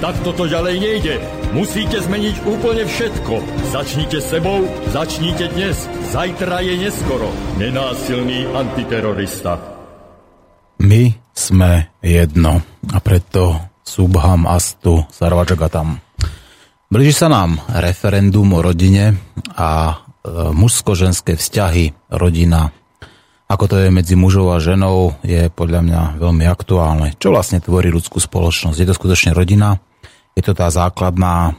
Tak toto ďalej nejde. Musíte zmeniť úplne všetko. Začnite sebou, začnite dnes. Zajtra je neskoro. Nenásilný antiterorista. My sme jedno a preto Subham Astu Sarvajagatam. Blíži sa nám referendum o rodine a e, mužsko-ženské vzťahy, rodina, ako to je medzi mužou a ženou, je podľa mňa veľmi aktuálne. Čo vlastne tvorí ľudskú spoločnosť? Je to skutočne rodina? Je to tá základná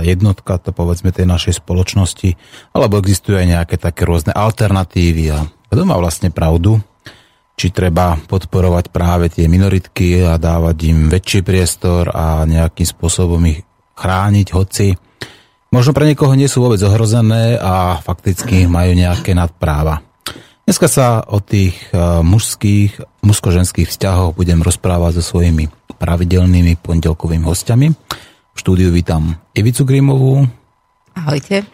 jednotka, to povedzme tej našej spoločnosti, alebo existujú aj nejaké také rôzne alternatívy a kto má vlastne pravdu? Či treba podporovať práve tie minoritky a dávať im väčší priestor a nejakým spôsobom ich chrániť, hoci možno pre niekoho nie sú vôbec ohrozené a fakticky majú nejaké nadpráva. Dneska sa o tých mužských, mužsko-ženských vzťahoch budem rozprávať so svojimi pravidelnými pondelkovými hostiami. V štúdiu vítam Ivicu Grimovú. Ahojte.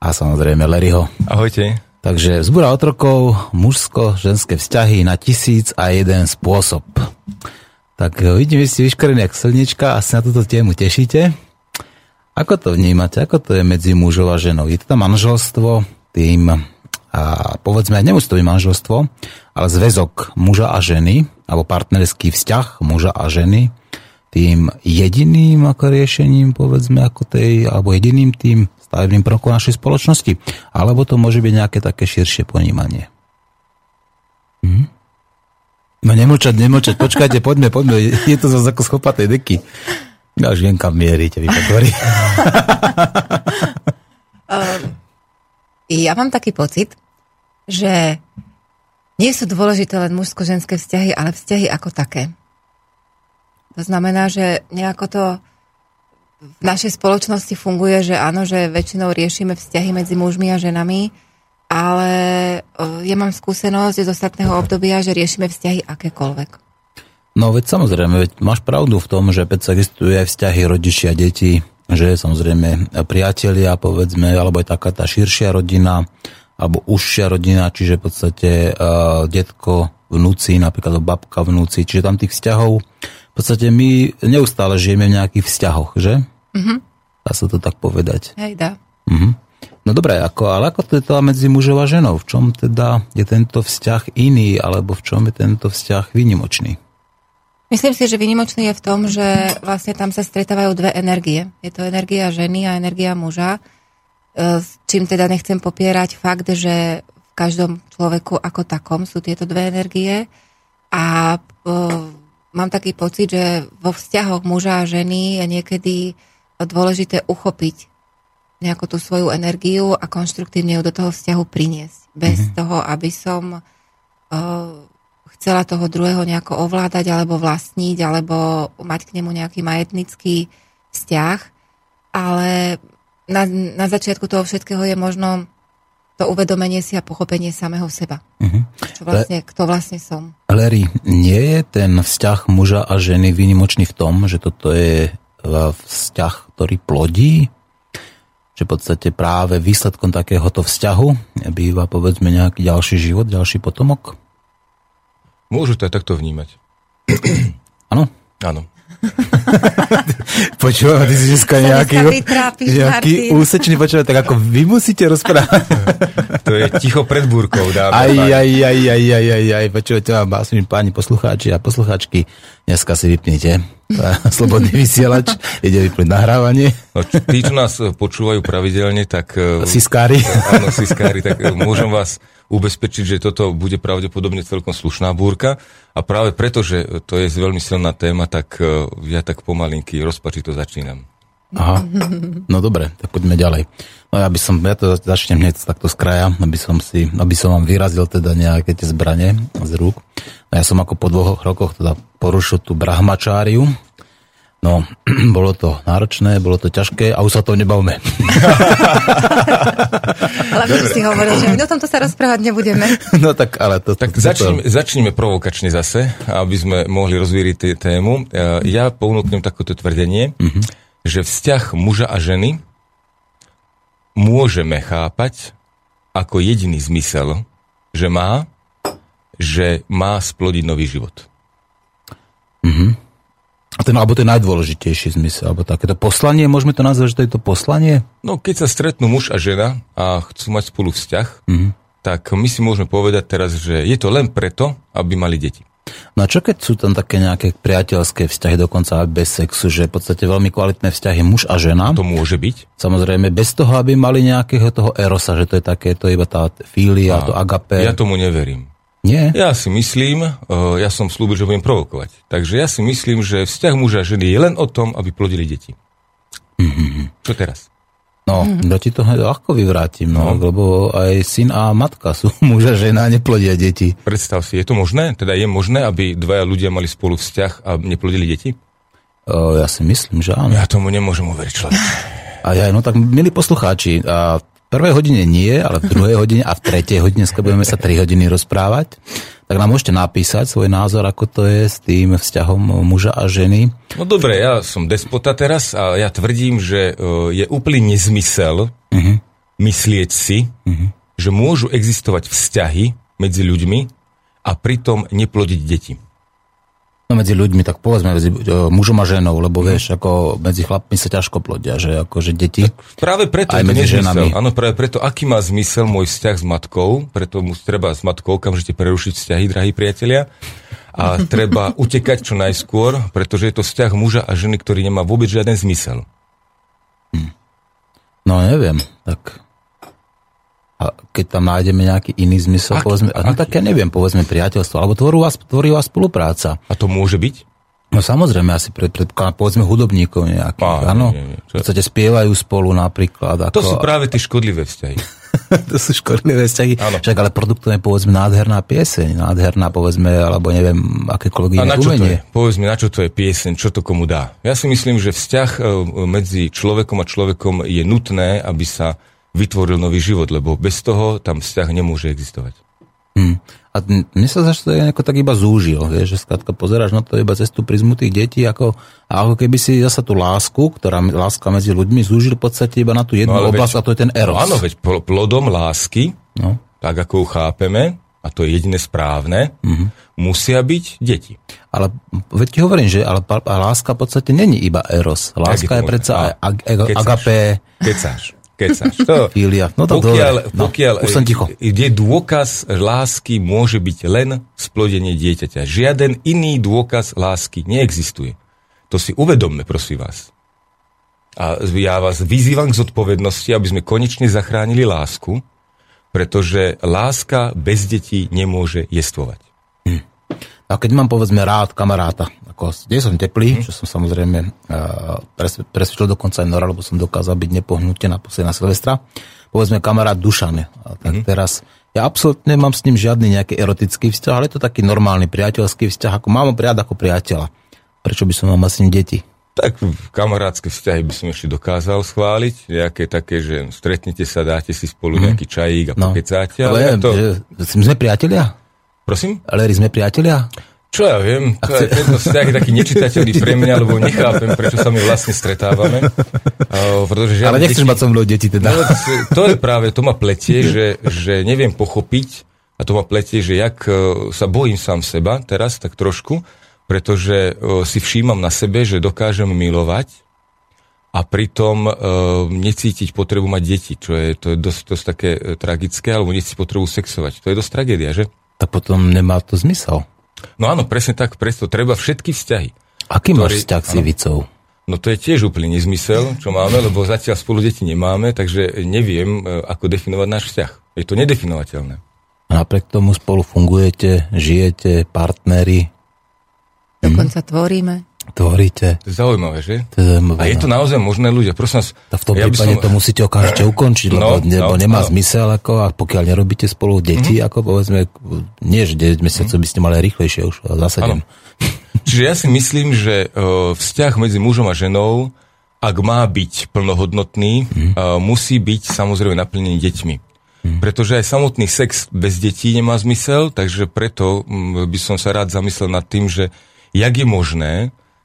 A samozrejme Leryho. Ahojte. Takže zbúra otrokov, mužsko-ženské vzťahy na tisíc a jeden spôsob. Tak vidím, že ste vyškorení jak slnička a sa na túto tému tešíte. Ako to vnímate? Ako to je medzi mužov a ženou? Je to tam manželstvo, tým a povedzme, nemusí to byť manželstvo, ale zväzok muža a ženy, alebo partnerský vzťah muža a ženy, tým jediným ako riešením, povedzme, ako tej, alebo jediným tým stavebným prvkom našej spoločnosti, alebo to môže byť nejaké také širšie ponímanie. Hm? No nemlčať, nemlčať, počkajte, poďme, poďme, je to zase ako schopatej deky. Ja už viem, kam mierite, vy potvorí. Ehm, ja mám taký pocit, že nie sú dôležité len mužsko-ženské vzťahy, ale vzťahy ako také. To znamená, že nejako to v našej spoločnosti funguje, že áno, že väčšinou riešime vzťahy medzi mužmi a ženami, ale ja mám skúsenosť z ostatného obdobia, že riešime vzťahy akékoľvek. No veď samozrejme, veď máš pravdu v tom, že peď existuje aj vzťahy rodičia, deti, že samozrejme priatelia, povedzme, alebo je taká tá širšia rodina, alebo užšia rodina, čiže v podstate uh, detko, vnúci, napríklad babka, vnúci, čiže tam tých vzťahov, v podstate my neustále žijeme v nejakých vzťahoch, že? Mm-hmm. Dá sa to tak povedať. Hej, dá. Mm-hmm. No dobré, ako, ale ako to je to medzi mužov a ženou? V čom teda je tento vzťah iný, alebo v čom je tento vzťah výnimočný? Myslím si, že výnimočný je v tom, že vlastne tam sa stretávajú dve energie. Je to energia ženy a energia muža čím teda nechcem popierať fakt, že v každom človeku ako takom sú tieto dve energie a uh, mám taký pocit, že vo vzťahoch muža a ženy je niekedy dôležité uchopiť nejakú tú svoju energiu a konštruktívne ju do toho vzťahu priniesť. Bez mm-hmm. toho, aby som uh, chcela toho druhého nejako ovládať alebo vlastniť, alebo mať k nemu nejaký majetnický vzťah. Ale na, na začiatku toho všetkého je možno to uvedomenie si a pochopenie samého seba. Uh-huh. Čo vlastne, Le, kto vlastne som. Larry, nie je ten vzťah muža a ženy výnimočný v tom, že toto je e, vzťah, ktorý plodí? Že v podstate práve výsledkom takéhoto vzťahu býva povedzme nejaký ďalší život, ďalší potomok? Môžu to aj takto vnímať. Áno? Áno. Počúvam, ty si dneska nejaký, nejaký úsečný, počúvam, tak ako vy musíte rozprávať. to je ticho pred búrkou, dáme. Aj, aj, aj, aj, aj, aj, aj, počúvajte vám, básni páni poslucháči a poslucháčky, dneska si vypnite slobodný vysielač, ide vypnúť nahrávanie. No, tí, čo nás počúvajú pravidelne, tak... E, siskári. Áno, siskári, tak môžem vás ubezpečiť, že toto bude pravdepodobne celkom slušná búrka a práve preto, že to je veľmi silná téma, tak e, ja tak pomalinky rozpačito začínam. Aha, no dobre, tak poďme ďalej. No ja by som, ja to začnem hneď takto z kraja, aby som si, aby som vám vyrazil teda nejaké tie zbranie z rúk. No ja som ako po dvoch rokoch teda porušil tú brahmačáriu No, bolo to náročné, bolo to ťažké a už sa to nebavme. ale my si hovoril, že my o tomto sa rozprávať nebudeme. No tak, ale to... Tak to, začneme, začneme provokačne zase, aby sme mohli rozvíriť tému. E, ja ponúknem takéto tvrdenie, uh-huh. že vzťah muža a ženy môžeme chápať ako jediný zmysel, že má, že má splodiť nový život. Uh-huh. A ten, alebo ten najdôležitejší zmysel, alebo takéto poslanie, môžeme to nazvať, že to je to poslanie? No, keď sa stretnú muž a žena a chcú mať spolu vzťah, uh-huh. tak my si môžeme povedať teraz, že je to len preto, aby mali deti. No a čo keď sú tam také nejaké priateľské vzťahy, dokonca aj bez sexu, že v podstate veľmi kvalitné vzťahy muž a žena? To môže byť. Samozrejme, bez toho, aby mali nejakého toho erosa, že to je také, to je iba tá fília, a to agape. Ja tomu neverím. Nie? Ja si myslím, eh, ja som slúbil, že budem provokovať. Takže ja si myslím, že vzťah muža a ženy je len o tom, aby plodili deti. Mm-hmm. Čo teraz? No, mm-hmm. ja ti to ľahko vyvrátim, no, no, lebo aj syn a matka sú muža, žena a neplodia deti. Predstav si, je to možné? Teda je možné, aby dvaja ľudia mali spolu vzťah a neplodili deti? O, ja si myslím, že áno. Ja tomu nemôžem uveriť, človek. A ja, no tak, milí poslucháči, a prvej hodine nie, ale v druhej hodine a v tretej hodine, dneska budeme sa 3 hodiny rozprávať, tak nám môžete napísať svoj názor, ako to je s tým vzťahom muža a ženy. No dobre, ja som despota teraz a ja tvrdím, že e, je úplný nezmysel uh-huh. myslieť si, uh-huh. že môžu existovať vzťahy medzi ľuďmi a pritom neplodiť deti. No medzi ľuďmi, tak povedzme medzi uh, mužom a ženou, lebo vieš, ako medzi chlapmi sa ťažko plodia, že akože deti. Tak práve preto aj medzi ženami. Áno, práve preto, aký má zmysel môj vzťah s matkou, preto mu treba s matkou okamžite prerušiť vzťahy, drahí priatelia. A treba utekať čo najskôr, pretože je to vzťah muža a ženy, ktorý nemá vôbec žiaden zmysel. Hm. No neviem, tak a keď tam nájdeme nejaký iný zmysel, aký, povedzme, aký? no tak ja neviem, povedzme priateľstvo, alebo tvorivá, tvorivá spolupráca. A to môže byť? No samozrejme, asi pred, pred povedzme hudobníkov nejakých, áno. V podstate spievajú spolu napríklad. Ako... To sú práve tie škodlivé vzťahy. to sú škodlivé vzťahy. Áno. Však ale produktom je povedzme nádherná pieseň, nádherná povedzme, alebo neviem, akékoľvek iné umenie. Je? Povedzme, na čo to je pieseň, čo to komu dá. Ja si myslím, že vzťah e, medzi človekom a človekom je nutné, aby sa vytvoril nový život, lebo bez toho tam vzťah nemôže existovať. Hmm. A mne sa zase to ako tak iba zúžil, vieš, že skrátka pozeráš na to iba cez tú prizmu tých detí, ako, a ako keby si zase tú lásku, ktorá láska medzi ľuďmi, zúžil v podstate iba na tú jednu no, oblasť, veď, a to je ten eros. No áno, veď plodom lásky, no. tak ako ju chápeme, a to je jediné správne, mm-hmm. musia byť deti. Ale veď ti hovorím, že ale láska v podstate není iba eros. Láska je, je predsa aj ag- ag- agape. Kecáš kecaš. To, Filia. No to pokiaľ, no, pokiaľ už som ticho. je dôkaz lásky, môže byť len splodenie dieťaťa. Žiaden iný dôkaz lásky neexistuje. To si uvedomme, prosím vás. A ja vás vyzývam k zodpovednosti, aby sme konečne zachránili lásku, pretože láska bez detí nemôže jestvovať. A keď mám povedzme rád kamaráta, ako nie som teplý, mm. čo som samozrejme uh, presvedčil dokonca aj Nora, lebo som dokázal byť nepohnutý na na Silvestra, povedzme kamarát Dušan. A tak mm. teraz ja absolútne mám s ním žiadny nejaký erotický vzťah, ale je to taký normálny priateľský vzťah, ako mám ho prijať ako priateľa. Prečo by som mal s ním deti? Tak kamarátske vzťahy by som ešte dokázal schváliť, nejaké také, že stretnete sa, dáte si spolu mm. nejaký čajík a no. pokecáte. Ale, ale to... že, sme priatelia? Prosím? Leri, sme priatelia? Čo ja viem, to je, tento vzťah je taký nečitateľný pre mňa, lebo nechápem, prečo sa my vlastne stretávame. Uh, pretože Ale nechceš deti... mať so mnou deti teda. No, to je práve, to ma pletie, že, že neviem pochopiť, a to ma pletie, že jak uh, sa bojím sám seba teraz, tak trošku, pretože uh, si všímam na sebe, že dokážem milovať a pritom uh, necítiť potrebu mať deti, čo je, to je dosť, dosť také tragické, alebo necítiť potrebu sexovať. To je dosť tragédia, že? Tak potom nemá to zmysel. No áno, presne tak, preto treba všetky vzťahy. Aký ktorý, máš vzťah s Ivicou? No to je tiež úplný nezmysel, čo máme, lebo zatiaľ spolu deti nemáme, takže neviem, e, ako definovať náš vzťah. Je to nedefinovateľné. A napriek tomu spolu fungujete, žijete, partneri. Dokonca hm? tvoríme tvoríte. To je zaujímavé, že? To je zaujímavé, a je to no. naozaj možné ľudia? Prosím vás, v tom ja prípade som... to musíte okamžite ukončiť, lebo, no, lebo no, nemá no. zmysel, ako, a pokiaľ nerobíte spolu deti, mm-hmm. ako povedzme, nie že 9 mesiacov mm-hmm. by ste mali rýchlejšie už, za 7. Čiže ja si myslím, že uh, vzťah medzi mužom a ženou, ak má byť plnohodnotný, mm. uh, musí byť samozrejme naplnený deťmi. Mm. Pretože aj samotný sex bez detí nemá zmysel, takže preto um, by som sa rád zamyslel nad tým, že jak je možné,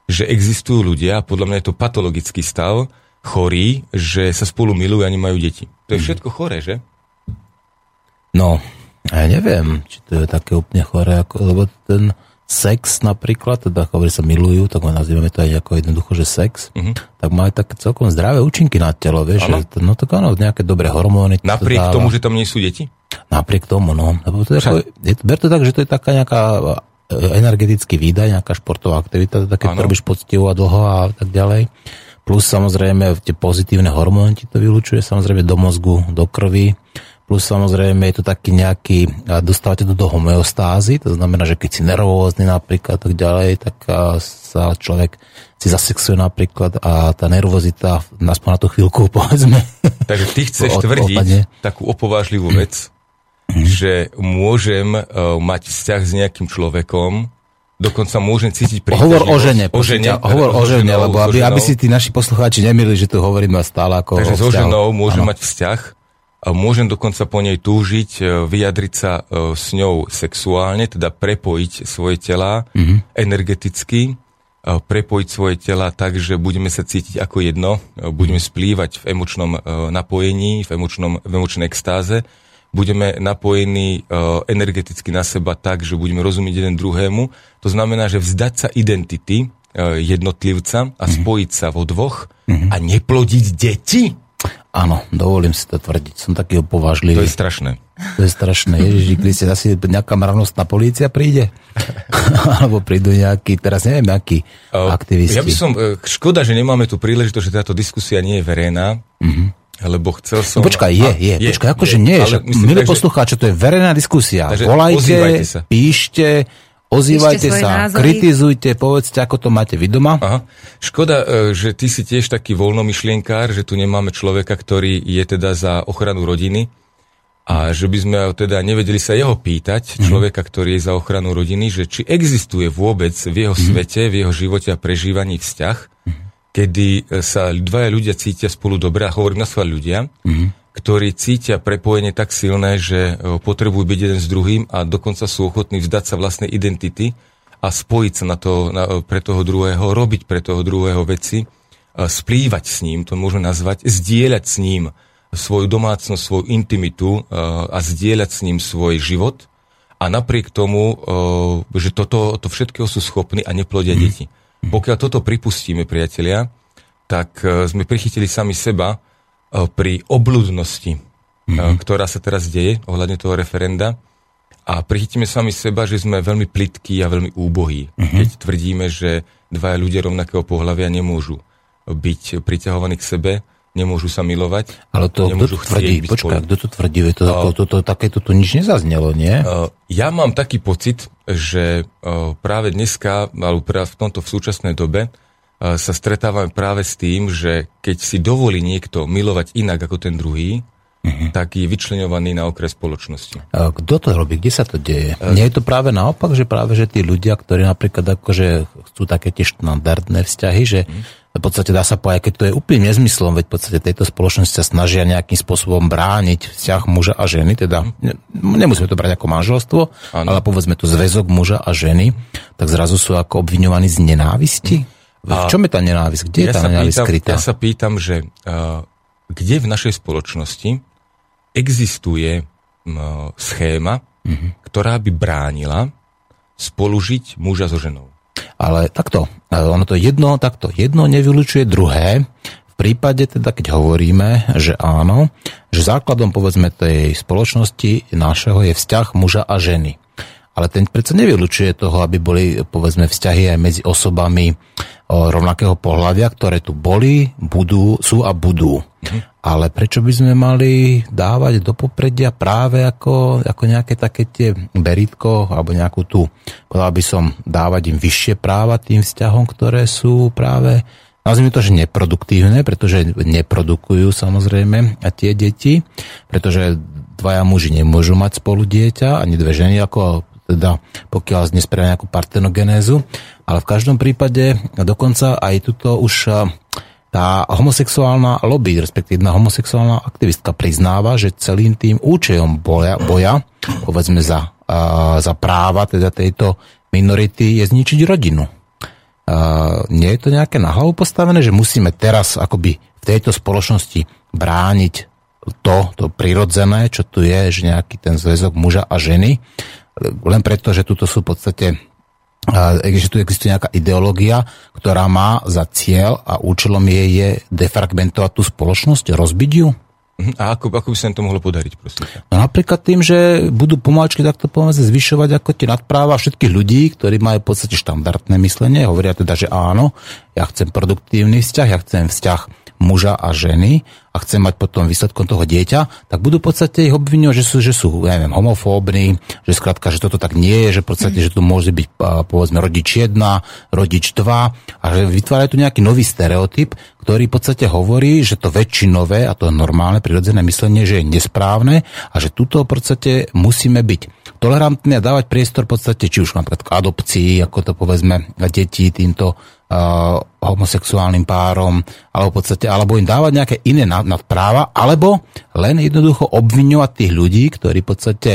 že existujú ľudia, a podľa mňa je to patologický stav, chorí, že sa spolu milujú a nemajú deti. To je všetko choré, že? No, ja neviem, či to je také úplne choré, ako, lebo ten sex napríklad, teda hovorí sa milujú, tak ho nazývame to aj ako jednoducho, že sex, uh-huh. tak má aj také celkom zdravé účinky na telo, vieš, že, no tak áno, nejaké dobré hormóny. Napriek to tomu, že tam nie sú deti? Napriek tomu, no. Lebo to je ako, je, ber to tak, že to je taká nejaká energetický výdaj, nejaká športová aktivita, teda keď robíš poctivo a dlho a tak ďalej. Plus samozrejme tie pozitívne hormóny ti to vylučuje, samozrejme do mozgu, do krvi plus samozrejme je to taký nejaký, dostávate to do homeostázy, to znamená, že keď si nervózny napríklad tak ďalej, tak sa človek si zasexuje napríklad a tá nervozita, aspoň na tú chvíľku povedzme. Takže ty chceš tvrdiť opadne. takú opovážlivú vec, mm. že môžem uh, mať vzťah s nejakým človekom, Dokonca môžem cítiť Hovor o žene. O žene. Hovor o žene, lebo aby, aby si tí naši poslucháči nemili, že tu hovoríme stále ako Takže so ženou môžem ano. mať vzťah Môžem dokonca po nej túžiť, e, vyjadriť sa e, s ňou sexuálne, teda prepojiť svoje tela mm-hmm. energeticky, prepojiť svoje tela tak, že budeme sa cítiť ako jedno, budeme splývať v emočnom napojení, v, emočnom, v emočnej extáze, budeme napojení energeticky na seba tak, že budeme rozumieť jeden druhému. To znamená, že vzdať sa identity jednotlivca a mhm. spojiť sa vo dvoch mm-hmm. a neplodiť deti Áno, dovolím si to tvrdiť. Som taký opovážlivý. To je strašné. To je strašné. Ježiši Kriste, asi nejaká mravnostná polícia príde? Alebo prídu nejakí, teraz neviem, akí uh, aktivisti. Ja by som, e, škoda, že nemáme tu príležitosť, že táto diskusia nie je verejná. Uh-huh. Lebo chcel som... No počkaj, je, je. je počkaj, akože nie. Milí poslucháči, to je verejná diskusia. Volajte, píšte, Ozývajte sa, názory. kritizujte, povedzte, ako to máte vy doma. Aha. Škoda, e, že ty si tiež taký voľnomyšlienkár, že tu nemáme človeka, ktorý je teda za ochranu rodiny a že by sme teda nevedeli sa jeho pýtať, mm. človeka, ktorý je za ochranu rodiny, že či existuje vôbec v jeho mm. svete, v jeho živote a prežívaní vzťah. Kedy sa dvaja ľudia cítia spolu dobre, a hovorím na svoje ľudia, mm ktorí cítia prepojenie tak silné, že e, potrebujú byť jeden s druhým a dokonca sú ochotní vzdať sa vlastnej identity a spojiť sa na to, na, pre toho druhého, robiť pre toho druhého veci, splývať s ním, to môžeme nazvať, zdieľať s ním svoju domácnosť, svoju intimitu e, a zdieľať s ním svoj život a napriek tomu, e, že toto, to všetkého sú schopní a neplodia mm. deti. Pokiaľ toto pripustíme, priatelia, tak sme prichytili sami seba Eh, pri obludnosti, mm-hmm. ktorá sa teraz deje ohľadne toho referenda. A prichytíme sami seba, že sme veľmi plitkí a veľmi úbohí, mm-hmm. keď tvrdíme, že dvaja ľudia rovnakého pohľavia nemôžu byť priťahovaní k sebe, nemôžu sa milovať. Ale to kto to tvrdí? Počkaj, kto to tvrdí? To, uh, to, to, to, takéto tu nič nezaznelo, nie? Uh, ja mám taký pocit, že uh, práve dneska, alebo práve v tomto v súčasnej dobe, E, sa stretávame práve s tým, že keď si dovolí niekto milovať inak ako ten druhý, uh-huh. tak je vyčlenovaný na okres spoločnosti. A kto to robí? Kde sa to deje? Uh, Nie je to práve naopak, že práve že tí ľudia, ktorí napríklad akože chcú také tie štandardné vzťahy, že uh-huh. v podstate dá sa povedať, keď to je úplne nezmyslom, veď v podstate tejto spoločnosti sa snažia nejakým spôsobom brániť vzťah muža a ženy, teda uh-huh. nemusíme to brať ako manželstvo, ano. ale povedzme tu zväzok muža a ženy, tak zrazu sú ako obviňovaní z nenávisti. Uh-huh. V čom je tá nenávisť? Kde ja je tá nenávisť pýtam, skrytá? Ja sa pýtam, že uh, kde v našej spoločnosti existuje schéma, uh-huh. ktorá by bránila spolužiť muža so ženou. Ale takto, ono to jedno, takto, jedno nevylučuje druhé. V prípade teda, keď hovoríme, že áno, že základom povedzme tej spoločnosti našeho je vzťah muža a ženy. Ale ten predsa nevylučuje toho, aby boli povedzme vzťahy aj medzi osobami rovnakého pohľavia, ktoré tu boli, budú, sú a budú. Mhm. Ale prečo by sme mali dávať do popredia práve ako, ako nejaké také tie beritko, alebo nejakú tú, povedal by som, dávať im vyššie práva tým vzťahom, ktoré sú práve Nazvime to, že neproduktívne, pretože neprodukujú samozrejme a tie deti, pretože dvaja muži nemôžu mať spolu dieťa, ani dve ženy, ako teda pokiaľ nespravia nejakú partenogenézu, ale v každom prípade dokonca aj tuto už tá homosexuálna lobby, respektíve jedna homosexuálna aktivistka priznáva, že celým tým účejom boja, boja povedzme za, uh, za práva teda tejto minority je zničiť rodinu. Uh, nie je to nejaké na hlavu postavené, že musíme teraz akoby v tejto spoločnosti brániť to, to prirodzené, čo tu je, že nejaký ten zväzok muža a ženy, len preto, že tuto sú v podstate že tu existuje nejaká ideológia, ktorá má za cieľ a účelom jej je defragmentovať tú spoločnosť, rozbiť ju? Mhm. A ako, ako by sa to mohlo podariť, prosím? No napríklad tým, že budú pomalčky takto povedzme zvyšovať ako tie nadpráva všetkých ľudí, ktorí majú v podstate štandardné myslenie, hovoria teda, že áno, ja chcem produktívny vzťah, ja chcem vzťah muža a ženy a chce mať potom výsledkom toho dieťa, tak budú v podstate ich obviňovať, že sú, že sú ja neviem, homofóbni, že skrátka, že toto tak nie je, že v podstate, že tu môže byť povedzme rodič 1, rodič 2 a že vytvárajú tu nejaký nový stereotyp, ktorý v podstate hovorí, že to väčšinové a to normálne prirodzené myslenie, že je nesprávne a že tuto v podstate musíme byť tolerantní a dávať priestor v podstate, či už napríklad k adopcii, ako to povedzme deti týmto uh, homosexuálnym párom, alebo v podstate, alebo im dávať nejaké iné nadpráva, alebo len jednoducho obviňovať tých ľudí, ktorí v podstate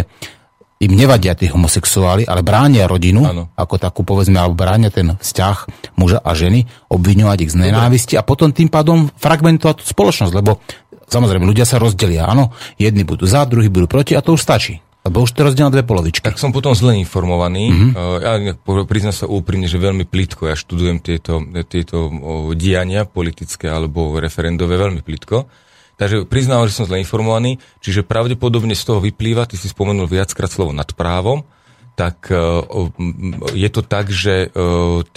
im nevadia tí homosexuáli, ale bránia rodinu, ano. ako takú povedzme, alebo bránia ten vzťah muža a ženy, obviňovať ich z nenávisti a potom tým pádom fragmentovať tú spoločnosť, lebo samozrejme ľudia sa rozdelia, áno, jedni budú za, druhí budú proti a to už stačí. Lebo už to rozdiel na dve polovičky. Tak som potom zle informovaný. Mm-hmm. Ja priznám sa úprimne, že veľmi plitko. Ja študujem tieto, tieto diania politické alebo referendové veľmi plitko. Takže priznám, že som zle informovaný. Čiže pravdepodobne z toho vyplýva, ty si spomenul viackrát slovo nad právom, tak e, je to tak, že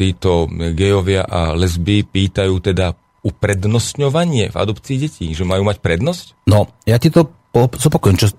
títo gejovia a lesby pýtajú teda uprednostňovanie v adopcii detí, že majú mať prednosť? No, ja ti to zopakujem, čo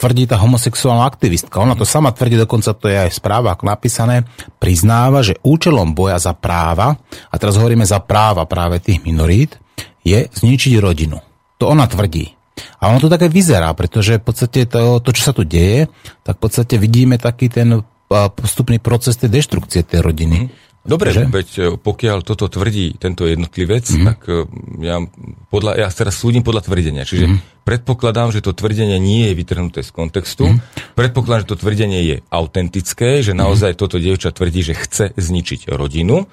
tvrdí tá homosexuálna aktivistka. Ona to sama tvrdí, dokonca to je aj v správach napísané, priznáva, že účelom boja za práva, a teraz hovoríme za práva práve tých minorít, je zničiť rodinu. To ona tvrdí. A ono to také vyzerá, pretože v podstate to, to, čo sa tu deje, tak v podstate vidíme taký ten postupný proces tej deštrukcie tej rodiny. Dobre, že? veď e, pokiaľ toto tvrdí tento jednotlivec, mm-hmm. tak e, ja, podľa, ja teraz súdim podľa tvrdenia. Čiže mm-hmm. predpokladám, že to tvrdenie nie je vytrhnuté z kontextu. Mm-hmm. Predpokladám, že to tvrdenie je autentické, že mhm. naozaj mm-hmm. toto dievča tvrdí, že chce zničiť rodinu e,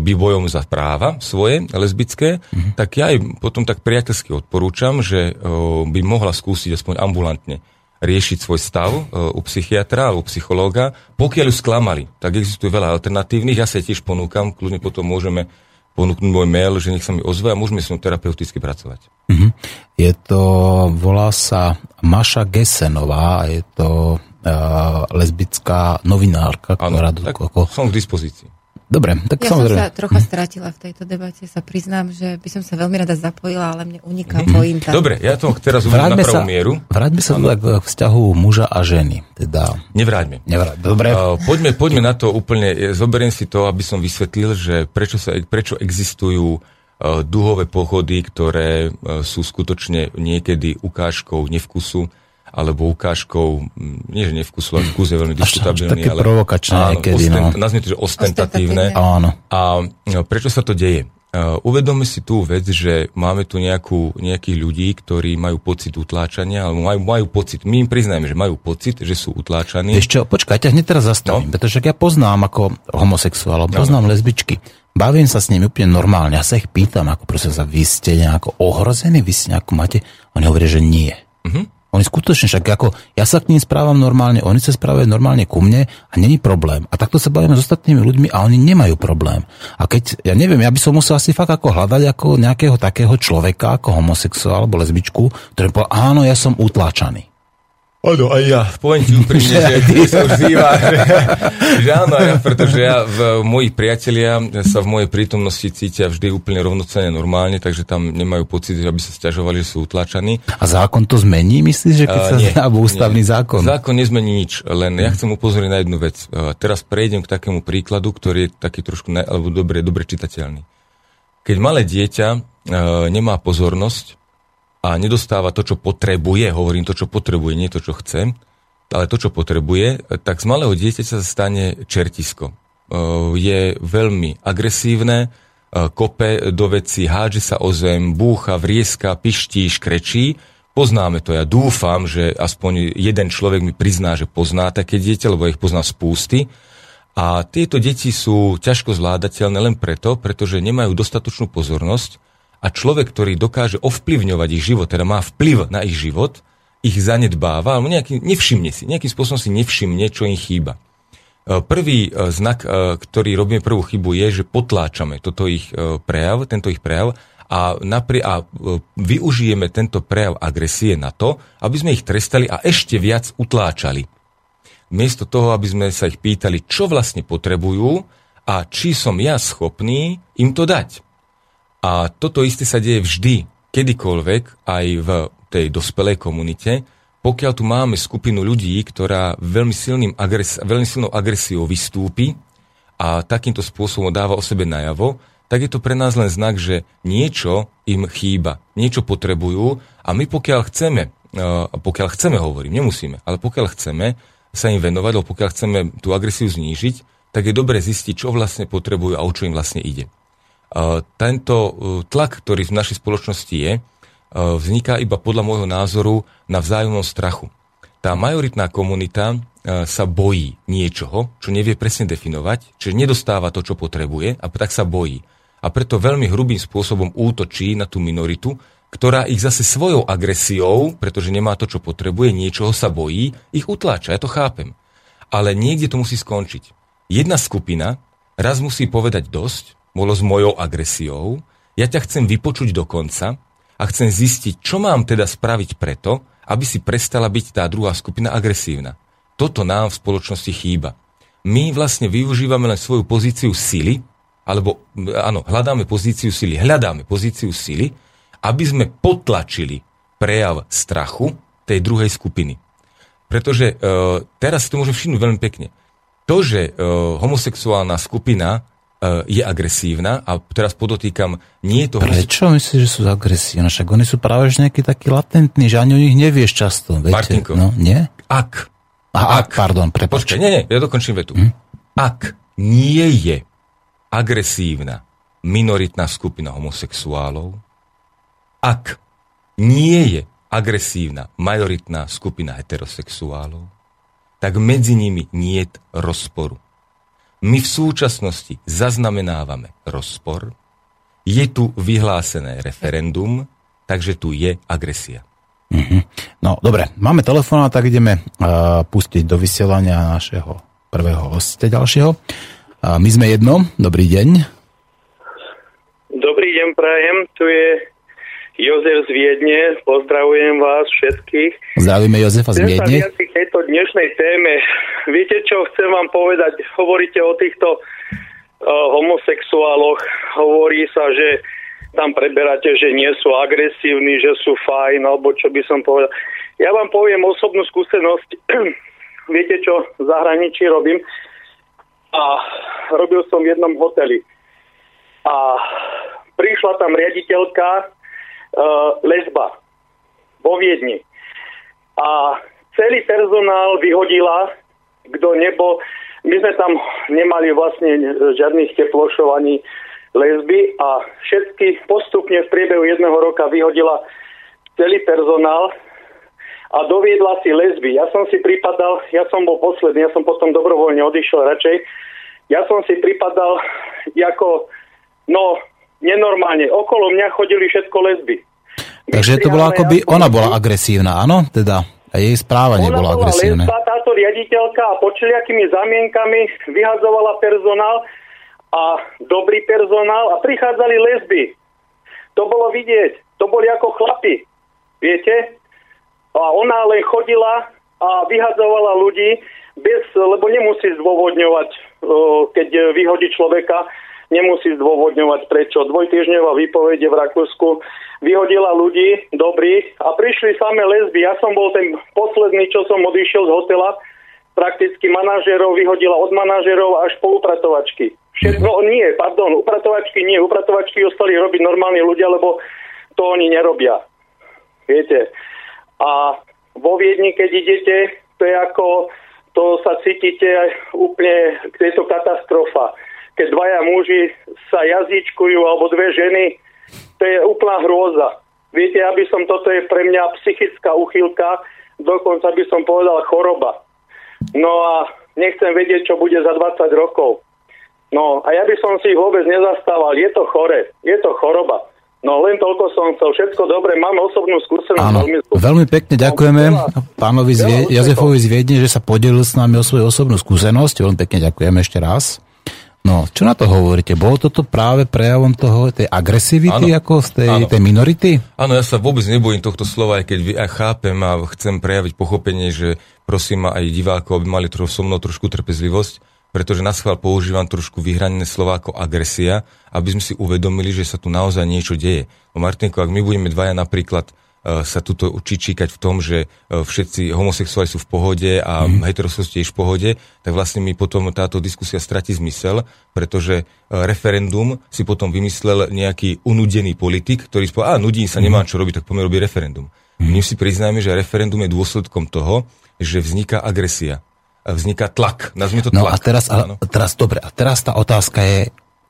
by bojom za práva svoje lesbické, mm-hmm. tak ja aj potom tak priateľsky odporúčam, že by mohla skúsiť aspoň ambulantne riešiť svoj stav e, u psychiatra alebo psychológa. Pokiaľ ju sklamali, tak existuje veľa alternatívnych. Ja sa tiež ponúkam, kľudne potom môžeme ponúknuť môj mail, že nech sa mi ozve a môžeme s ňou terapeuticky pracovať. Mm-hmm. Je to, volá sa Maša Gesenová, je to uh, lesbická novinárka, ktorá... Ano, tak ako... som k dispozícii. Dobre, tak ja samozrejme. som sa trocha stratila v tejto debate, sa priznám, že by som sa veľmi rada zapojila, ale mne uniká hm. pointa. Dobre, ja to teraz uvedem na pravú mieru. Vráťme sa k vzťahu muža a ženy. Teda... Nevráťme. Nevráťme. Dobre. Uh, poďme, poďme na to úplne, zoberiem si to, aby som vysvetlil, že prečo, sa, prečo existujú uh, duhové pochody, ktoré uh, sú skutočne niekedy ukážkou nevkusu alebo ukážkou, nie že nevkusu, ale vkus je veľmi diskutabilný. Také ale, provokačné áno, niekedy. Ostent, no. Nazvime to, že ostentatívne. Áno. A no, prečo sa to deje? Uh, uvedome si tú vec, že máme tu nejakú, nejakých ľudí, ktorí majú pocit utláčania, alebo majú, majú pocit, my im priznajeme, že majú pocit, že sú utláčaní. Ešte, počkaj, ťa hneď teraz zastavím, no? pretože ja poznám ako homosexuál, poznám no. lesbičky. Bavím sa s nimi úplne normálne, ja sa ich pýtam, ako prosím sa, vy ste nejako ohrození, vy ste nejako máte, oni hovoria, že nie. Uh-huh. Oni skutočne však ako, ja sa k ním správam normálne, oni sa správajú normálne ku mne a není problém. A takto sa bavíme s ostatnými ľuďmi a oni nemajú problém. A keď, ja neviem, ja by som musel asi fakt ako hľadať ako nejakého takého človeka, ako homosexuál alebo lesbičku, ktorý povedal, áno, ja som utláčaný. Áno, aj ja. Poviem ti úprimne, že ty sa už zýva, že, že áno, ja, pretože ja v mojich priatelia sa v mojej prítomnosti cítia vždy úplne rovnocene normálne, takže tam nemajú pocit, že aby sa stiažovali, že sú utlačaní. A zákon to zmení, myslíš, že keď sa nie, alebo ústavný nie. zákon? Zákon nezmení nič, len ja chcem upozorniť na jednu vec. Teraz prejdem k takému príkladu, ktorý je taký trošku, ne, alebo dobre, dobre čitateľný. Keď malé dieťa nemá pozornosť, a nedostáva to, čo potrebuje, hovorím to, čo potrebuje, nie to, čo chce, ale to, čo potrebuje, tak z malého dieťaťa sa stane čertisko. E, je veľmi agresívne, kope do veci, hádže sa o zem, búcha, vrieska, piští, škrečí. Poznáme to. Ja dúfam, že aspoň jeden človek mi prizná, že pozná také dieťa, lebo ich pozná spústy. A tieto deti sú ťažko zvládateľné len preto, pretože nemajú dostatočnú pozornosť a človek, ktorý dokáže ovplyvňovať ich život, teda má vplyv na ich život, ich zanedbáva, alebo nejaký, nevšimne si, nejakým spôsobom si nevšimne, čo im chýba. E, prvý e, znak, e, ktorý robíme prvú chybu, je, že potláčame toto ich prejav, tento ich prejav a, napri- a využijeme tento prejav agresie na to, aby sme ich trestali a ešte viac utláčali. Miesto toho, aby sme sa ich pýtali, čo vlastne potrebujú a či som ja schopný im to dať. A toto isté sa deje vždy, kedykoľvek, aj v tej dospelej komunite, pokiaľ tu máme skupinu ľudí, ktorá veľmi, silným agres- veľmi silnou agresiou vystúpi a takýmto spôsobom dáva o sebe najavo, tak je to pre nás len znak, že niečo im chýba, niečo potrebujú a my pokiaľ chceme, pokiaľ chceme hovorím, nemusíme, ale pokiaľ chceme sa im venovať, alebo pokiaľ chceme tú agresiu znížiť, tak je dobre zistiť, čo vlastne potrebujú a o čo im vlastne ide. Tento e, tlak, ktorý v našej spoločnosti je, e, vzniká iba podľa môjho názoru na vzájomnom strachu. Tá majoritná komunita sa bojí niečoho, čo nevie presne definovať, čiže nedostáva to, čo potrebuje a tak sa bojí. A preto veľmi hrubým spôsobom útočí na tú minoritu, ktorá ich zase svojou agresiou, pretože nemá to, čo potrebuje, niečoho sa bojí, ich utláča. Ja to chápem. Ale niekde to musí skončiť. Jedna skupina raz musí povedať dosť bolo s mojou agresiou, ja ťa chcem vypočuť do konca a chcem zistiť, čo mám teda spraviť preto, aby si prestala byť tá druhá skupina agresívna. Toto nám v spoločnosti chýba. My vlastne využívame len svoju pozíciu sily, alebo áno, hľadáme pozíciu sily, hľadáme pozíciu sily, aby sme potlačili prejav strachu tej druhej skupiny. Pretože e, teraz si to môžem všimnúť veľmi pekne. To, že e, homosexuálna skupina je agresívna a teraz podotýkam, nie je to... Prečo myslíš, že sú agresívne? Však oni sú práve že nejakí takí latentní, že ani o nich nevieš často. Viete? Martinko, no, nie? ak... A, ak, pardon, prepač. Počkaj, nie, nie, ja dokončím vetu. Hm? Ak nie je agresívna minoritná skupina homosexuálov, ak nie je agresívna majoritná skupina heterosexuálov, tak medzi nimi nie je rozporu. My v súčasnosti zaznamenávame rozpor, je tu vyhlásené referendum, takže tu je agresia. Mm-hmm. No dobre, máme telefón, tak ideme uh, pustiť do vysielania našeho prvého hostia ďalšieho. Uh, my sme jedno, dobrý deň. Dobrý deň, prajem, tu je Jozef z Viedne, pozdravujem vás všetkých. Zdravíme Jozefa z Viedne. Chcem sa k tejto dnešnej téme. Viete, čo chcem vám povedať? Hovoríte o týchto uh, homosexuáloch. Hovorí sa, že tam preberáte, že nie sú agresívni, že sú fajn, alebo čo by som povedal. Ja vám poviem osobnú skúsenosť. Viete, čo v zahraničí robím? A robil som v jednom hoteli. A prišla tam riaditeľka lesba vo Viedni. A celý personál vyhodila, kto nebo... My sme tam nemali vlastne žiadnych teplošov lesby a všetky postupne v priebehu jedného roka vyhodila celý personál a doviedla si lesby. Ja som si pripadal, ja som bol posledný, ja som potom dobrovoľne odišiel radšej. Ja som si pripadal ako, no, nenormálne. Okolo mňa chodili všetko lesby. Takže to bolo ako by ona bola agresívna, áno? Teda a jej správanie bolo agresívne. Lesba, táto riaditeľka a počeliakými zamienkami vyhazovala personál a dobrý personál a prichádzali lesby. To bolo vidieť. To boli ako chlapi. Viete? A ona len chodila a vyhadzovala ľudí, bez, lebo nemusí zdôvodňovať, keď vyhodí človeka, nemusí zdôvodňovať prečo. Dvojtyžňová výpovede v Rakúsku vyhodila ľudí dobrých a prišli samé lesby. Ja som bol ten posledný, čo som odišiel z hotela. Prakticky manažerov vyhodila od manažerov až po upratovačky. Všetko mm-hmm. nie, pardon, upratovačky nie. Upratovačky ostali robiť normálni ľudia, lebo to oni nerobia. Viete. A vo Viedni, keď idete, to je ako, to sa cítite úplne, je to katastrofa. Keď dvaja muži sa jazyčkujú, alebo dve ženy, to je úplná hrôza. Viete, aby som, toto je pre mňa psychická uchylka, dokonca by som povedal choroba. No a nechcem vedieť, čo bude za 20 rokov. No a ja by som si ich vôbec nezastával. Je to chore, je to choroba. No len toľko som chcel. Všetko dobre, mám osobnú skúsenosť. Áno, veľmi, veľmi pekne ďakujeme pánovi z Vie- Jazefovi z Viedne, že sa podelil s nami o svoju osobnú skúsenosť. Veľmi pekne ďakujeme ešte raz. No, čo na to hovoríte? Bolo toto práve prejavom toho, tej agresivity ano, ako z tej, tej minority? Áno, ja sa vôbec nebojím tohto slova, aj keď ja chápem a chcem prejaviť pochopenie, že prosím aj divákov, aby mali tro, so mnou trošku trpezlivosť pretože na schvál používam trošku vyhranené slova ako agresia, aby sme si uvedomili, že sa tu naozaj niečo deje. No Martinko, ak my budeme dvaja napríklad sa tuto čičíkať v tom, že uh, všetci homosexuáli sú v pohode a mm. heterosexuáli tiež v pohode, tak vlastne mi potom táto diskusia stratí zmysel, pretože uh, referendum si potom vymyslel nejaký unudený politik, ktorý spôsob, a nudí sa, nemá mhm. čo robiť, tak poďme robiť referendum. Mm. My si priznáme, že referendum je dôsledkom toho, že vzniká agresia vzniká tlak. Nazvime to tlak. No a teraz, a, teraz, dobre, a teraz tá otázka je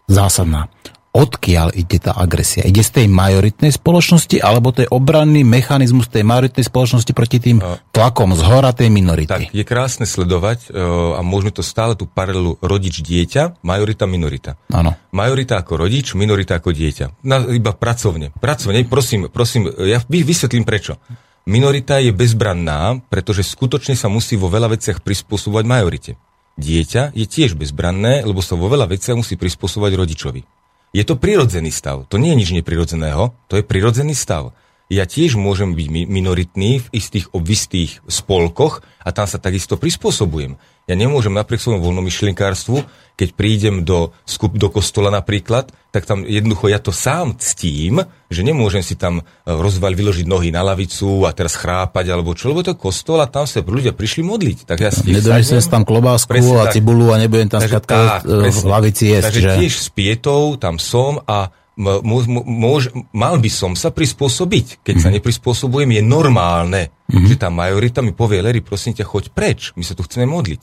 zásadná. Odkiaľ ide tá agresia? Ide z tej majoritnej spoločnosti, alebo to je obranný mechanizmus tej majoritnej spoločnosti proti tým tlakom z hora tej minority? Tak, je krásne sledovať uh, a môžeme to stále tú paralelu rodič-dieťa, majorita-minorita. Áno. Majorita ako rodič, minorita ako dieťa. Na, iba pracovne. Pracovne, prosím, prosím, ja vysvetlím prečo. Minorita je bezbranná, pretože skutočne sa musí vo veľa veciach prispôsobovať majorite. Dieťa je tiež bezbranné, lebo sa vo veľa veciach musí prispôsobovať rodičovi. Je to prirodzený stav. To nie je nič neprirodzeného, to je prirodzený stav. Ja tiež môžem byť minoritný v istých obvistých spolkoch a tam sa takisto prispôsobujem. Ja nemôžem napriek svojom voľnomyšlienkárstvu, keď prídem do, skup, do kostola napríklad, tak tam jednoducho ja to sám ctím, že nemôžem si tam e, rozval vyložiť nohy na lavicu a teraz chrápať alebo čo, lebo to kostol a tam sa ľudia prišli modliť. Tak ja si Nedonesem tam klobásku presne, a cibulu a nebudem tam skratka v lavici jesť. Takže že? tiež s pietou tam som a môž, mal by som sa prispôsobiť. Keď mm-hmm. sa mhm. neprispôsobujem, je normálne, mm-hmm. že tá majorita mi povie, Lery, prosím ťa, choď preč, my sa tu chceme modliť.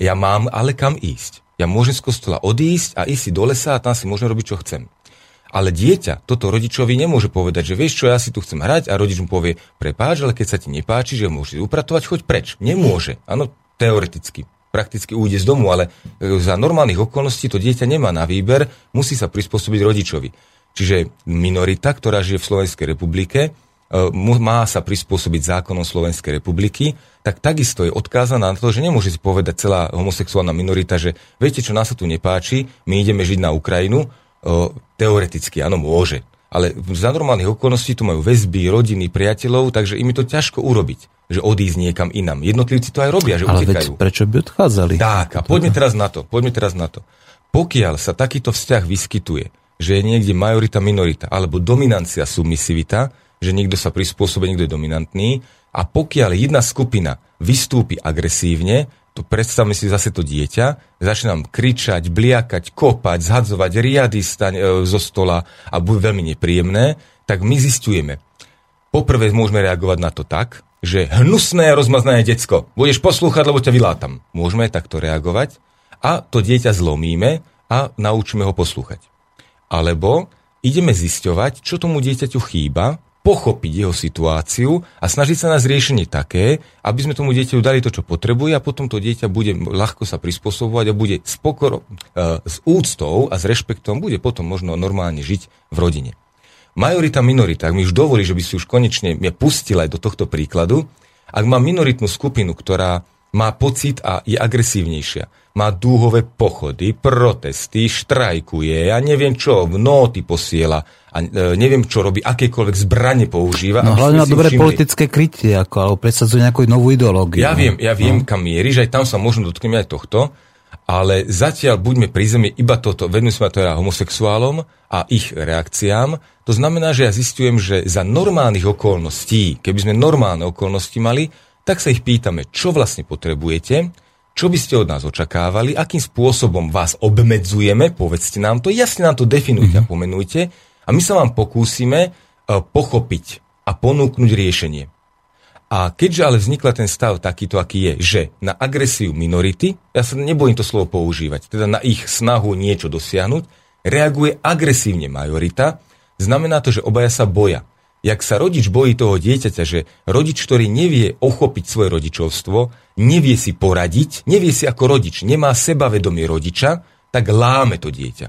Ja mám ale kam ísť. Ja môžem z kostola odísť a ísť si do lesa a tam si môžem robiť, čo chcem. Ale dieťa toto rodičovi nemôže povedať, že vieš čo, ja si tu chcem hrať a rodič mu povie, prepáč, ale keď sa ti nepáči, že môžeš upratovať, choď preč. Nemôže. Áno, teoreticky prakticky ujde z domu, ale e, za normálnych okolností to dieťa nemá na výber, musí sa prispôsobiť rodičovi. Čiže minorita, ktorá žije v Slovenskej republike, e, má sa prispôsobiť zákonom Slovenskej republiky, tak takisto je odkázaná na to, že nemôže si povedať celá homosexuálna minorita, že viete, čo nás sa tu nepáči, my ideme žiť na Ukrajinu. E, teoreticky, áno, môže. Ale za normálnych okolností tu majú väzby, rodiny, priateľov, takže im je to ťažko urobiť že odísť niekam inam. Jednotlivci to aj robia, že Ale utekajú. Veď prečo by odchádzali? Tak, a poďme teraz na to. Poďme teraz na to. Pokiaľ sa takýto vzťah vyskytuje, že je niekde majorita, minorita, alebo dominancia, submisivita, že niekto sa prispôsobí, niekto je dominantný, a pokiaľ jedna skupina vystúpi agresívne, to predstavme si zase to dieťa, začne nám kričať, bliakať, kopať, zhadzovať riady staň, e, zo stola a bude veľmi nepríjemné, tak my zistujeme. Poprvé môžeme reagovať na to tak, že hnusné rozmaznané decko, budeš poslúchať, lebo ťa vylátam. Môžeme takto reagovať a to dieťa zlomíme a naučíme ho poslúchať. Alebo ideme zisťovať, čo tomu dieťaťu chýba, pochopiť jeho situáciu a snažiť sa na zriešenie také, aby sme tomu dieťaťu dali to, čo potrebuje a potom to dieťa bude ľahko sa prispôsobovať a bude s, pokoro, e, s úctou a s rešpektom bude potom možno normálne žiť v rodine. Majorita, minorita, ak mi už dovolí, že by si už konečne mňa pustil aj do tohto príkladu, ak má minoritnú skupinu, ktorá má pocit a je agresívnejšia, má dúhové pochody, protesty, štrajkuje, ja neviem čo, nóty posiela a e, neviem čo robí, akékoľvek zbranie používa. No hlavne má dobré všimli. politické krytie, ako, alebo predsadzuje nejakú novú ideológiu. Ja viem, ja viem, no. kam mierí, že aj tam sa možno dotkneme aj tohto, ale zatiaľ buďme pri zemi iba toto, sme to teda homosexuálom a ich reakciám. To znamená, že ja zistujem, že za normálnych okolností, keby sme normálne okolnosti mali, tak sa ich pýtame, čo vlastne potrebujete, čo by ste od nás očakávali, akým spôsobom vás obmedzujeme, povedzte nám to, jasne nám to definujte mm-hmm. a pomenujte a my sa vám pokúsime uh, pochopiť a ponúknuť riešenie. A keďže ale vznikla ten stav takýto, aký je, že na agresiu minority, ja sa nebojím to slovo používať, teda na ich snahu niečo dosiahnuť, reaguje agresívne majorita, znamená to, že obaja sa boja. Jak sa rodič bojí toho dieťaťa, že rodič, ktorý nevie ochopiť svoje rodičovstvo, nevie si poradiť, nevie si ako rodič, nemá sebavedomie rodiča, tak láme to dieťa.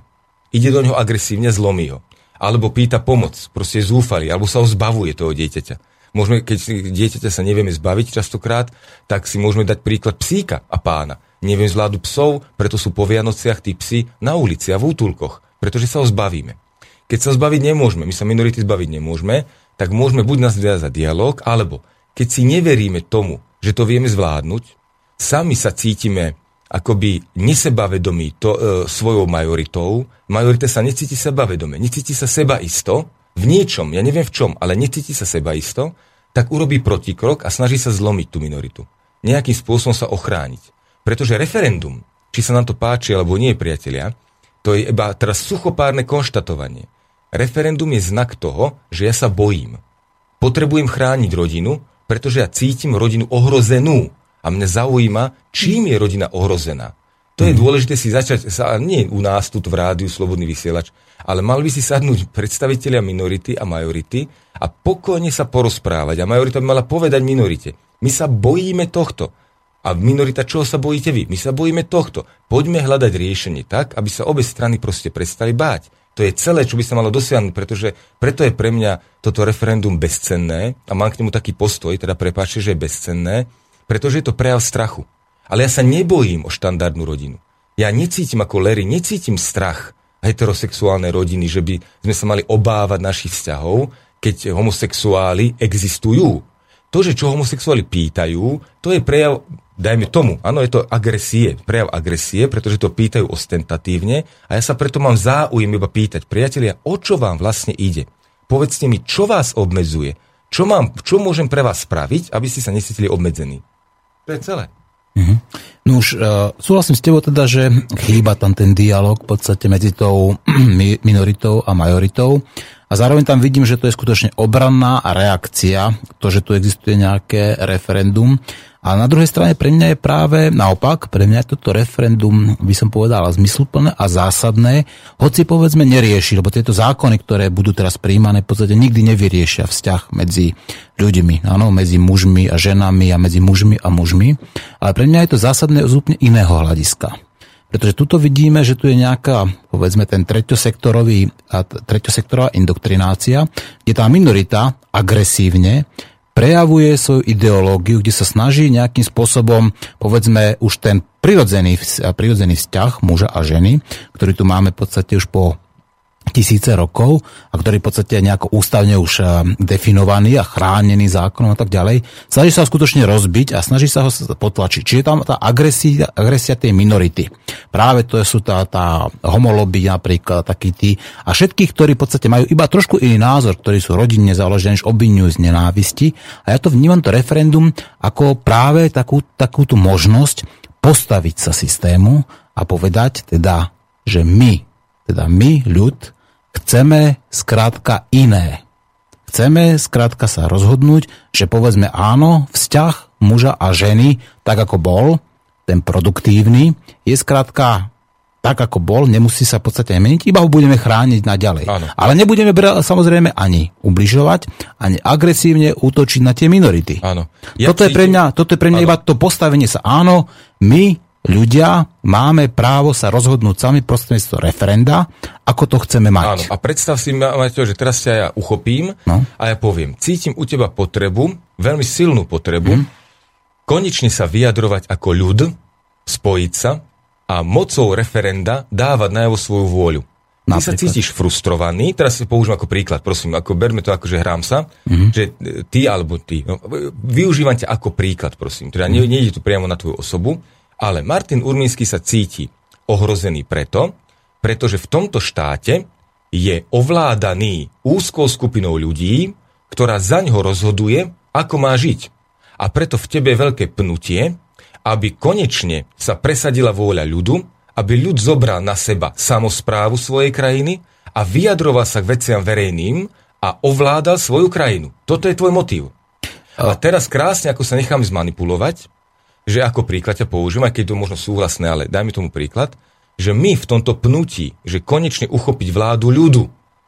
Ide do neho agresívne, zlomí ho. Alebo pýta pomoc, proste je zúfalý, alebo sa ho zbavuje toho dieťaťa Môžeme, keď dieťaťa sa nevieme zbaviť častokrát, tak si môžeme dať príklad psíka a pána. Neviem zvládu psov, preto sú po Vianociach tí psi na ulici a v útulkoch, pretože sa ho zbavíme. Keď sa zbaviť nemôžeme, my sa minority zbaviť nemôžeme, tak môžeme buď za dialog, alebo keď si neveríme tomu, že to vieme zvládnuť, sami sa cítime akoby nesebavedomí to, e, svojou majoritou, majorita sa necíti sebavedome, necíti sa seba isto, v niečom, ja neviem v čom, ale necíti sa seba isto, tak urobí protikrok a snaží sa zlomiť tú minoritu. Nejakým spôsobom sa ochrániť. Pretože referendum, či sa nám to páči alebo nie, priatelia, to je iba teraz suchopárne konštatovanie. Referendum je znak toho, že ja sa bojím. Potrebujem chrániť rodinu, pretože ja cítim rodinu ohrozenú. A mňa zaujíma, čím je rodina ohrozená. To je mhm. dôležité si začať, sa, nie u nás tu v rádiu Slobodný vysielač, ale mal by si sadnúť predstavitelia minority a majority a pokojne sa porozprávať. A majorita by mala povedať minorite, my sa bojíme tohto. A minorita, čoho sa bojíte vy? My sa bojíme tohto. Poďme hľadať riešenie tak, aby sa obe strany proste prestali báť. To je celé, čo by sa malo dosiahnuť, pretože preto je pre mňa toto referendum bezcenné a mám k nemu taký postoj, teda prepáčte, že je bezcenné, pretože je to prejav strachu. Ale ja sa nebojím o štandardnú rodinu. Ja necítim ako Larry, necítim strach heterosexuálnej rodiny, že by sme sa mali obávať našich vzťahov, keď homosexuáli existujú. To, že čo homosexuáli pýtajú, to je prejav, dajme tomu, áno, je to agresie, prejav agresie, pretože to pýtajú ostentatívne a ja sa preto mám záujem iba pýtať, priatelia, o čo vám vlastne ide? Povedzte mi, čo vás obmedzuje? Čo, mám, čo môžem pre vás spraviť, aby ste sa nesítili obmedzení? To je celé. Mm-hmm. No už uh, súhlasím s tebou teda, že chýba tam ten dialog v podstate medzi tou minoritou a majoritou. A zároveň tam vidím, že to je skutočne obranná reakcia, to, že tu existuje nejaké referendum. A na druhej strane pre mňa je práve naopak, pre mňa je toto referendum, by som povedal, zmysluplné a zásadné, hoci povedzme nerieši, lebo tieto zákony, ktoré budú teraz príjmané, v podstate nikdy nevyriešia vzťah medzi ľuďmi, áno, medzi mužmi a ženami a medzi mužmi a mužmi. Ale pre mňa je to zásadné z úplne iného hľadiska. Pretože tuto vidíme, že tu je nejaká, povedzme, ten treťosektorový, treťosektorová indoktrinácia, kde tá minorita agresívne prejavuje svoju ideológiu, kde sa snaží nejakým spôsobom, povedzme, už ten prirodzený, prirodzený vzťah muža a ženy, ktorý tu máme v podstate už po tisíce rokov a ktorý v podstate nejako ústavne už eh, definovaný a chránený zákonom a tak ďalej, snaží sa ho skutočne rozbiť a snaží sa ho potlačiť. Čiže tam tá agresia, agresia tej minority. Práve to sú tá, tá homoloby napríklad, takí tí a všetkých, ktorí v podstate majú iba trošku iný názor, ktorí sú rodinne založení, obvinujú z nenávisti. A ja to vnímam to referendum ako práve takú, takú tú možnosť postaviť sa systému a povedať teda, že my teda my, ľud, chceme skrátka iné. Chceme skrátka sa rozhodnúť, že povedzme áno, vzťah muža a ženy, tak ako bol, ten produktívny, je skrátka tak, ako bol, nemusí sa v podstate meniť, iba ho budeme chrániť naďalej. Áno. Ale nebudeme samozrejme ani ubližovať, ani agresívne útočiť na tie minority. Áno. Ja toto, cítim... je pre mňa, toto je pre mňa áno. iba to postavenie sa. Áno, my ľudia máme právo sa rozhodnúť sami prostredníctvom referenda, ako to chceme mať. Áno, a predstav si, Maťo, že teraz ťa ja uchopím no. a ja poviem, cítim u teba potrebu, veľmi silnú potrebu, mm. konečne sa vyjadrovať ako ľud, spojiť sa a mocou referenda dávať najavo svoju vôľu. Ty Napríklad. sa cítiš frustrovaný, teraz si použijem ako príklad, prosím, ako berme to ako, že hrám sa, mm-hmm. že e, ty alebo ty, no, využívam ťa ako príklad, prosím, teda mm-hmm. nejde tu priamo na tvoju osobu, ale Martin Urmínsky sa cíti ohrozený preto, pretože v tomto štáte je ovládaný úzkou skupinou ľudí, ktorá za ňo rozhoduje, ako má žiť. A preto v tebe je veľké pnutie, aby konečne sa presadila vôľa ľudu, aby ľud zobral na seba samozprávu svojej krajiny a vyjadroval sa k veciam verejným a ovládal svoju krajinu. Toto je tvoj motív. A teraz krásne, ako sa nechám zmanipulovať, že ako príklad ťa použijem, aj keď to možno súhlasné, ale dajme tomu príklad, že my v tomto pnutí, že konečne uchopiť vládu ľudu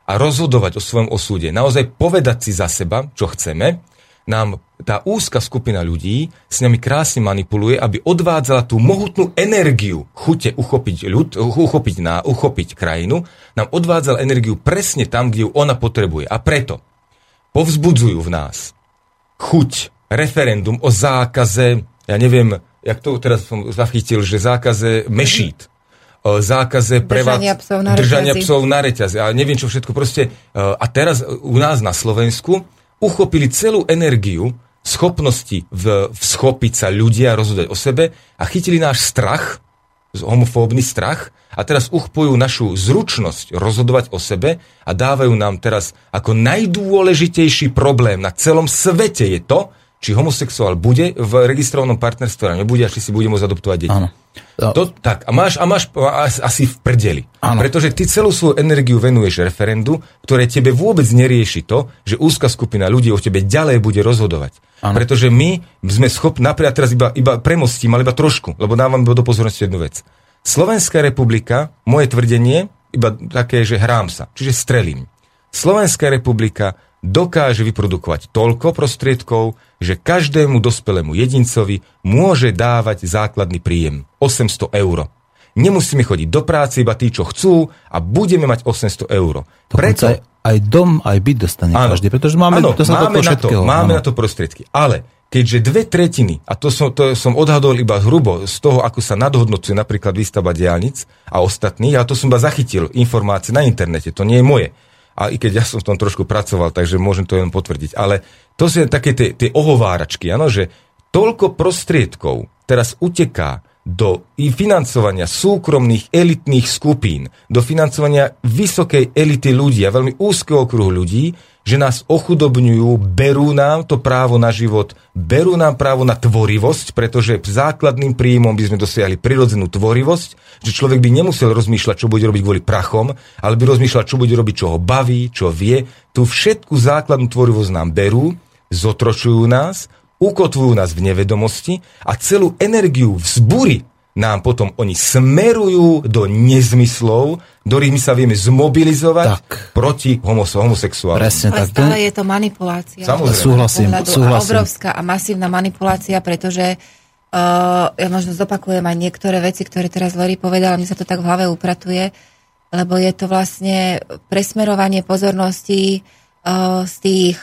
a rozhodovať o svojom osúde, naozaj povedať si za seba, čo chceme, nám tá úzka skupina ľudí s nami krásne manipuluje, aby odvádzala tú mohutnú energiu chute uchopiť ľud, uchopiť, na, uchopiť krajinu, nám odvádzala energiu presne tam, kde ju ona potrebuje. A preto povzbudzujú v nás chuť, referendum o zákaze, ja neviem, jak to teraz som zachytil, že zákaze mešít, zákaze prevác... Držania psov na držania psov na reťaze. A neviem čo všetko. Proste, a teraz u nás na Slovensku uchopili celú energiu schopnosti v, schopiť sa ľudia, rozhodať o sebe a chytili náš strach, homofóbny strach a teraz uchpujú našu zručnosť rozhodovať o sebe a dávajú nám teraz ako najdôležitejší problém na celom svete je to, či homosexuál bude v registrovanom partnerstve a nebude a či si bude môcť adoptovať deti. Áno. To, tak, a máš, a máš asi v prdeli. Áno. Pretože ty celú svoju energiu venuješ referendu, ktoré tebe vôbec nerieši to, že úzka skupina ľudí o tebe ďalej bude rozhodovať. Áno. Pretože my sme schopní, napríklad teraz iba, iba premostím, ale iba trošku, lebo dávam do pozornosti jednu vec. Slovenská republika, moje tvrdenie, iba také, že hrám sa, čiže strelím. Slovenská republika dokáže vyprodukovať toľko prostriedkov, že každému dospelému jedincovi môže dávať základný príjem 800 eur. Nemusíme chodiť do práce, iba tí, čo chcú a budeme mať 800 eur. Preto... Aj, aj dom, aj byt dostane áno, každý, pretože máme, áno, to máme, na to, máme na to prostriedky. Ale keďže dve tretiny, a to som, to som odhadol iba hrubo z toho, ako sa nadhodnocuje napríklad výstava diálnic a ostatných, a to som iba zachytil informácie na internete, to nie je moje a i keď ja som v tom trošku pracoval, takže môžem to len potvrdiť. Ale to sú také tie, tie ohováračky, ano, že toľko prostriedkov teraz uteká do financovania súkromných elitných skupín, do financovania vysokej elity ľudí a veľmi úzkeho okruhu ľudí, že nás ochudobňujú, berú nám to právo na život, berú nám právo na tvorivosť, pretože základným príjmom by sme dosiahli prirodzenú tvorivosť, že človek by nemusel rozmýšľať, čo bude robiť kvôli prachom, ale by rozmýšľať, čo bude robiť, čo ho baví, čo vie. Tu všetku základnú tvorivosť nám berú, zotročujú nás, ukotvujú nás v nevedomosti a celú energiu vzbury nám potom oni smerujú do nezmyslov, ktorými sa vieme zmobilizovať tak. proti homos- homosexuálom. Presne Ale tak. stále je to manipulácia. Samozrejme. Súhlasím, súhlasím. A obrovská a masívna manipulácia, pretože uh, ja možno zopakujem aj niektoré veci, ktoré teraz Lori povedala, mne sa to tak v hlave upratuje, lebo je to vlastne presmerovanie pozornosti uh, z tých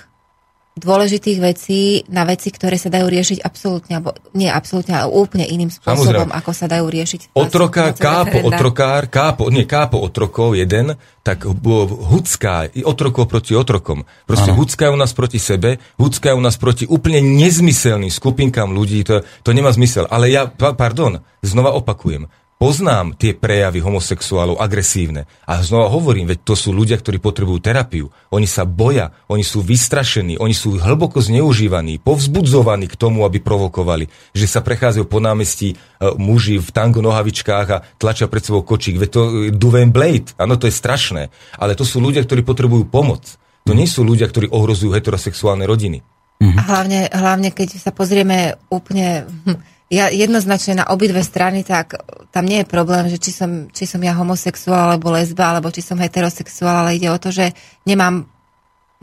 dôležitých vecí na veci, ktoré sa dajú riešiť absolútne, alebo nie absolútne, ale úplne iným spôsobom, Samozrejme. ako sa dajú riešiť. Otroka, kápo, referenda. otrokár, kápo, nie kápo otrokov, jeden, tak hucká, otrokov proti otrokom. Proste hucká u nás proti sebe, hucká u nás proti úplne nezmyselným skupinkám ľudí, to, to nemá zmysel. Ale ja, pardon, znova opakujem, poznám tie prejavy homosexuálov agresívne. A znova hovorím, veď to sú ľudia, ktorí potrebujú terapiu. Oni sa boja, oni sú vystrašení, oni sú hlboko zneužívaní, povzbudzovaní k tomu, aby provokovali. Že sa prechádzajú po námestí uh, muži v tango nohavičkách a tlačia pred sebou kočík. Veď to uh, Duven Blade, áno, to je strašné. Ale to sú ľudia, ktorí potrebujú pomoc. To nie sú ľudia, ktorí ohrozujú heterosexuálne rodiny. A hlavne, hlavne, keď sa pozrieme úplne hm, ja jednoznačne na obidve strany, tak tam nie je problém, že či som, či som ja homosexuál alebo lesba, alebo či som heterosexuál, ale ide o to, že nemám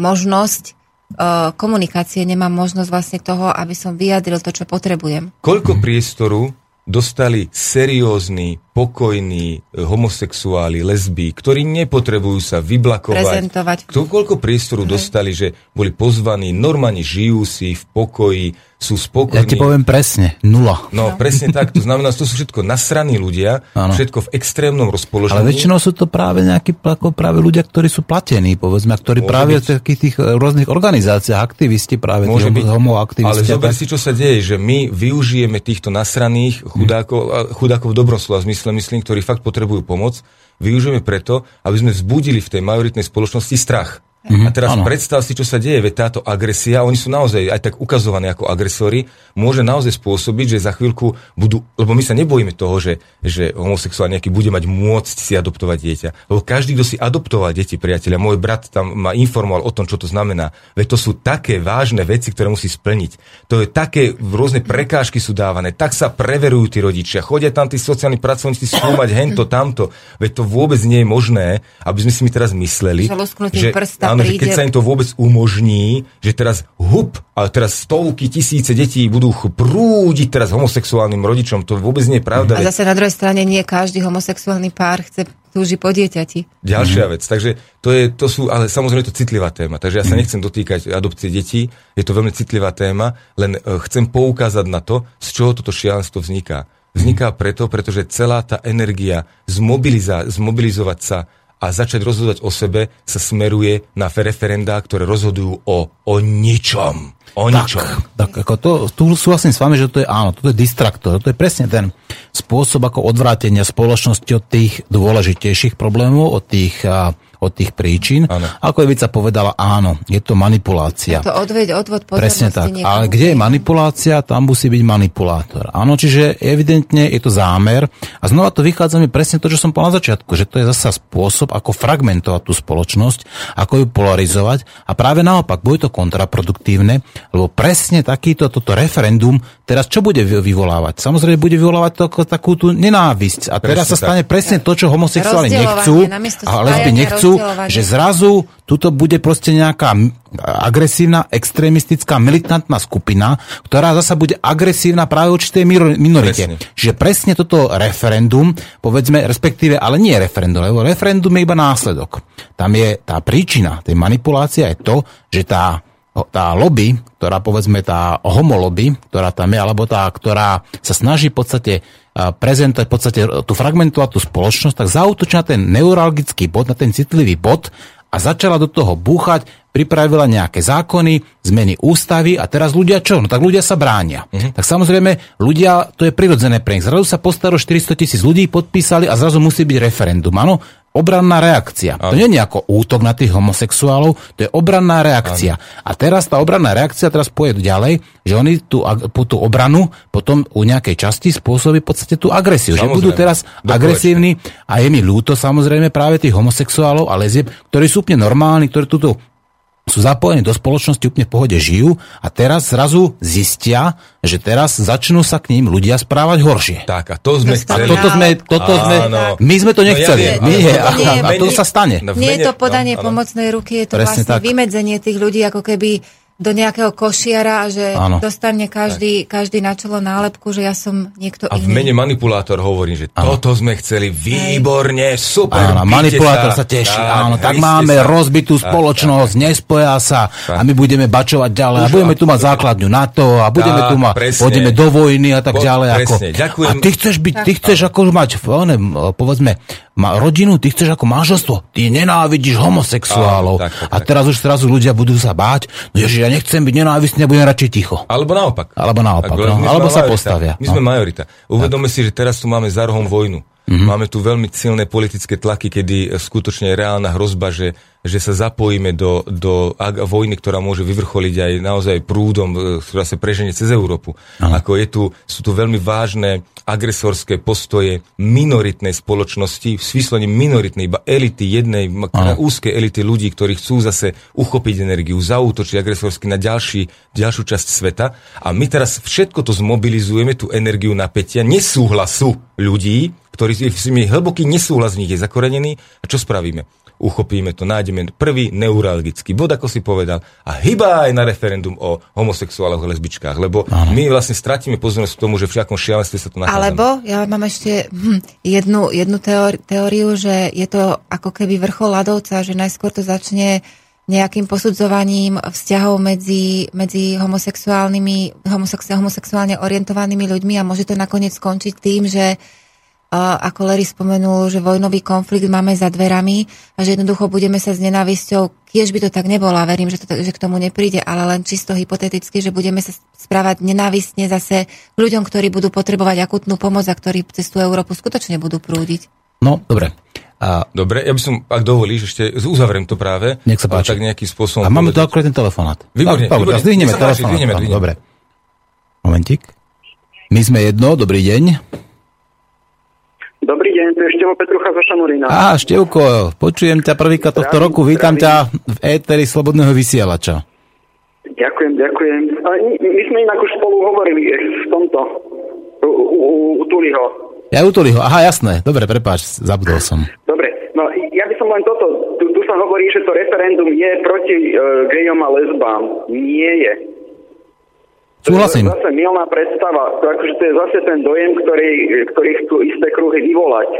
možnosť uh, komunikácie, nemám možnosť vlastne toho, aby som vyjadril to, čo potrebujem. Koľko priestoru dostali seriózni, pokojní eh, homosexuáli, lesby, ktorí nepotrebujú sa vyblakovať. Prezentovať. Kto, koľko priestoru Hej. dostali, že boli pozvaní, normálne žijú si v pokoji, sú spokojní. Ja ti poviem presne, nula. No, presne tak. To znamená, to sú všetko nasraní ľudia, ano. všetko v extrémnom rozpoložení. Ale väčšinou sú to práve nejakí práve ľudia, ktorí sú platení, povedzme, ktorí Môže práve byť. v takých tých eh, rôznych organizáciách, aktivisti práve, Môže tí homoaktivisti. Ale zober si, čo sa deje, že my využijeme týchto nasraných chudákov, chudákov v dobrom slova zmysle, myslím, ktorí fakt potrebujú pomoc, využijeme preto, aby sme vzbudili v tej majoritnej spoločnosti strach. Mm-hmm, a teraz áno. predstav si, čo sa deje, veď táto agresia, oni sú naozaj aj tak ukazovaní ako agresori, môže naozaj spôsobiť, že za chvíľku budú, lebo my sa nebojíme toho, že, že homosexuál nejaký bude mať môcť si adoptovať dieťa. Lebo každý, kto si adoptoval deti, priateľa, môj brat tam ma informoval o tom, čo to znamená. Veď to sú také vážne veci, ktoré musí splniť. To je také, rôzne prekážky sú dávané, tak sa preverujú tí rodičia, chodia tam tí sociálni pracovníci skúmať hento, tamto. Veď to vôbec nie je možné, aby sme si mi teraz mysleli, že, áno, že keď sa im to vôbec umožní, že teraz hup, a teraz stovky, tisíce detí budú prúdiť teraz homosexuálnym rodičom, to vôbec nie je pravda. A zase na druhej strane nie každý homosexuálny pár chce túži po dieťati. Ďalšia mm. vec. Takže to, je, to sú, ale samozrejme je to citlivá téma. Takže ja sa mhm. nechcem dotýkať adopcie detí. Je to veľmi citlivá téma, len e, chcem poukázať na to, z čoho toto šialenstvo vzniká. Vzniká preto, pretože celá tá energia zmobilizovať sa a začať rozhodovať o sebe sa smeruje na referendá, ktoré rozhodujú o, o ničom. O tak, ničom. Tak ako to, tu súhlasím s vami, že to je áno, to je distraktor. To je presne ten spôsob ako odvrátenia spoločnosti od tých dôležitejších problémov, od tých od tých príčin. Ano. Ako Evica povedala, áno, je to manipulácia. Je to odveď, odvod Presne tak. Ale kde je manipulácia, tam musí byť manipulátor. Áno, čiže evidentne je to zámer. A znova to vychádza mi presne to, čo som povedal na začiatku, že to je zasa spôsob, ako fragmentovať tú spoločnosť, ako ju polarizovať. A práve naopak, bude to kontraproduktívne, lebo presne takýto toto referendum teraz čo bude vyvolávať? Samozrejme bude vyvolávať to, takú tú nenávisť. A teraz presne sa stane tak. presne to, čo homosexuáli nechcú, a lesby nechcú, zrazu, že zrazu tuto bude proste nejaká agresívna, extrémistická, militantná skupina, ktorá zasa bude agresívna práve určitej minorite. Presne. Čiže presne toto referendum, povedzme, respektíve, ale nie referendum, lebo referendum je iba následok. Tam je tá príčina tej manipulácie je to, že tá tá lobby, ktorá povedzme tá homolobby, ktorá tam je, alebo tá, ktorá sa snaží v podstate prezentovať v podstate tú fragmentovať tú spoločnosť, tak zautočí na ten neuralgický bod, na ten citlivý bod a začala do toho búchať, pripravila nejaké zákony, zmeny ústavy a teraz ľudia čo? No tak ľudia sa bránia. Uh-huh. Tak samozrejme, ľudia, to je prirodzené pre nich. Zrazu sa postaro 400 tisíc ľudí, podpísali a zrazu musí byť referendum. Áno, obranná reakcia. Ano. To nie je ako útok na tých homosexuálov, to je obranná reakcia. Ano. A teraz tá obranná reakcia teraz pôjde ďalej, že oni tú, tú obranu potom u nejakej časti spôsobí v podstate tú agresiu. Samozrejme. Že budú teraz Dokonečne. agresívni a je mi ľúto samozrejme práve tých homosexuálov a lezieb, ktorí sú úplne normálni, ktorí túto sú zapojení do spoločnosti, úplne v pohode žijú a teraz zrazu zistia, že teraz začnú sa k ním ľudia správať horšie. Tak a to sme chceli. A toto sme, toto sme, my sme to nechceli. No, ja nie, nie, a, a to sa stane. Nie je to podanie no, pomocnej ruky, je to Presne vlastne tak. vymedzenie tých ľudí, ako keby do nejakého košiara a že ano. dostane každý, každý na čelo nálepku, že ja som niekto a iný. A v mene manipulátor hovorím, že ano. toto sme chceli výborne, super. Áno, manipulátor sa, sa teší, tak, áno, tak máme sa. rozbitú spoločnosť, tak, nespoja sa tak. a my budeme bačovať ďalej Už, a budeme tu mať základňu na to a budeme tak, tu mať, pôjdeme do vojny a tak po, ďalej. Presne, ako, ďakujem. A ty chceš byť, ty chceš ako mať, povedzme, ma, rodinu, ty chceš ako manželstvo, ty nenávidíš homosexuálov. tak, tak, a teraz už zrazu ľudia budú sa báť, no ježiš, ja nechcem byť nenávistný, budem radšej ticho. Alebo naopak. Alebo naopak, no. alebo sa majorita. postavia. My sme no. majorita. Uvedome si, že teraz tu máme za rohom vojnu. Mm-hmm. Máme tu veľmi silné politické tlaky, kedy skutočne je reálna hrozba, že, že sa zapojíme do, do vojny, ktorá môže vyvrcholiť aj naozaj prúdom, e, ktorá sa preženie cez Európu. Aha. Ako je tu, sú tu veľmi vážne agresorské postoje minoritnej spoločnosti, v svýslení minoritnej, iba elity, jednej Aha. úzkej elity ľudí, ktorí chcú zase uchopiť energiu, zaútočiť agresorsky na ďalší, ďalšiu časť sveta. A my teraz všetko to zmobilizujeme, tú energiu napätia, nesúhlasu ľudí, ktorý s nimi hlboký nesúhlas v nich je zakorenený. A čo spravíme? Uchopíme to, nájdeme prvý neuralgický bod, ako si povedal, a hyba aj na referendum o homosexuáloch a lesbičkách, lebo Aha. my vlastne stratíme pozornosť k tomu, že v všetkom šialenstve sa to nachádzame. Alebo ja mám ešte hm, jednu, jednu teóri- teóriu, že je to ako keby vrchol ľadovca, že najskôr to začne nejakým posudzovaním vzťahov medzi, medzi homosexuálnymi, homosex, homosexuálne orientovanými ľuďmi a môže to nakoniec skončiť tým, že ako Larry spomenul, že vojnový konflikt máme za dverami a že jednoducho budeme sa s nenávisťou, kiež by to tak nebolo a verím, že, to, že k tomu nepríde, ale len čisto hypoteticky, že budeme sa správať nenávistne zase k ľuďom, ktorí budú potrebovať akutnú pomoc a ktorí cez tú Európu skutočne budú prúdiť. No, dobre. A, Dobre, ja by som, ak dovolíš, ešte uzavriem to práve. Nech sa páči. Tak nejakým spôsobom... a máme tu akurát ten telefonát. Výborne, Dobre, výborne. zdvihneme telefonát. Dobre. Momentík. My sme jedno, dobrý deň. Dobrý deň, tu je Števo Petrucha zo Šamorína. Á, Števko, počujem ťa prvýkrát tohto Zdravím, roku, vítam zdravím. ťa v éteri Slobodného vysielača. Ďakujem, ďakujem. A my, sme inak už spolu hovorili v tomto, u, u, u Tuliho. Ja utoli ho, aha, jasné, dobre, prepáč, zabudol som. Dobre, no ja by som len toto, tu, tu sa hovorí, že to referendum je proti uh, gejom a lesbám. Nie je. Súhlasím. To je zase milná predstava, to, akože to je zase ten dojem, ktorý, ktorý chcú isté kruhy vyvolať.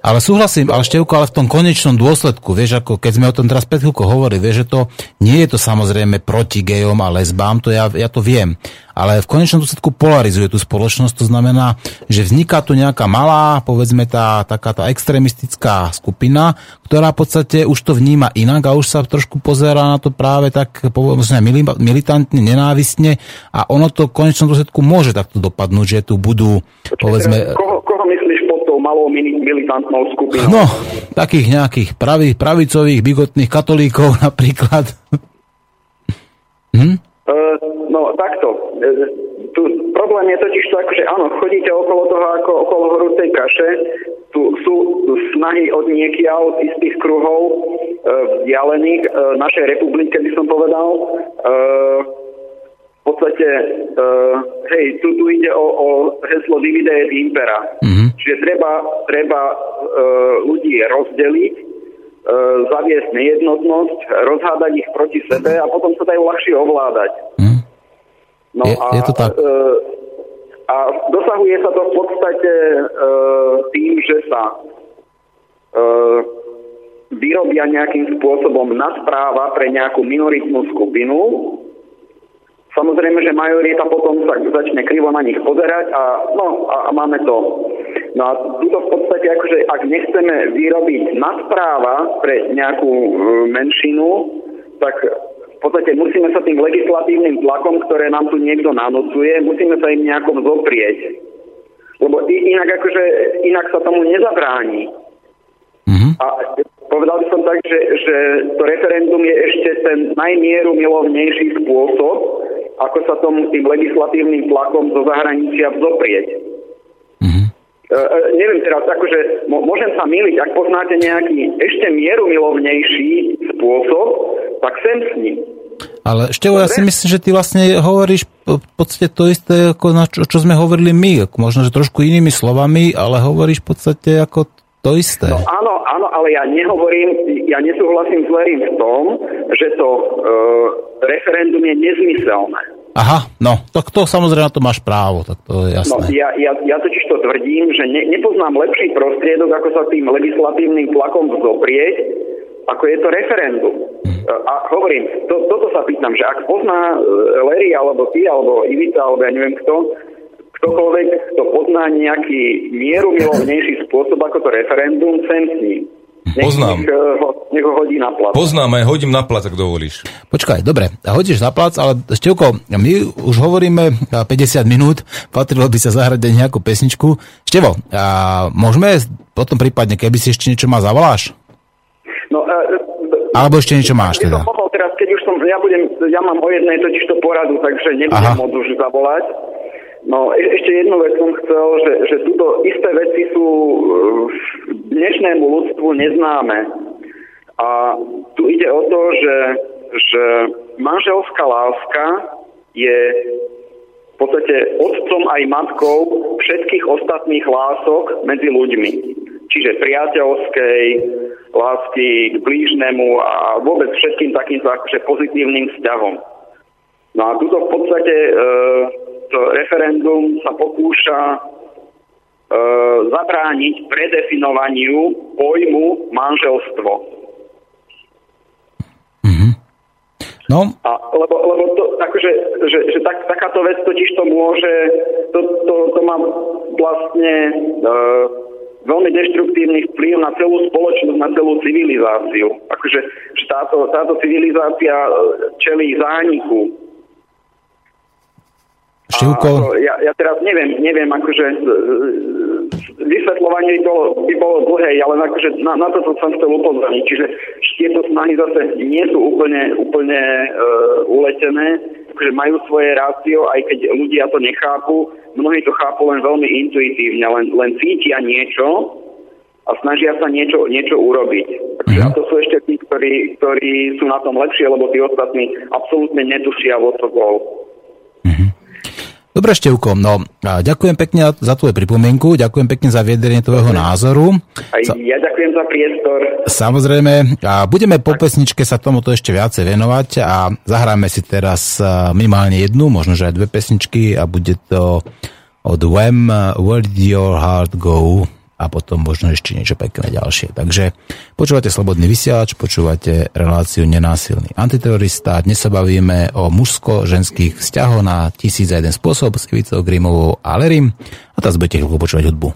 Ale súhlasím, ale Števko, ale v tom konečnom dôsledku, vieš, ako keď sme o tom teraz pred chvíľkou hovorili, vieš, že to nie je to samozrejme proti gejom a lesbám, to ja, ja to viem. Ale v konečnom dôsledku polarizuje tú spoločnosť, to znamená, že vzniká tu nejaká malá, povedzme tá, taká tá extrémistická skupina, ktorá v podstate už to vníma inak a už sa trošku pozerá na to práve tak, povedzme, mili- militantne, nenávistne a ono to v konečnom dôsledku môže takto dopadnúť, že tu budú, povedzme, Koho, koho myslíš pod tou malou militantnou skupinou? No, takých nejakých pravých, pravicových, bigotných katolíkov napríklad. hm? E, no takto. E, tu, problém je totiž to, akože áno, chodíte okolo toho ako okolo horúcej kaše. Tu sú snahy od niekiaľ z istých kruhov e, vzdialených e, našej republike, by som povedal. E, v podstate, e, hej, tu, tu ide o, o heslo divide et impera. Mhm. Čiže treba, treba e, ľudí rozdeliť, e, zaviesť nejednotnosť, rozhádať ich proti sebe a potom sa dajú ľahšie ovládať. Hm? No Je- je to tak. E, a dosahuje sa to v podstate e, tým, že sa e, vyrobia nejakým spôsobom nadpráva pre nejakú minoritnú skupinu. Samozrejme, že majorita potom sa začne krivo na nich pozerať a, no, a, a máme to. No a tuto v podstate, akože ak nechceme vyrobiť nadpráva pre nejakú e, menšinu, tak v podstate musíme sa tým legislatívnym tlakom, ktoré nám tu niekto nanocuje, musíme sa im nejako zoprieť. Lebo inak, akože, inak sa tomu nezabráni. Mhm. A povedal by som tak, že, že to referendum je ešte ten najmieru milovnejší spôsob, ako sa tomu tým legislatívnym tlakom zo zahraničia vzoprieť. E, e, neviem teraz, akože môžem sa miliť, ak poznáte nejaký ešte mieru milovnejší spôsob, tak sem s ním. Ale Števo, ja si myslím, že ty vlastne hovoríš v podstate to isté, ako na čo, čo sme hovorili my. Možno, že trošku inými slovami, ale hovoríš v podstate ako to isté. No áno, áno, ale ja nehovorím, ja nesúhlasím s Lerím v tom, že to e, referendum je nezmyselné. Aha, no, tak to samozrejme to máš právo, tak to je No, jasné. ja, ja, ja totiž to tvrdím, že ne, nepoznám lepší prostriedok, ako sa tým legislatívnym tlakom zoprieť, ako je to referendum. Hm. A hovorím, to, toto sa pýtam, že ak pozná e, Larry, alebo ty, alebo Ivica, alebo ja neviem kto, ktokoľvek, kto pozná nejaký mierumilovnejší spôsob ako to referendum, sem s ním. Nech, Poznám. Nech, eh, ho, nech ho hodí na plat. Poznám aj hodím na plac, ak dovolíš. Počkaj, dobre, hodíš na plac, ale Števko, my už hovoríme a 50 minút, patrilo by sa zahrať aj nejakú pesničku. Števo, a môžeme potom prípadne, keby si ešte niečo má, zavoláš? No, e, Alebo ešte niečo máš teda? mohol teraz, keď už som, ja budem, ja mám o jednej totiž to poradu, takže nebudem môcť už zavolať. No, e- ešte jednu vec som chcel, že, že túto isté veci sú e, dnešnému ľudstvu neznáme. A tu ide o to, že, že manželská láska je v podstate otcom aj matkou všetkých ostatných lások medzi ľuďmi. Čiže priateľskej, lásky k blížnemu a vôbec všetkým takýmto akože pozitívnym vzťahom. No a tuto v podstate e, referendum sa pokúša e, zabrániť predefinovaniu pojmu manželstvo. No, A, lebo, lebo to, akože, že, že tak, takáto vec totiž to môže, to, to, to má vlastne e, veľmi deštruktívny vplyv na celú spoločnosť, na celú civilizáciu. Akože že táto, táto civilizácia e, čelí zániku. Števko? ja, ja teraz neviem, neviem akože e, e, vysvetľovanie bolo, by bolo dlhé, ale akože na, na to som chcel upozorniť. Čiže tieto snahy zase nie sú úplne, úplne uh, uletené, akože majú svoje rácio, aj keď ľudia to nechápu. Mnohí to chápu len veľmi intuitívne, len, len cítia niečo a snažia sa niečo, niečo urobiť. Takže mm-hmm. a to sú ešte tí, ktorí, ktorí sú na tom lepšie, lebo tí ostatní absolútne netušia, o co bol. Dobre, Števko, no ďakujem pekne za tvoju pripomienku, ďakujem pekne za viedrenie tvojho názoru. Aj ja ďakujem za priestor. Samozrejme, a budeme po pesničke sa tomuto ešte viacej venovať a zahráme si teraz minimálne jednu, možno že aj dve pesničky a bude to od Wham Where Did Your Heart Go? A potom možno ešte niečo pekné ďalšie. Takže počúvate Slobodný vysielač, počúvate reláciu Nenásilný antiterorista. Dnes sa bavíme o mužsko-ženských vzťahoch na tisíc a jeden spôsob s Ivicou Grimovou a Lerim. A teraz budete chvíľku počúvať hudbu.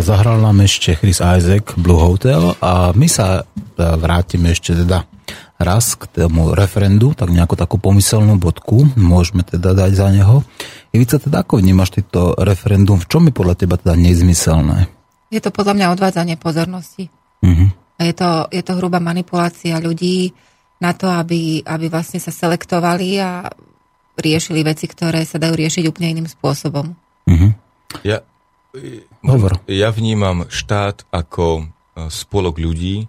Zahral nám ešte Chris Isaac Blue Hotel a my sa e, vrátime ešte teda raz k tomu referendu, tak nejakú takú pomyselnú bodku môžeme teda dať za neho. Ivica, teda ako vnímaš tieto referendum? V čom je podľa teba teda nezmyselné? Je to podľa mňa odvádzanie pozornosti. Uh-huh. Je to, je to hrubá manipulácia ľudí na to, aby, aby vlastne sa selektovali a riešili veci, ktoré sa dajú riešiť úplne iným spôsobom. Uh-huh. Ja, Hovor. ja vnímam štát ako e, spolok ľudí,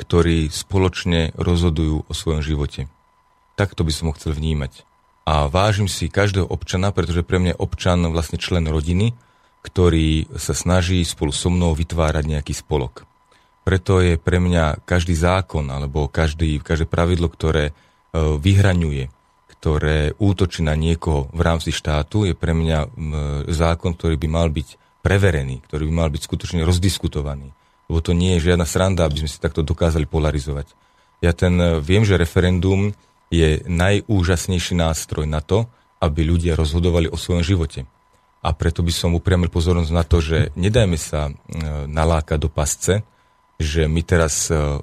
ktorí spoločne rozhodujú o svojom živote. Takto by som ho chcel vnímať. A vážim si každého občana, pretože pre mňa je občan vlastne člen rodiny, ktorý sa snaží spolu so mnou vytvárať nejaký spolok. Preto je pre mňa každý zákon alebo každý, každé pravidlo, ktoré e, vyhraňuje, ktoré útočí na niekoho v rámci štátu, je pre mňa zákon, ktorý by mal byť preverený, ktorý by mal byť skutočne rozdiskutovaný lebo to nie je žiadna sranda, aby sme si takto dokázali polarizovať. Ja ten eh, viem, že referendum je najúžasnejší nástroj na to, aby ľudia rozhodovali o svojom živote. A preto by som upriamil pozornosť na to, že nedajme sa eh, nalákať do pasce, že my teraz eh,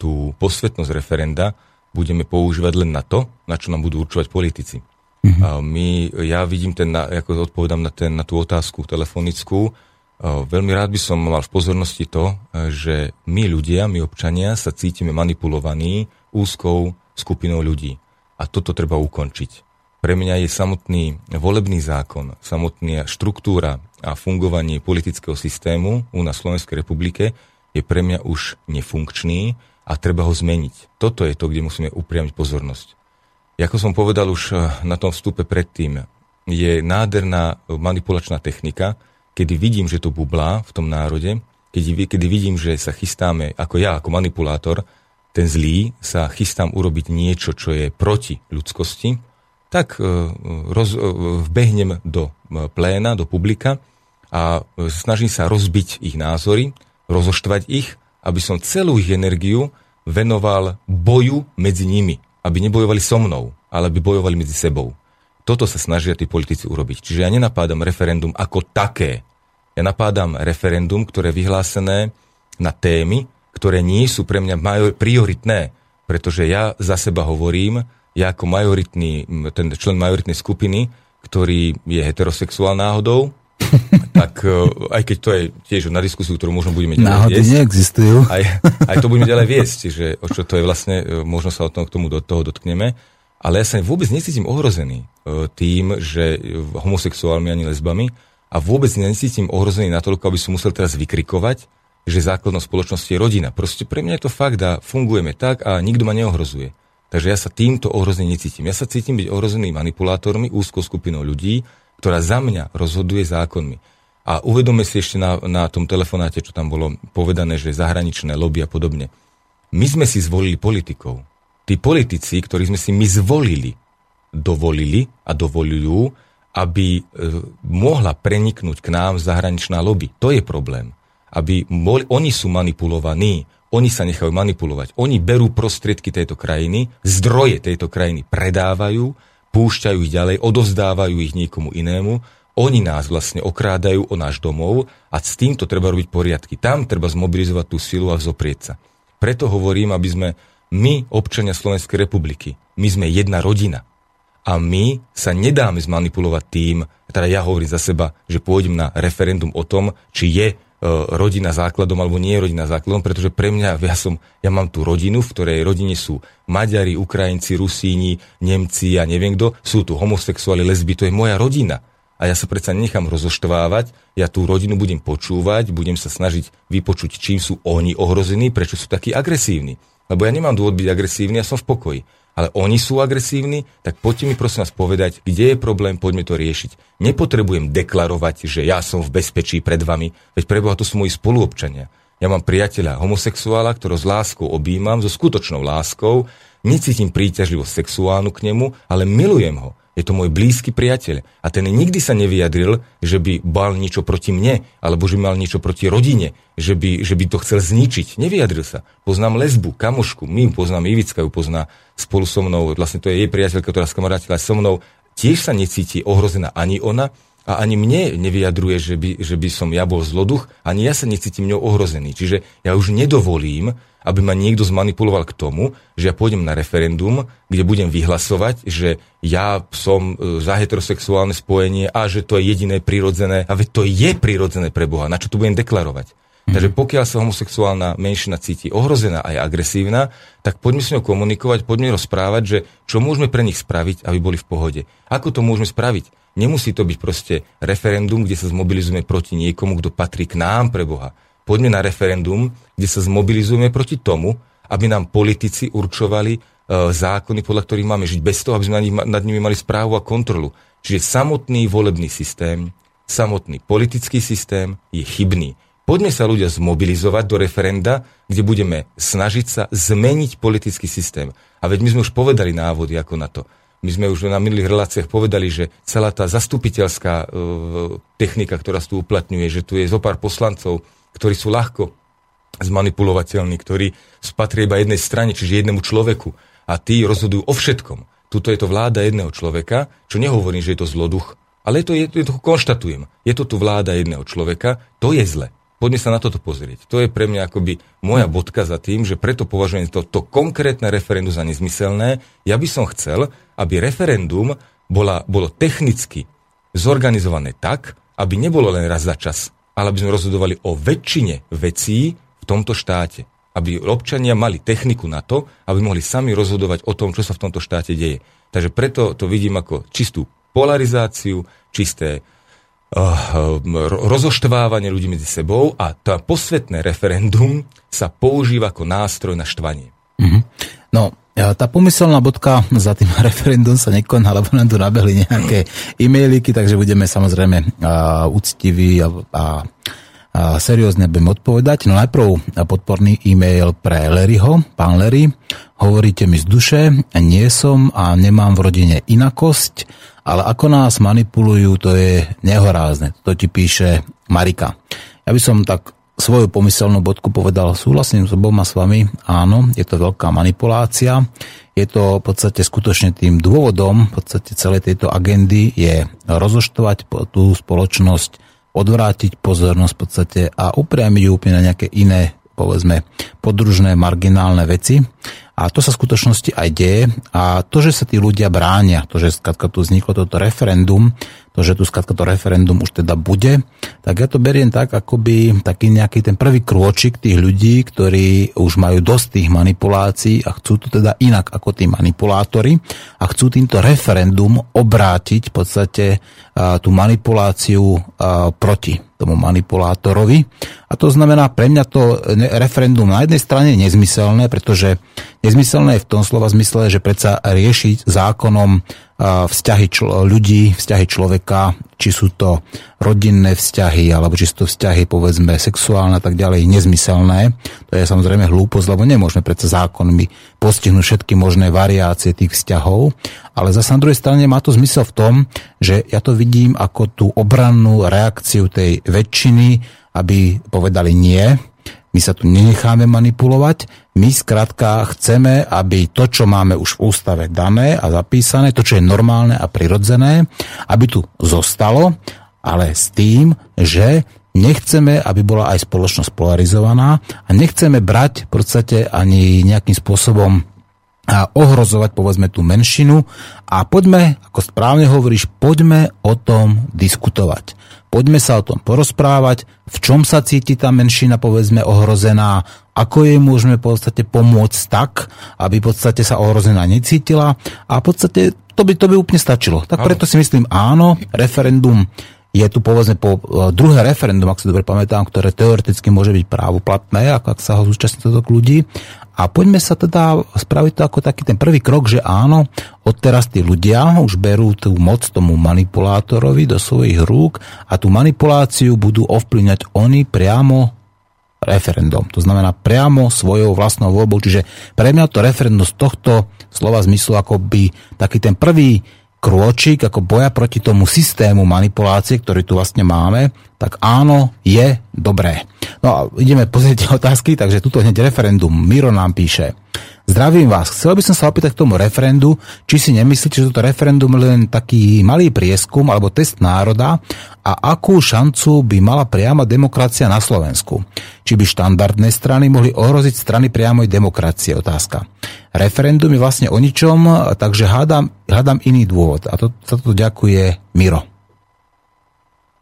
tú posvetnosť referenda budeme používať len na to, na čo nám budú určovať politici. Mm-hmm. My, ja vidím ten, ako odpovedám na, ten, na tú otázku telefonickú, Veľmi rád by som mal v pozornosti to, že my ľudia, my občania sa cítime manipulovaní úzkou skupinou ľudí. A toto treba ukončiť. Pre mňa je samotný volebný zákon, samotná štruktúra a fungovanie politického systému u nás v Slovenskej republike je pre mňa už nefunkčný a treba ho zmeniť. Toto je to, kde musíme upriamiť pozornosť. Ako som povedal už na tom vstupe predtým, je nádherná manipulačná technika, kedy vidím, že to bublá v tom národe, kedy, vidím, že sa chystáme, ako ja, ako manipulátor, ten zlý, sa chystám urobiť niečo, čo je proti ľudskosti, tak e, roz, e, vbehnem do pléna, do publika a snažím sa rozbiť ich názory, rozoštvať ich, aby som celú ich energiu venoval boju medzi nimi, aby nebojovali so mnou, ale aby bojovali medzi sebou. Toto sa snažia tí politici urobiť. Čiže ja nenapádam referendum ako také. Ja napádam referendum, ktoré je vyhlásené na témy, ktoré nie sú pre mňa major- prioritné, pretože ja za seba hovorím, ja ako majoritný, ten člen majoritnej skupiny, ktorý je heterosexuál náhodou, tak e, aj keď to je tiež na diskusiu, ktorú možno budeme ďalej Náhody viesť. neexistujú. Aj, aj to budeme ďalej viesť, že o čo to je vlastne, e, možno sa o tom, k tomu do toho dotkneme ale ja sa vôbec necítim ohrozený e, tým, že homosexuálmi ani lesbami a vôbec necítim ohrozený natoľko, aby som musel teraz vykrikovať, že základnou spoločnosti je rodina. Proste pre mňa je to fakt a fungujeme tak a nikto ma neohrozuje. Takže ja sa týmto ohrozený necítim. Ja sa cítim byť ohrozený manipulátormi, úzkou skupinou ľudí, ktorá za mňa rozhoduje zákonmi. A uvedome si ešte na, na tom telefonáte, čo tam bolo povedané, že zahraničné lobby a podobne. My sme si zvolili politikov tí politici, ktorí sme si my zvolili, dovolili a dovolujú, aby e, mohla preniknúť k nám zahraničná lobby. To je problém. Aby boli, oni sú manipulovaní, oni sa nechajú manipulovať. Oni berú prostriedky tejto krajiny, zdroje tejto krajiny predávajú, púšťajú ich ďalej, odozdávajú ich niekomu inému, oni nás vlastne okrádajú o náš domov a s týmto treba robiť poriadky. Tam treba zmobilizovať tú silu a vzoprieť sa. Preto hovorím, aby sme my, občania Slovenskej republiky, my sme jedna rodina. A my sa nedáme zmanipulovať tým, teda ja hovorím za seba, že pôjdem na referendum o tom, či je rodina základom alebo nie je rodina základom, pretože pre mňa, ja, som, ja mám tú rodinu, v ktorej rodine sú Maďari, Ukrajinci, Rusíni, Nemci a neviem kto, sú tu homosexuáli, lesby, to je moja rodina. A ja sa predsa nechám rozoštvávať, ja tú rodinu budem počúvať, budem sa snažiť vypočuť, čím sú oni ohrození, prečo sú takí agresívni. Lebo ja nemám dôvod byť agresívny, ja som v pokoji. Ale oni sú agresívni, tak poďte mi prosím vás povedať, kde je problém, poďme to riešiť. Nepotrebujem deklarovať, že ja som v bezpečí pred vami, veď preboha to sú moji spoluobčania. Ja mám priateľa homosexuála, ktorého s láskou objímam, so skutočnou láskou, necítim príťažlivosť sexuálnu k nemu, ale milujem ho. Je to môj blízky priateľ. A ten nikdy sa nevyjadril, že by mal niečo proti mne, alebo že mal niečo proti rodine, že by, že by to chcel zničiť. Nevyjadril sa. Poznám lesbu, kamošku, my poznám Ivicka, ju pozná spolu so mnou, vlastne to je jej priateľka, ktorá skamarátila so mnou, tiež sa necíti ohrozená ani ona, a ani mne nevyjadruje, že by, že by som ja bol zloduch, ani ja sa necítim ňou ohrozený. Čiže ja už nedovolím, aby ma niekto zmanipuloval k tomu, že ja pôjdem na referendum, kde budem vyhlasovať, že ja som e, za heterosexuálne spojenie a že to je jediné prirodzené. A veď to je prirodzené pre Boha. Na čo tu budem deklarovať? Mm. Takže pokiaľ sa homosexuálna menšina cíti ohrozená a je agresívna, tak poďme s ňou komunikovať, poďme rozprávať, že čo môžeme pre nich spraviť, aby boli v pohode. Ako to môžeme spraviť? Nemusí to byť proste referendum, kde sa zmobilizujeme proti niekomu, kto patrí k nám pre Boha. Poďme na referendum, kde sa zmobilizujeme proti tomu, aby nám politici určovali e, zákony, podľa ktorých máme žiť, bez toho, aby sme nad, nimi mali správu a kontrolu. Čiže samotný volebný systém, samotný politický systém je chybný. Poďme sa ľudia zmobilizovať do referenda, kde budeme snažiť sa zmeniť politický systém. A veď my sme už povedali návody ako na to. My sme už na minulých reláciách povedali, že celá tá zastupiteľská e, technika, ktorá sa tu uplatňuje, že tu je zo pár poslancov, ktorí sú ľahko zmanipulovateľní, ktorí spatria iba jednej strane, čiže jednému človeku. A tí rozhodujú o všetkom. Tuto je to vláda jedného človeka, čo nehovorím, že je to zloduch, ale je to, je, je to konštatujem. Je to tu vláda jedného človeka, to je zle. Poďme sa na toto pozrieť. To je pre mňa akoby moja bodka za tým, že preto považujem to, to konkrétne referendum za nezmyselné. Ja by som chcel, aby referendum bola, bolo technicky zorganizované tak, aby nebolo len raz za čas, ale aby sme rozhodovali o väčšine vecí v tomto štáte. Aby občania mali techniku na to, aby mohli sami rozhodovať o tom, čo sa v tomto štáte deje. Takže preto to vidím ako čistú polarizáciu, čisté rozoštvávanie ľudí medzi sebou a to posvetné referendum sa používa ako nástroj na štvanie. Mm-hmm. No, tá pomyselná bodka za tým referendum sa nekoná, lebo nám tu nabehli nejaké e-mailiky, takže budeme samozrejme uh, úctiví a, a, a seriózne budeme odpovedať. No najprv podporný e-mail pre Larryho. Pán Larry, hovoríte mi z duše, nie som a nemám v rodine inakosť, ale ako nás manipulujú, to je nehorázne. To ti píše Marika. Ja by som tak svoju pomyselnú bodku povedal, súhlasím s oboma s vami, áno, je to veľká manipulácia, je to v podstate skutočne tým dôvodom, v podstate celej tejto agendy je rozoštovať tú spoločnosť, odvrátiť pozornosť v podstate a upriamiť ju úplne na nejaké iné, povedzme, podružné, marginálne veci. A to sa v skutočnosti aj deje. A to, že sa tí ľudia bránia, to, že skladka tu vzniklo toto referendum, to, že tu skladka to referendum už teda bude, tak ja to beriem tak, akoby taký nejaký ten prvý krôčik tých ľudí, ktorí už majú dosť tých manipulácií a chcú to teda inak ako tí manipulátori a chcú týmto referendum obrátiť v podstate tú manipuláciu proti tomu manipulátorovi. A to znamená, pre mňa to referendum na jednej strane nezmyselné, pretože nezmyselné je v tom slova zmysle, že predsa riešiť zákonom vzťahy čl- ľudí, vzťahy človeka, či sú to rodinné vzťahy, alebo či sú to vzťahy, povedzme, sexuálne a tak ďalej, nezmyselné. To je samozrejme hlúposť, lebo nemôžeme predsa zákonmi postihnúť všetky možné variácie tých vzťahov. Ale zase na druhej strane má to zmysel v tom, že ja to vidím ako tú obrannú reakciu tej väčšiny, aby povedali nie, my sa tu nenecháme manipulovať, my skrátka chceme, aby to, čo máme už v ústave dané a zapísané, to, čo je normálne a prirodzené, aby tu zostalo, ale s tým, že nechceme, aby bola aj spoločnosť polarizovaná a nechceme brať v podstate ani nejakým spôsobom a ohrozovať povedzme tú menšinu a poďme, ako správne hovoríš, poďme o tom diskutovať. Poďme sa o tom porozprávať, v čom sa cíti tá menšina, povedzme, ohrozená, ako jej môžeme v podstate pomôcť tak, aby v podstate sa ohrozená necítila a v podstate to by, to by úplne stačilo. Tak preto si myslím, áno, referendum je tu povedzme po e, druhé referendum, ak si dobre pamätám, ktoré teoreticky môže byť právoplatné, ak, ak sa ho zúčastní toto ľudí. A poďme sa teda spraviť to ako taký ten prvý krok, že áno, odteraz tí ľudia už berú tú moc tomu manipulátorovi do svojich rúk a tú manipuláciu budú ovplyvňať oni priamo referendum. To znamená priamo svojou vlastnou voľbou. Čiže pre mňa to referendum z tohto slova zmyslu ako by taký ten prvý krôčik ako boja proti tomu systému manipulácie, ktorý tu vlastne máme, tak áno, je dobré. No a ideme pozrieť otázky, takže tuto hneď referendum. Miro nám píše. Zdravím vás. Chcel by som sa opýtať k tomu referendu, či si nemyslíte, že toto referendum je len taký malý prieskum alebo test národa a akú šancu by mala priama demokracia na Slovensku. Či by štandardné strany mohli ohroziť strany priamoj demokracie? Otázka. Referendum je vlastne o ničom, takže hádam, hádam iný dôvod. A to, toto ďakuje Miro.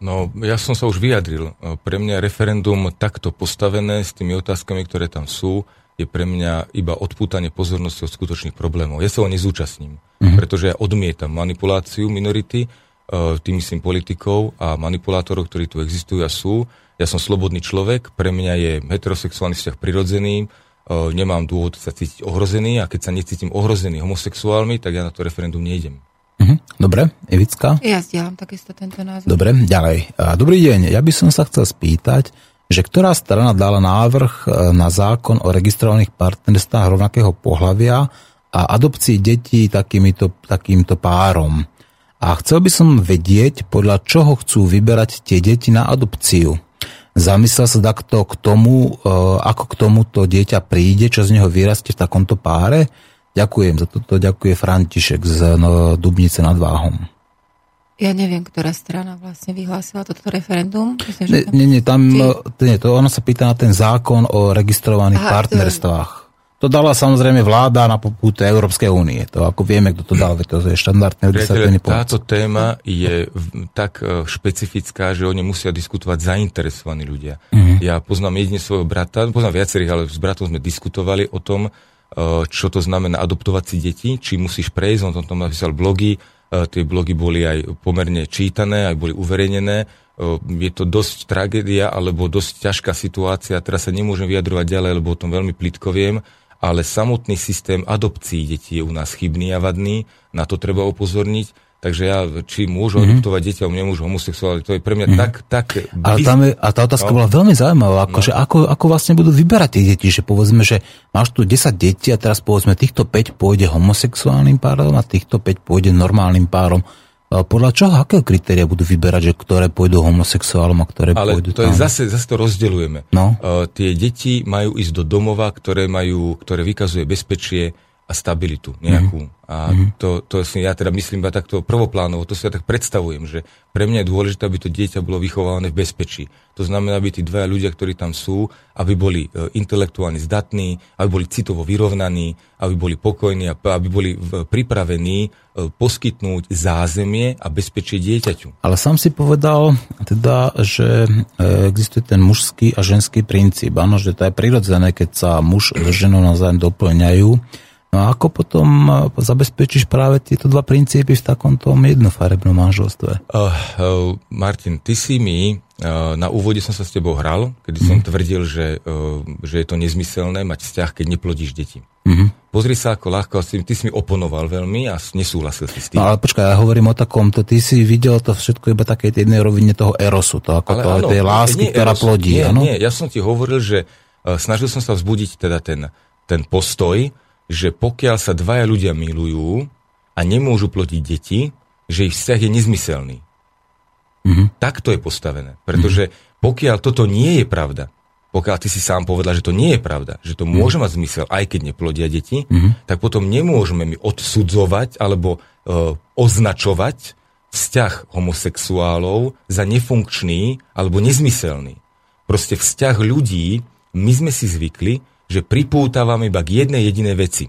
No, ja som sa už vyjadril. Pre mňa referendum takto postavené s tými otázkami, ktoré tam sú, je pre mňa iba odpútanie pozornosti od skutočných problémov. Ja sa ho nezúčastním, uh-huh. pretože ja odmietam manipuláciu minority, uh, tým myslím politikov a manipulátorov, ktorí tu existujú a sú. Ja som slobodný človek, pre mňa je heterosexuálny vzťah prirodzený, uh, nemám dôvod sa cítiť ohrozený a keď sa necítim ohrozený homosexuálmi, tak ja na to referendum nejdem. Uh-huh. Dobre, Evická? Ja zdieľam takisto tento názor. Dobre, ďalej. Dobrý deň, ja by som sa chcel spýtať, že ktorá strana dala návrh e, na zákon o registrovaných partnerstvách rovnakého pohľavia a adopcii detí takýmito, takýmto párom. A chcel by som vedieť, podľa čoho chcú vyberať tie deti na adopciu. Zamyslel sa takto k tomu, e, ako k tomuto dieťa príde, čo z neho vyrastie v takomto páre. Ďakujem za toto, ďakuje František z no, Dubnice nad Váhom. Ja neviem, ktorá strana vlastne vyhlásila toto referendum. Myslím, že tam... Nie, nie, tam, nie, to ono sa pýta na ten zákon o registrovaných Aha, partnerstvách. To... to dala samozrejme vláda na poput Európskej únie. To ako vieme, kto to dal, to je legislatívny Táto téma je tak e, špecifická, že o nej musia diskutovať zainteresovaní ľudia. Uh-huh. Ja poznám jedine svojho brata, poznám viacerých, ale s bratom sme diskutovali o tom, e, čo to znamená adoptovať si deti, či musíš prejsť, on tom napísal blogy, E, tie blogy boli aj pomerne čítané, aj boli uverejnené. E, je to dosť tragédia alebo dosť ťažká situácia. Teraz sa nemôžem vyjadrovať ďalej, lebo o tom veľmi plitko viem, ale samotný systém adopcií detí je u nás chybný a vadný. Na to treba upozorniť Takže ja, či môžu mm-hmm. adoptovať dieťa, nemôžu homosexuálne, to je pre mňa mm-hmm. tak... tak Ale tam je, a tá otázka no. bola veľmi zaujímavá, ako, no. že ako, ako vlastne budú vyberať tie deti, že povedzme, že máš tu 10 detí a teraz povedzme týchto 5 pôjde homosexuálnym párom a týchto 5 pôjde normálnym párom. Podľa čoho, akého kritéria budú vyberať, že ktoré pôjdu homosexuálom a ktoré Ale pôjdu to tam? je zase, zase to rozdeľujeme. No. Uh, tie deti majú ísť do domova, ktoré, majú, ktoré vykazuje bezpečie, a stabilitu nejakú. Mm-hmm. A mhm. to, to si ja teda myslím iba takto prvoplánovo, to si ja tak predstavujem, že pre mňa je dôležité, aby to dieťa bolo vychovávané v bezpečí. To znamená, aby tí dvaja ľudia, ktorí tam sú, aby boli e, intelektuálne zdatní, aby boli citovo vyrovnaní, aby boli pokojní a aby boli pripravení e, poskytnúť zázemie a bezpečie dieťaťu. Ale sám si povedal, teda, že e, existuje ten mužský a ženský princíp. Áno, že to je prirodzené, keď sa muž a ženou navzájom doplňajú No a ako potom eh, zabezpečíš práve tieto dva princípy v takomto jednofarebnom manželstve? Uh, uh, Martin, ty si mi, uh, na úvode som sa s tebou hral, kedy som mm. tvrdil, že, uh, že je to nezmyselné mať vzťah, keď neplodíš deti. Mm-hmm. Pozri sa, ako ľahko, ty si mi oponoval veľmi a nesúhlasil si s tým. No ale počkaj, ja hovorím o takomto, ty si videl to všetko iba takej tej jednej rovine toho erosu, to ako ale to, áno, tej lásky, nie, ktorá eros, plodí, nie, Nie, ja som ti hovoril, že uh, snažil som sa vzbudiť teda ten, ten postoj, že pokiaľ sa dvaja ľudia milujú a nemôžu plodiť deti, že ich vzťah je nezmyselný. Mm-hmm. Tak to je postavené. Pretože mm-hmm. pokiaľ toto nie je pravda, pokiaľ ty si sám povedal, že to nie je pravda, že to mm-hmm. môže mať zmysel, aj keď neplodia deti, mm-hmm. tak potom nemôžeme mi odsudzovať alebo e, označovať vzťah homosexuálov za nefunkčný alebo nezmyselný. Proste vzťah ľudí, my sme si zvykli, že pripútavam iba k jednej jedinej veci.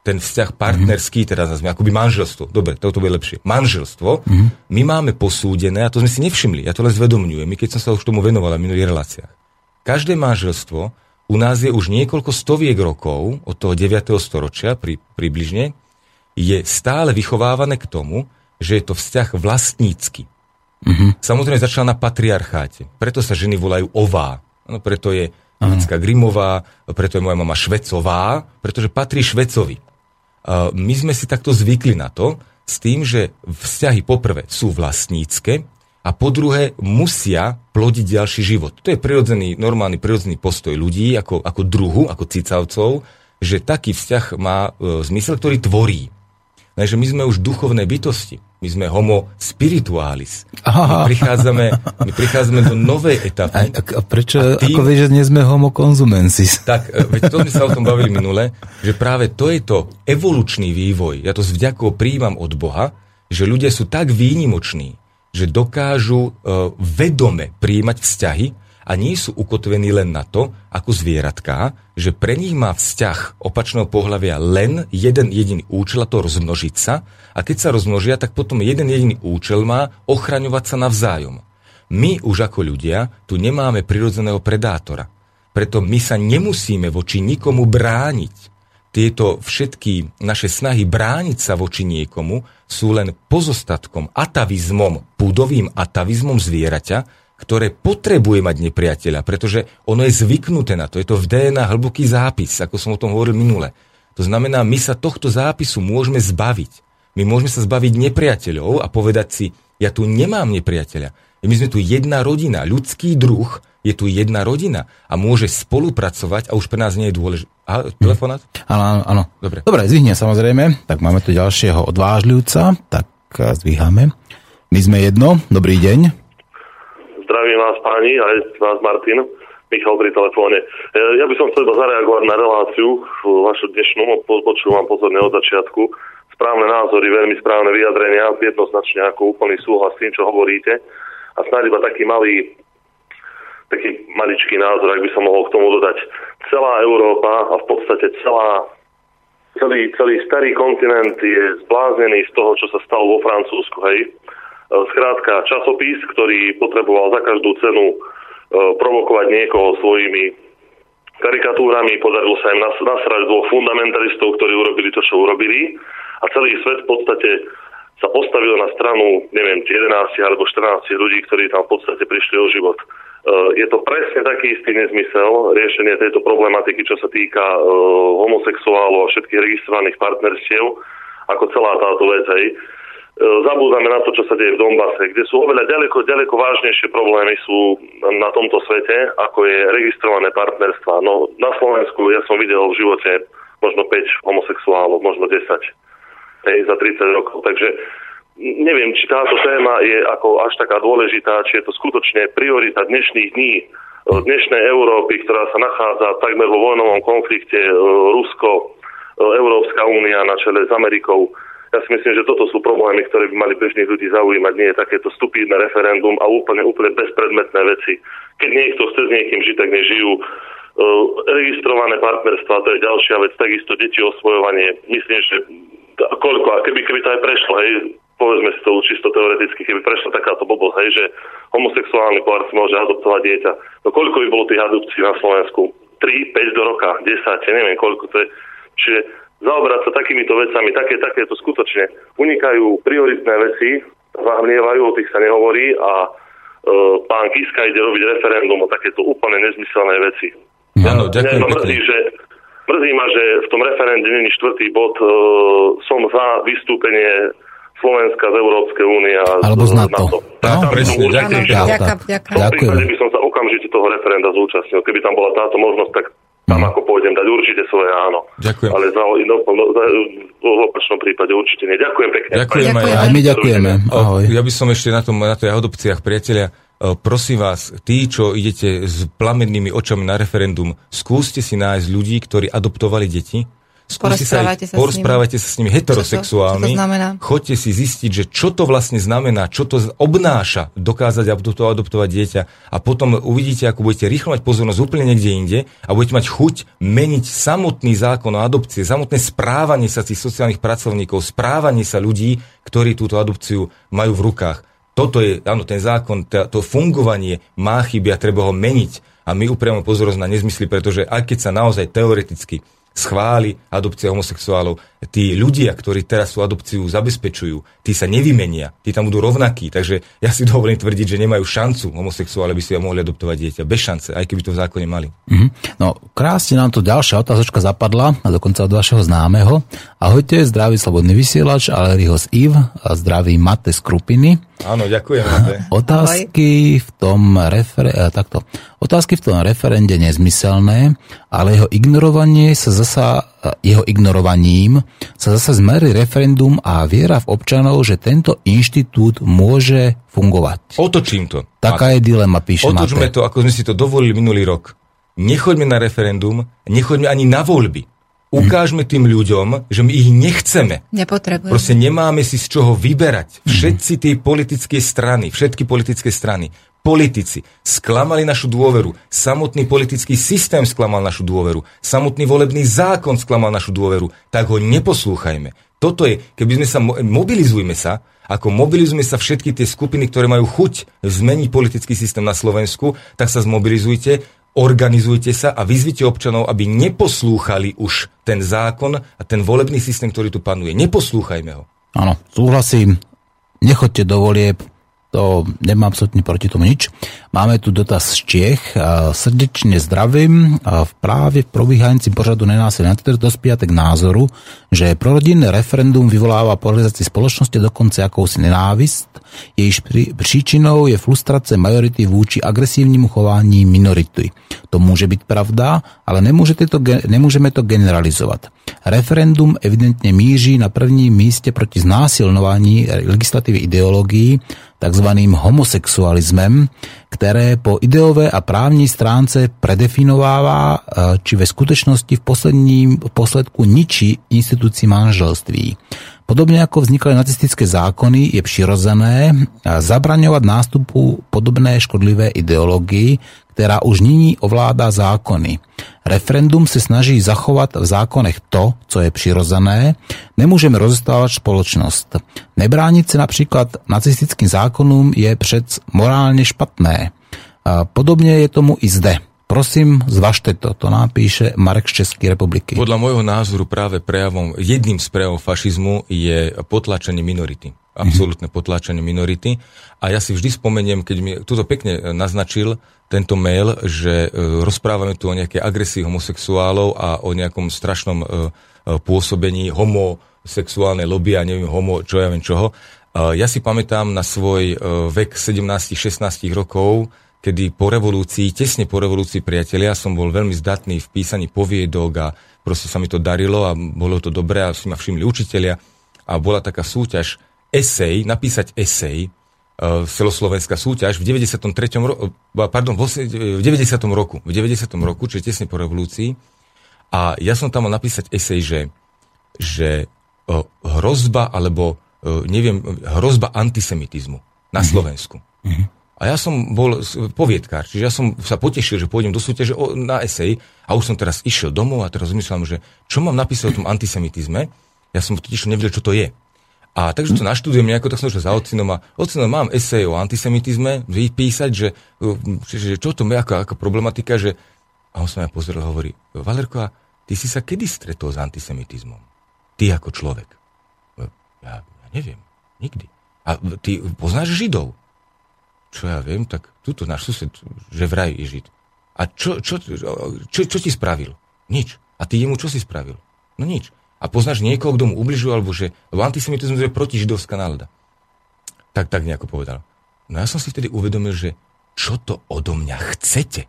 Ten vzťah partnerský, mm-hmm. teraz nazvime, akoby manželstvo. Dobre, toto bude lepšie. Manželstvo, mm-hmm. my máme posúdené, a to sme si nevšimli, ja to len zvedomňujem, my keď som sa už tomu venoval v minulých reláciách. Každé manželstvo u nás je už niekoľko stoviek rokov, od toho 9. storočia pri, približne, je stále vychovávané k tomu, že je to vzťah vlastnícky. Mm-hmm. Samozrejme začala na patriarcháte. Preto sa ženy volajú ová. No, preto je Jicka Grimová, preto je moja mama Švecová, pretože patrí Švecovi. My sme si takto zvykli na to, s tým, že vzťahy poprvé sú vlastnícke a po druhé musia plodiť ďalší život. To je prirodzený, normálny prirodzený postoj ľudí ako, ako druhu, ako cicavcov, že taký vzťah má e, zmysel, ktorý tvorí. Lenže my sme už duchovné bytosti. My sme homo spiritualis. My prichádzame, my prichádzame do novej etapy. A, a prečo, a tým- ako vieš, že nie sme homo consumensis? Tak, e, veď to sme sa o tom bavili minule, že práve to je to evolučný vývoj. Ja to s vďakou príjmam od Boha, že ľudia sú tak výnimoční, že dokážu uh, vedome príjmať vzťahy a nie sú ukotvení len na to, ako zvieratká, že pre nich má vzťah opačného pohľavia len jeden jediný účel, a to rozmnožiť sa. A keď sa rozmnožia, tak potom jeden jediný účel má ochraňovať sa navzájom. My už ako ľudia tu nemáme prirodzeného predátora. Preto my sa nemusíme voči nikomu brániť. Tieto všetky naše snahy brániť sa voči niekomu sú len pozostatkom, atavizmom, púdovým atavizmom zvieraťa, ktoré potrebuje mať nepriateľa, pretože ono je zvyknuté na to. Je to v DNA hlboký zápis, ako som o tom hovoril minule. To znamená, my sa tohto zápisu môžeme zbaviť. My môžeme sa zbaviť nepriateľov a povedať si, ja tu nemám nepriateľa. My sme tu jedna rodina, ľudský druh je tu jedna rodina a môže spolupracovať a už pre nás nie je dôležité. A telefonát? Áno, áno, áno. Dobre. Dobre, zvihne samozrejme. Tak máme tu ďalšieho odvážľujúca, tak eh, zdvíhame. My sme jedno, dobrý deň. Zdravím vás páni, aj vás Martin, Michal pri telefóne. E, Ja by som chcel zareagovať na reláciu vašu dnešnú, po- počúvam pozorne od začiatku. Správne názory, veľmi správne vyjadrenia, jednoznačne ako úplný súhlas s tým, čo hovoríte. A snáď iba taký malý, taký maličký názor, ak by som mohol k tomu dodať. Celá Európa a v podstate celá celý, celý starý kontinent je zbláznený z toho, čo sa stalo vo Francúzsku, hej. Skrátka, časopis, ktorý potreboval za každú cenu e, provokovať niekoho svojimi karikatúrami, podarilo sa im nas- nasrať dvoch fundamentalistov, ktorí urobili to, čo urobili a celý svet v podstate sa postavil na stranu, neviem, 11 alebo 14 ľudí, ktorí tam v podstate prišli o život. E, Je to presne taký istý nezmysel, riešenie tejto problematiky, čo sa týka e, homosexuálov a všetkých registrovaných partnerstiev, ako celá táto vec, hej. E, Zabúdame na to, čo sa deje v Donbase, kde sú oveľa ďaleko, ďaleko vážnejšie problémy sú na tomto svete, ako je registrované partnerstva. No, na Slovensku ja som videl v živote možno 5 homosexuálov, možno 10 hej, za 30 rokov. Takže neviem, či táto téma je ako až taká dôležitá, či je to skutočne priorita dnešných dní, e, dnešnej Európy, ktorá sa nachádza takmer vo vojnovom konflikte e, Rusko, Európska únia na čele s Amerikou. Ja si myslím, že toto sú problémy, ktoré by mali bežných ľudí zaujímať. Nie je takéto stupidné referendum a úplne, úplne bezpredmetné veci. Keď niekto chce s niekým žiť, tak nežijú. Uh, registrované partnerstva, to je ďalšia vec, takisto deti osvojovanie. Myslím, že koľko, a keby, keby to aj prešlo, hej, povedzme si to čisto teoreticky, keby prešla takáto blbosť, hej, že homosexuálny pár môže adoptovať dieťa. No koľko by bolo tých adopcií na Slovensku? 3, 5 do roka, 10, ja neviem koľko to je. Čiže zaoberať sa takýmito vecami, také, takéto skutočne unikajú prioritné veci, zahmlievajú, o tých sa nehovorí a e, pán Kiska ide robiť referendum o takéto úplne nezmyselné veci. Áno, ďakujem Mňa mrzí, že, mrzí ma, že v tom referende není štvrtý bod. E, som za vystúpenie Slovenska z Európskej únie a Alebo z NATO. Tak, No, presne, ďakujem. Ďakujem, v tom prípade by som sa okamžite toho referenda zúčastnil. Keby tam bola táto možnosť, tak tam ako pôjdem dať určite svoje áno. Ďakujem. Ale za, no, no, za, v opačnom prípade určite nie. Ďakujem pekne. Ďakujem aj Ďakujem. ja. Aj my ďakujeme. Ahoj. Ja by som ešte na, tom, na tej adopciách, priatelia, e, prosím vás, tí, čo idete s plamennými očami na referendum, skúste si nájsť ľudí, ktorí adoptovali deti. Skúste sa, ich, sa s porozprávajte sa s nimi heterosexuálni. Čo to- čo to znamená? Choďte si zistiť, že čo to vlastne znamená, čo to obnáša dokázať adopto- adoptovať dieťa a potom uvidíte, ako budete rýchlo mať pozornosť úplne niekde inde a budete mať chuť meniť samotný zákon o adopcie, samotné správanie sa tých sociálnych pracovníkov, správanie sa ľudí, ktorí túto adopciu majú v rukách. Toto je, áno, ten zákon, to fungovanie má chyby a treba ho meniť. A my upriamo pozornosť na nezmysly, pretože aj keď sa naozaj teoreticky schváli adopcia homosexuálov. Tí ľudia, ktorí teraz tú adopciu zabezpečujú, tí sa nevymenia, tí tam budú rovnakí. Takže ja si dovolím tvrdiť, že nemajú šancu homosexuáli, aby si ja mohli adoptovať dieťa. Bez šance, aj keby to v zákone mali. Mhm. No, krásne nám tu ďalšia otázočka zapadla, a dokonca od vašeho známeho. Ahojte, zdraví slobodný vysielač, Alerios Iv, a zdraví Mate z Krupiny. Áno, ďakujem. Mate. Otázky v tom refere- eh, takto. Otázky v tom referende nezmyselné, ale jeho ignorovanie sa zasa jeho ignorovaním sa zasa zmerí referendum a viera v občanov, že tento inštitút môže fungovať. Otočím to. Taká je dilema, píše Otočme Matej. to, ako sme si to dovolili minulý rok. Nechoďme na referendum, nechoďme ani na voľby. Ukážme tým ľuďom, že my ich nechceme. Nepotrebujeme. Proste nemáme si z čoho vyberať. Všetci tie politické strany, všetky politické strany, politici sklamali našu dôveru. Samotný politický systém sklamal našu dôveru. Samotný volebný zákon sklamal našu dôveru. Tak ho neposlúchajme. Toto je, keby sme sa, mo- mobilizujme sa, ako mobilizujme sa všetky tie skupiny, ktoré majú chuť zmeniť politický systém na Slovensku, tak sa zmobilizujte, organizujte sa a vyzvite občanov, aby neposlúchali už ten zákon a ten volebný systém, ktorý tu panuje. Neposlúchajme ho. Áno, súhlasím. Nechoďte do volieb, to nemám absolútne proti tomu nič. Máme tu dotaz z Čiech. A Srdečne zdravím. Práve v probíhajúcim pořadu nenásilia na dospia k názoru, že prorodinné referendum vyvoláva polarizácii spoločnosti dokonce akousi nenávist. Jejíž prí- príčinou je frustrace majority vůči agresívnemu chování minority. To môže byť pravda, ale nemôžete to, nemôžeme to generalizovať. Referendum evidentne míří na prvním míste proti znásilnování legislatívy ideológií, takzvaným homosexualizmem, které po ideové a právní stránce predefinovává, eh, či ve skutečnosti v posledním posledku ničí instituci manželství. Podobne ako vznikali nacistické zákony, je přirozené eh, zabraňovať nástupu podobné škodlivé ideológii, která už nyní ovládá zákony. Referendum se snaží zachovat v zákonech to, co je přirozené. Nemůžeme rozestávat spoločnost. Nebránit se například nacistickým zákonům je přec morálně špatné. Podobně je tomu i zde. Prosím, zvažte to. To napíše Marek z České republiky. Podľa môjho názoru práve prejavom, jedným z prejavov fašizmu je potlačenie minority. Absolútne potláčanie minority. A ja si vždy spomeniem, keď mi túto pekne e, naznačil tento mail, že e, rozprávame tu o nejakej agresii homosexuálov a o nejakom strašnom e, pôsobení homosexuálnej lobby a neviem homo, čo ja viem čoho. Ja si pamätám na svoj vek 17-16 rokov, kedy po revolúcii, tesne po revolúcii priatelia, som bol veľmi zdatný v písaní poviedok a proste sa mi to darilo a bolo to dobré a si ma všimli učitelia a bola taká súťaž esej, napísať esej, uh, celoslovenská súťaž v 93. roku, pardon, v osem- v 90. roku, v 90. roku, čiže tesne po revolúcii a ja som tam mal napísať esej, že, že uh, hrozba alebo uh, neviem, hrozba antisemitizmu na Slovensku. A ja som bol poviedkár, čiže ja som sa potešil, že pôjdem do súťaže na esej a už som teraz išiel domov a teraz rozmýšľam, že čo mám napísať o tom antisemitizme. Ja som totiž nevedel, čo to je. A takže to naštudujem nejako, tak som išiel za ocinom a ocinom mám esej o antisemitizme, vypísať, že, že, že čo to je, ako, ako problematika, že a on sa ma pozrel a hovorí, Valerko, ty si sa kedy stretol s antisemitizmom? Ty ako človek. Ja, ja neviem, nikdy. A ty poznáš Židov? Čo ja viem, tak tuto náš sused, že vraj je Žid. A čo, čo, čo, čo ti spravil? Nič. A ty jemu čo si spravil? No nič. A poznáš niekoho, kto mu ubližuje, alebo že lebo antisemitizmus je protižidovská nálada. Tak, tak nejako povedal. No ja som si vtedy uvedomil, že čo to odo mňa chcete?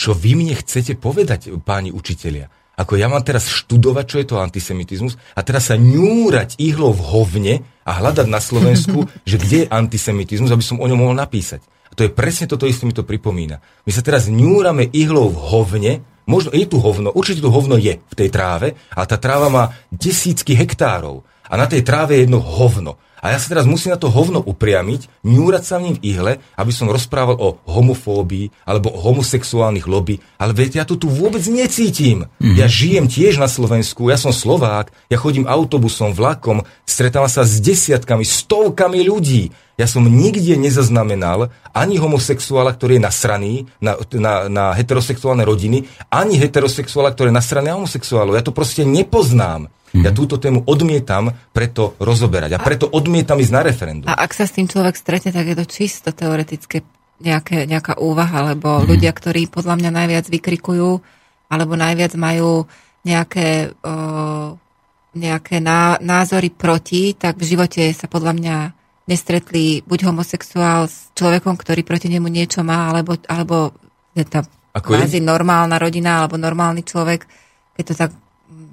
Čo vy mne chcete povedať, páni učitelia? Ako ja mám teraz študovať, čo je to antisemitizmus a teraz sa ňúrať ihlou v hovne a hľadať na Slovensku, že kde je antisemitizmus, aby som o ňom mohol napísať. A to je presne toto isté mi to pripomína. My sa teraz ňúrame ihlou v hovne, možno je tu hovno, určite tu hovno je v tej tráve, a tá tráva má desícky hektárov a na tej tráve je jedno hovno. A ja sa teraz musím na to hovno upriamiť, ňúrať sa v ním v ihle, aby som rozprával o homofóbii alebo o homosexuálnych lobby. Ale veď ja to tu vôbec necítim. Mm-hmm. Ja žijem tiež na Slovensku, ja som Slovák, ja chodím autobusom, vlakom, stretávam sa s desiatkami, stovkami ľudí. Ja som nikde nezaznamenal ani homosexuála, ktorý je nasraný na, na, na heterosexuálne rodiny, ani heterosexuála, ktorý je nasraný na homosexuálov. Ja to proste nepoznám. Mhm. Ja túto tému odmietam preto rozoberať a preto odmietam ísť na referendum. A ak sa s tým človek stretne, tak je to čisto teoretické nejaké, nejaká úvaha, lebo Mhm. ľudia, ktorí podľa mňa najviac vykrikujú, alebo najviac majú nejaké, o, nejaké ná, názory proti, tak v živote sa podľa mňa nestretli buď homosexuál s človekom, ktorý proti nemu niečo má, alebo, alebo je tá Ako je? normálna rodina, alebo normálny človek keď to tak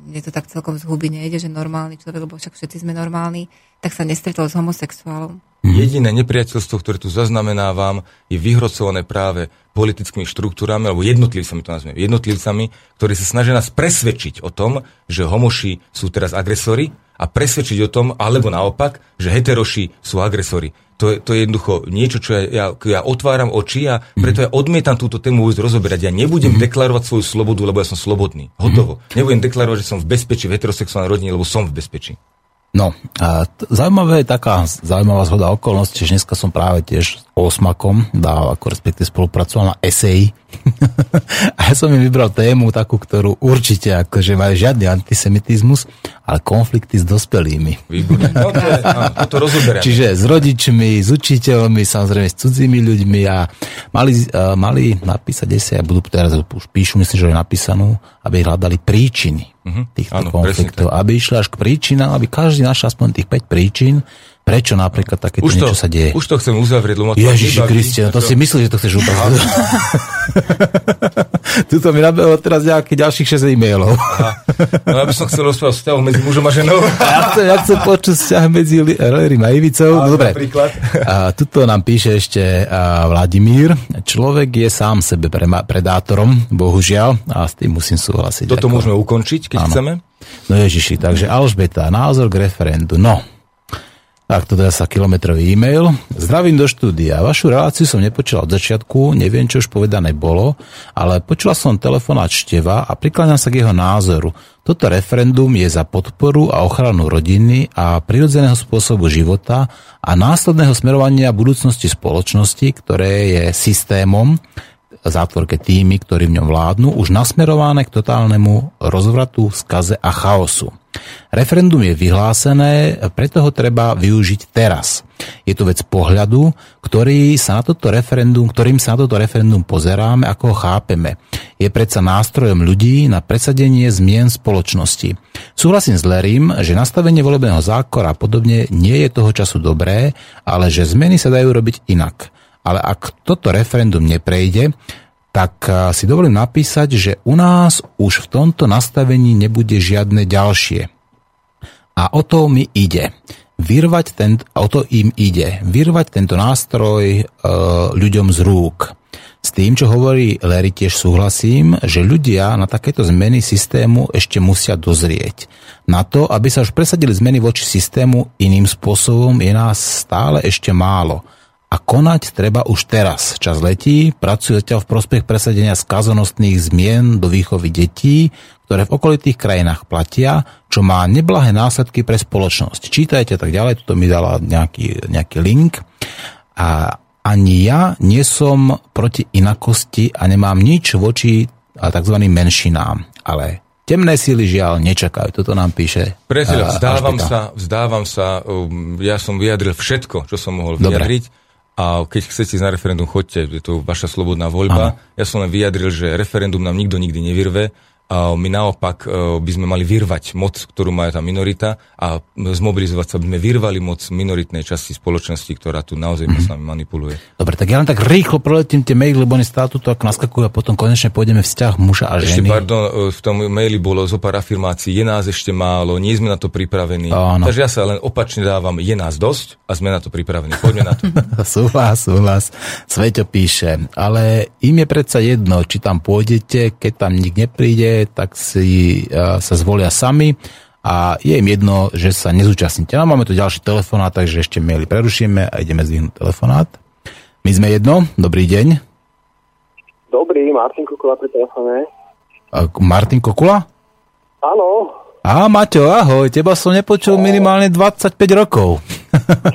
mne to tak celkom z huby nejde, že normálny človek, lebo však všetci sme normálni, tak sa nestretol s homosexuálom. Jediné nepriateľstvo, ktoré tu zaznamenávam, je vyhrocované práve politickými štruktúrami, alebo jednotlivcami to nazveme, jednotlivcami, ktorí sa snažia nás presvedčiť o tom, že homoši sú teraz agresori a presvedčiť o tom, alebo naopak, že heteroši sú agresori. To je, to je jednoducho niečo, čo ja, ja, ja otváram oči a preto ja odmietam túto tému vôbec rozoberať. Ja nebudem deklarovať svoju slobodu, lebo ja som slobodný. Hotovo. Nebudem deklarovať, že som v bezpečí v heterosexuálnej rodine, lebo som v bezpečí. No, a t- zaujímavé je taká zaujímavá zhoda okolností, že dneska som práve tiež s Osmakom, dal ako respektíve spolupracoval na eseji. a ja som im vybral tému takú, ktorú určite akože majú žiadny antisemitizmus, ale konflikty s dospelými. Výborné. No, to, je, áno, to rozoberieme. Čiže s rodičmi, s učiteľmi, samozrejme s cudzími ľuďmi a mali, uh, mali napísať esej a budú teraz už píšu, myslím, že je napísanú, aby hľadali príčiny Mhm, týchto áno, konfliktov, aby išli až k príčinám, aby každý našiel aspoň tých 5 príčin, prečo napríklad takéto už to, niečo sa deje. Už to chcem uzavrieť, lebo to Ježiši. Kriste, no to si myslíš, že to chceš ubrať. Tuto mi nabehlo teraz nejakých ďalších 6 e-mailov. Aha. No ja by som chcel rozprávať vzťahu medzi mužom a ženou. Ja chcem, ja chcem počuť vzťah medzi Lerim a Ivicou. No, dobre. A tuto nám píše ešte a, Vladimír. Človek je sám sebe predátorom, bohužiaľ, a s tým musím súhlasiť. Toto Ako- môžeme ukončiť, keď Áno. chceme. No Ježiši, takže Alžbeta, názor k referendu. No, tak to dá sa kilometrový e-mail. Zdravím do štúdia. Vašu reláciu som nepočula od začiatku, neviem, čo už povedané bolo, ale počula som telefonát Števa a prikláňam sa k jeho názoru. Toto referendum je za podporu a ochranu rodiny a prirodzeného spôsobu života a následného smerovania budúcnosti spoločnosti, ktoré je systémom, zátvorke tými, ktorí v ňom vládnu, už nasmerované k totálnemu rozvratu, skaze a chaosu. Referendum je vyhlásené, preto ho treba využiť teraz. Je to vec pohľadu, ktorý sa na toto referendum, ktorým sa na toto referendum pozeráme, ako ho chápeme. Je predsa nástrojom ľudí na presadenie zmien spoločnosti. Súhlasím s Lerim, že nastavenie volebného zákona podobne nie je toho času dobré, ale že zmeny sa dajú robiť inak ale ak toto referendum neprejde, tak eh, si dovolím napísať, že u nás už v tomto nastavení nebude žiadne ďalšie. A o to mi ide. Vyrvať ten, o to im ide. Vyrvať tento nástroj e, ľuďom z rúk. S tým, čo hovorí Larry, tiež súhlasím, že ľudia na takéto zmeny systému ešte musia dozrieť. Na to, aby sa už presadili zmeny voči systému iným spôsobom, je nás stále ešte málo. A konať treba už teraz. Čas letí, pracujú zatiaľ v prospech presadenia skazonostných zmien do výchovy detí, ktoré v okolitých krajinách platia, čo má neblahé následky pre spoločnosť. Čítajte tak ďalej, toto mi dala nejaký, nejaký link. A ani ja nie som proti inakosti a nemám nič voči tzv. menšinám. Ale temné síly žiaľ nečakajú. Toto nám píše. Priateľ, a, vzdávam sa, vzdávam sa, um, ja som vyjadril všetko, čo som mohol Dobre. A keď chcete ísť na referendum, choďte, je to vaša slobodná voľba. Ja som len vyjadril, že referendum nám nikto nikdy nevyrve. My naopak e, by sme mali vyrvať moc, ktorú má tá minorita a zmobilizovať sa, aby sme vyrvali moc minoritnej časti spoločnosti, ktorá tu naozaj Mhm. s nami manipuluje. Dobre, tak ja len tak rýchlo preletím tie maily, lebo oni stále tuto ako naskakujú a potom konečne pôjdeme vzťah muža a Ešte, ženy. pardon, e, v tom maili bolo zo pár afirmácií, je nás ešte málo, nie sme na to pripravení. Áno. Takže ja sa len opačne dávam, je nás dosť a sme na to pripravení. Poďme na to. Súhlas, súhlas. Sveťo píše, ale im je predsa jedno, či tam pôjdete, keď tam nik nepríde, tak si uh, sa zvolia sami a je im jedno, že sa nezúčastníte. No máme tu ďalší telefonát, takže ešte maily prerušíme a ideme zdvihnúť telefonát. My sme jedno, dobrý deň. Dobrý, Martin Kukula pri telefóne. Martin Kokula? Áno, Á, Maťo, ahoj, teba som nepočul minimálne 25 rokov.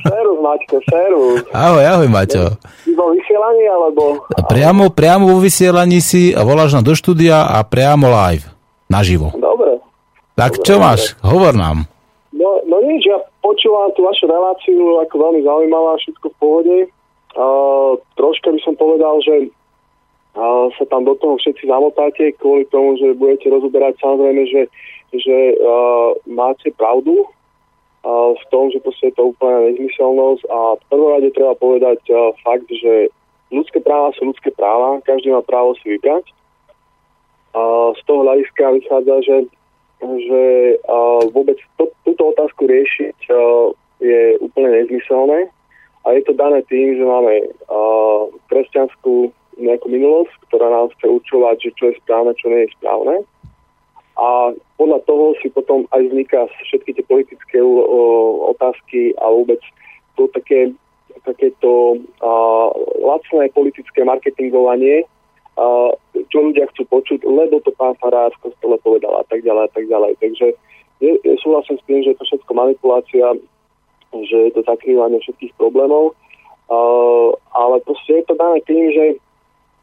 serus, Maťko, serus. Ahoj, ahoj, Maťo. Si vo vysielaní, alebo... Priamo, priamo vo vysielaní si voláš nám do štúdia a priamo live, naživo. Dobre. Tak čo máš? Hovor nám. No, no nič, ja počúvam tú vašu reláciu ako veľmi zaujímavá, všetko v pohode. Uh, troška by som povedal, že uh, sa tam do toho všetci zamotáte kvôli tomu, že budete rozoberať samozrejme, že, že uh, máte pravdu v tom, že proste je to úplná nezmyselnosť a v prvom rade treba povedať uh, fakt, že ľudské práva sú ľudské práva, každý má právo si vybrať z toho hľadiska vychádza, že, že vôbec to, túto otázku riešiť je úplne nezmyselné a je to dané tým, že máme kresťanskú nejakú minulosť, ktorá nám chce určovať, že čo je správne, čo nie je správne. A podľa toho si potom aj vzniká všetky tie politické otázky a vôbec to také, takéto uh, lacné politické marketingovanie, uh, čo ľudia chcú počuť, lebo to pán Farár v kostole povedal a tak ďalej a tak ďalej. Takže je, je súhlasím s tým, že je to všetko manipulácia, že je to zakrývanie všetkých problémov, uh, ale proste je to dané tým, že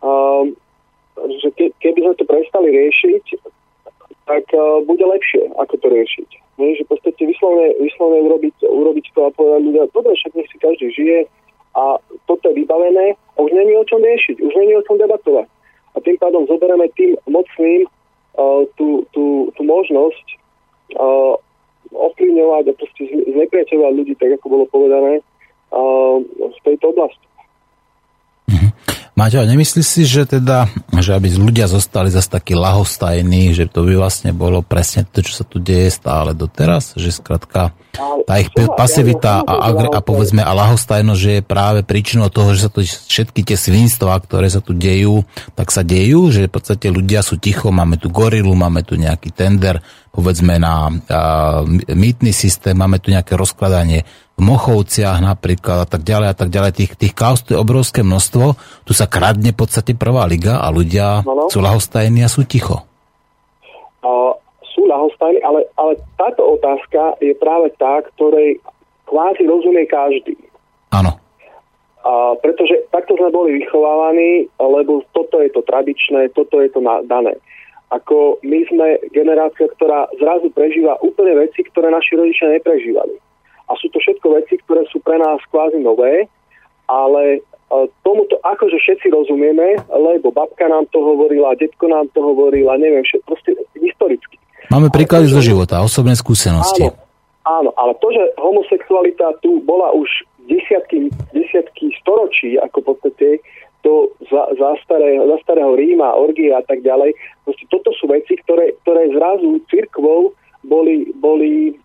um, že ke, keby sme to prestali riešiť, tak uh, bude lepšie, ako to riešiť. Nie, že v podstate vyslovene, vyslovene urobiť, urobiť to a povedať ľudia, dobre, však nech si každý žije a toto je vybavené a už není o čom riešiť, už není o čom debatovať. A tým pádom zoberieme tým mocným uh, tú, tú, tú možnosť uh, ovplyvňovať a proste znepriateľovať ľudí, tak ako bolo povedané, uh, v tejto oblasti. Maťo, nemyslíš si, že teda, že aby ľudia zostali zase takí lahostajní, že to by vlastne bolo presne to, čo sa tu deje stále doteraz, že skrátka tá ich pasivita a, a, a povedzme a lahostajnosť, že je práve príčinou toho, že sa tu všetky tie svinstvá, ktoré sa tu dejú, tak sa dejú, že v podstate ľudia sú ticho, máme tu gorilu, máme tu nejaký tender, povedzme na a, mýtny systém, máme tu nejaké rozkladanie v Mochovciach napríklad a tak ďalej a tak ďalej. Tých, tých kaos tu je obrovské množstvo. Tu sa kradne v podstate prvá liga a ľudia no, no. sú lahostajní a sú ticho. Sú lahostajní, ale, ale táto otázka je práve tá, ktorej kvázi rozumie každý. Áno. A pretože takto sme boli vychovávaní, lebo toto je to tradičné, toto je to dané. Ako my sme generácia, ktorá zrazu prežíva úplne veci, ktoré naši rodičia neprežívali a sú to všetko veci, ktoré sú pre nás kvázi nové, ale e, tomuto akože všetci rozumieme, lebo babka nám to hovorila, detko nám to hovorila, neviem, všetko, proste historicky. Máme príklady zo života, osobné skúsenosti. Áno, áno, ale to, že homosexualita tu bola už desiatky, desiatky storočí, ako v podstate to za, za, staré, za starého Ríma, orgie a tak ďalej, proste toto sú veci, ktoré, ktoré zrazu cirkvou boli, boli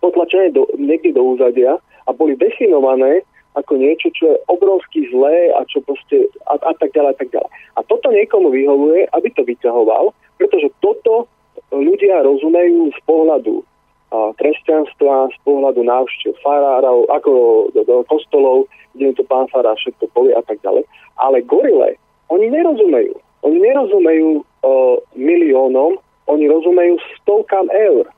potlačené do, niekde do úzadia a boli definované ako niečo, čo je obrovsky zlé a čo proste a, a tak ďalej a tak ďalej. A toto niekomu vyhovuje, aby to vyťahoval, pretože toto ľudia rozumejú z pohľadu kresťanstva, z pohľadu návštev farárov, ako do, do kostolov, kde to pán farár všetko povie a tak ďalej. Ale gorile, oni nerozumejú. Oni nerozumejú o, miliónom, oni rozumejú stovkám eur.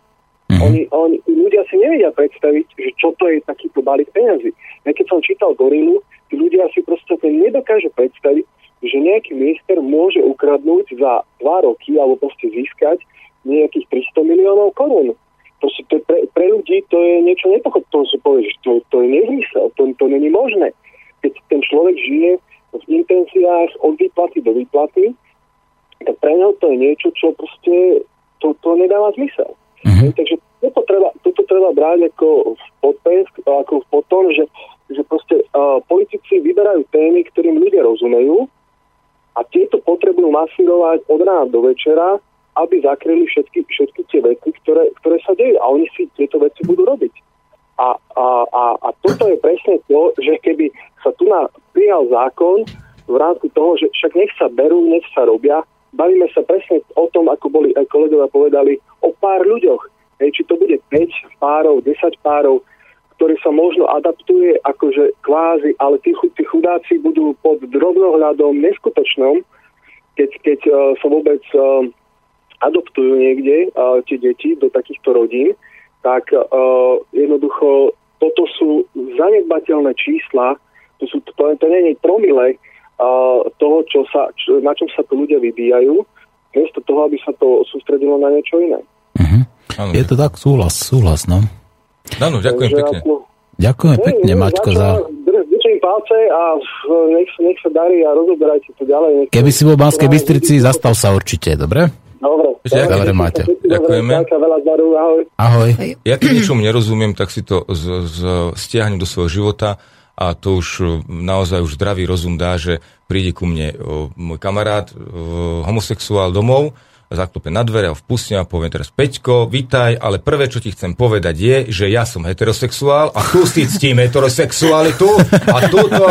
Mm-hmm. Oni, oni, ľudia si nevedia predstaviť, že čo to je takýto balík peniazy. Ja keď som čítal Gorilu, tí ľudia si proste nedokážu predstaviť, že nejaký minister môže ukradnúť za dva roky alebo proste získať nejakých 300 miliónov korún. Proste to pre, pre ľudí to je niečo nepochopné. To si povie, že to, to je nezmysel, to, to není možné. Keď ten človek žije v intenciách od výplaty do výplaty, tak pre neho to je niečo, čo proste to, to nedáva zmysel. Mm-hmm. Takže toto treba, toto treba brať ako v podpesk, ako v potom, že, že proste uh, politici vyberajú témy, ktorým ľudia rozumejú a tieto potrebujú masírovať od rána do večera, aby zakryli všetky, všetky tie veci, ktoré, ktoré sa dejú. A oni si tieto veci budú robiť. A, a, a, a toto je presne to, že keby sa tu na prijal zákon v rámci toho, že však nech sa berú, nech sa robia, bavíme sa presne o tom, ako boli aj kolegovia povedali, o pár ľuďoch. Hej, či to bude 5 párov, 10 párov, ktoré sa možno adaptuje akože kvázi, ale tí, tí chudáci budú pod drobnohľadom neskutočnom, keď, keď uh, sa vôbec uh, adoptujú niekde uh, tie deti do takýchto rodín, tak uh, jednoducho toto sú zanedbateľné čísla, to, sú, to, to nie je promile toho, čo sa, čo, na čom sa tu ľudia vybíjajú, miesto toho, aby sa to sústredilo na niečo iné. Uh-huh. Je to tak, súhlas, súhlas, no. Áno, ďakujem Takže pekne. Ako... Ďakujem ne, pekne, Maťko, za... Držím palce a nech, nech sa darí a rozoberajte to ďalej. Nech Keby si bol v Banskej Bystrici, zastal sa určite, dobre? Dobre. Dobre, máte. Ďakujeme. Ahoj. Ja keď niečomu nerozumiem, tak si to z, z, stiahnem do svojho života a to už e, naozaj už zdravý rozum dá, že príde ku mne môj kamarát homosexuál domov, zaklope na dvere a vpustím a poviem teraz Peťko, vitaj, ale prvé, čo ti chcem povedať je, že ja som heterosexuál a tu si ctím heterosexualitu a túto,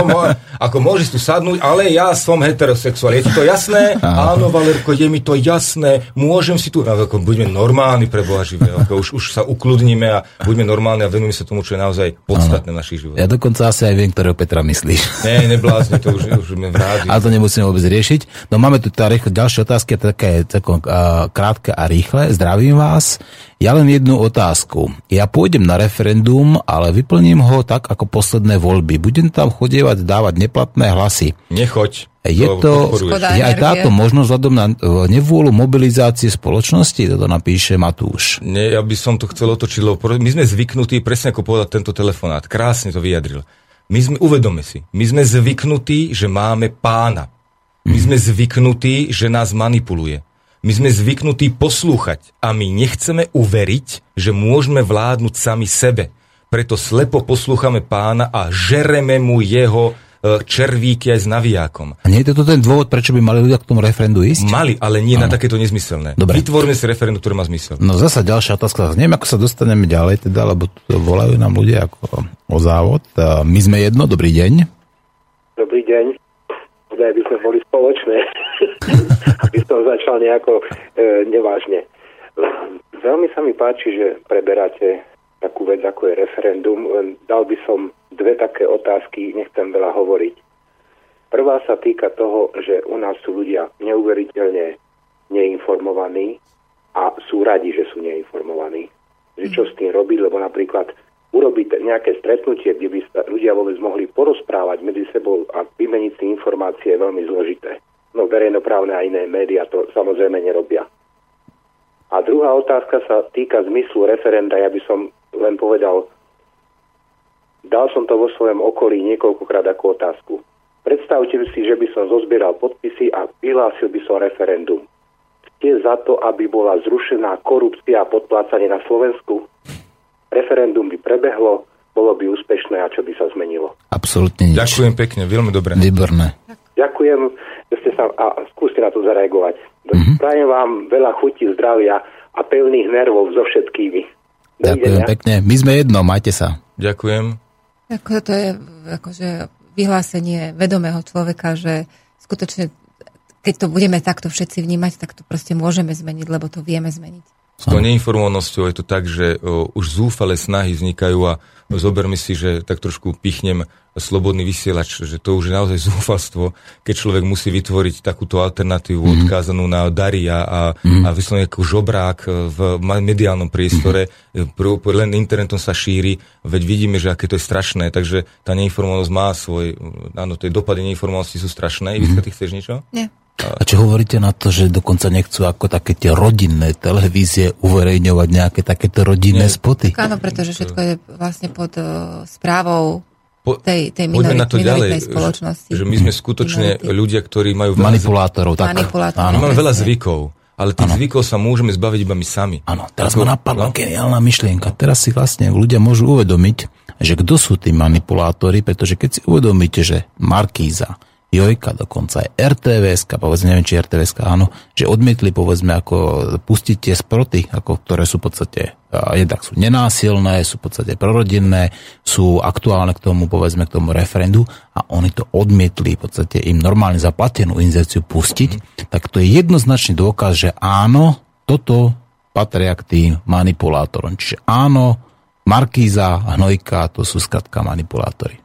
ako môžeš tu sadnúť, ale ja som heterosexuál. Je ti to jasné? Áno, Valerko, je mi to jasné, môžem si tu, ako buďme normálni pre Boha živé, ako už, už sa ukludníme a buďme normálni a venujeme sa tomu, čo je naozaj podstatné v našich životoch. Ja dokonca asi aj viem, ktorého Petra myslíš. Nie, neblázni, to už, už sme v rádi. Ale to nemusíme vôbec riešiť. No máme tu tá ďalšie otázky, také, také krátke a rýchle. Zdravím vás. Ja len jednu otázku. Ja pôjdem na referendum, ale vyplním ho tak ako posledné voľby. Budem tam chodievať dávať neplatné hlasy. Nechoď. Je to, je aj táto možnosť vzhľadom na nevôľu mobilizácie spoločnosti, toto napíše Matúš. Nie, ja by som to chcel otočiť, lebo my sme zvyknutí, presne ako povedať tento telefonát, krásne to vyjadril. My sme, uvedome si, my sme zvyknutí, že máme pána. My mhm. sme zvyknutí, že nás manipuluje. My sme zvyknutí poslúchať a my nechceme uveriť, že môžeme vládnuť sami sebe. Preto slepo poslúchame pána a žereme mu jeho e, červíky aj s navijákom. A nie je to ten dôvod, prečo by mali ľudia k tomu referendu ísť? Mali, ale nie ano. na takéto nezmyselné. Dobre. Vytvorme si referendum, ktoré má zmysel. No zasa ďalšia otázka. Neviem, ako sa dostaneme ďalej, teda, lebo volajú nám ľudia ako o závod. My sme jedno, dobrý deň. Dobrý deň naozaj by sme boli spoločné, aby som začal nejako e, nevážne. Veľmi sa mi páči, že preberáte takú vec, ako je referendum. Dal by som dve také otázky, nechcem veľa hovoriť. Prvá sa týka toho, že u nás sú ľudia neuveriteľne neinformovaní a sú radi, že sú neinformovaní. Že čo s tým robiť, lebo napríklad urobiť nejaké stretnutie, kde by sa ľudia vôbec mohli porozprávať medzi sebou a vymeniť si informácie je veľmi zložité. No verejnoprávne a iné médiá to samozrejme nerobia. A druhá otázka sa týka zmyslu referenda. Ja by som len povedal, dal som to vo svojom okolí niekoľkokrát ako otázku. Predstavte si, že by som zozbieral podpisy a vyhlásil by som referendum. Ste za to, aby bola zrušená korupcia a podplácanie na Slovensku? Referendum by prebehlo, bolo by úspešné a čo by sa zmenilo. Absolutne nič. Ďakujem pekne, veľmi dobre. Výborné. Ďakujem, že ste sa a skúste na to zareagovať. Mm-hmm. Prajem vám veľa chutí, zdravia a pevných nervov so všetkými. Ďakujem pekne. My sme jedno, majte sa. Ďakujem. Ako to je akože vyhlásenie vedomého človeka, že skutočne keď to budeme takto všetci vnímať, tak to proste môžeme zmeniť, lebo to vieme zmeniť. S tou neinformovanosťou je to tak, že o, už zúfale snahy vznikajú a zoberme si, že tak trošku pichnem slobodný vysielač, že to už je naozaj zúfalstvo, keď človek musí vytvoriť takúto alternatívu mm-hmm. odkázanú na daria a, mm-hmm. a vyslovene ako žobrák v mediálnom priestore, mm-hmm. len internetom sa šíri, veď vidíme, že aké to je strašné, takže tá neinformovanosť má svoj, áno, tie dopady neinformovanosti sú strašné. Mm-hmm. ty chceš niečo? Nie. A čo hovoríte na to, že dokonca nechcú ako také tie rodinné televízie uverejňovať nejaké takéto rodinné Nie. spoty? Tak áno, pretože všetko je vlastne pod uh, správou po, tej, tej minorit, na to ďalej, spoločnosti. Že my sme skutočne minority. ľudia, ktorí majú veľa Manipulátorov, tak. Manipulátorov. Áno. Máme veľa zvykov, ale tých ano. zvykov sa môžeme zbaviť iba my sami. Áno, teraz ma napadla geniálna myšlienka. Teraz si vlastne ľudia môžu uvedomiť, že kto sú tí manipulátori, pretože keď si uvedomíte, že Markíza, Jojka, dokonca aj RTVS, povedzme, neviem, či RTVS, áno, že odmietli, povedzme, ako pustiť tie sproty, ako, ktoré sú v podstate, jednak sú nenásilné, sú v podstate prorodinné, sú aktuálne k tomu, povedzme, k tomu referendu a oni to odmietli, v podstate im normálne zaplatenú inzerciu pustiť, tak to je jednoznačný dôkaz, že áno, toto patria k tým manipulátorom. Čiže áno, Markíza, Hnojka, to sú skratka manipulátori.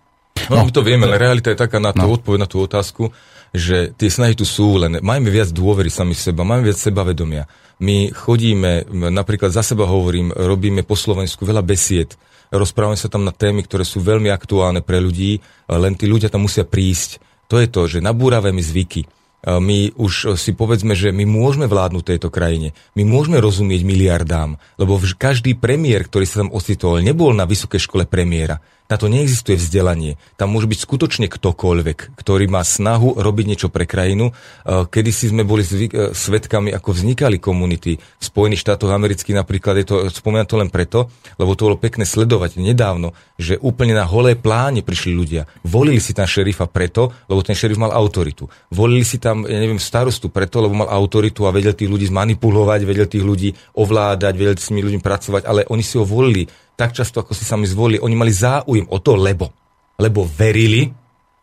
No, no, my to vieme, ale realita je taká na tú no. odpoveď na tú otázku, že tie snahy tu sú, len majme viac dôvery sami seba, máme viac sebavedomia. My chodíme, napríklad za seba hovorím, robíme po Slovensku veľa besied, rozprávame sa tam na témy, ktoré sú veľmi aktuálne pre ľudí, len tí ľudia tam musia prísť. To je to, že nabúravame zvyky my už si povedzme, že my môžeme vládnuť tejto krajine. My môžeme rozumieť miliardám, lebo každý premiér, ktorý sa tam ocitol, nebol na vysokej škole premiéra. Na to neexistuje vzdelanie. Tam môže byť skutočne ktokoľvek, ktorý má snahu robiť niečo pre krajinu. Kedy si sme boli zvyk, svetkami, ako vznikali komunity. V Spojených štátoch amerických napríklad je to, spomínam to len preto, lebo to bolo pekné sledovať nedávno, že úplne na holé pláne prišli ľudia. Volili si tam šerifa preto, lebo ten šerif mal autoritu. Volili si tam, ja neviem, starostu preto, lebo mal autoritu a vedel tých ľudí zmanipulovať, vedel tých ľudí ovládať, vedel s tými ľuďmi pracovať, ale oni si ho volili tak často, ako si sami zvolili. Oni mali záujem o to, lebo, lebo verili,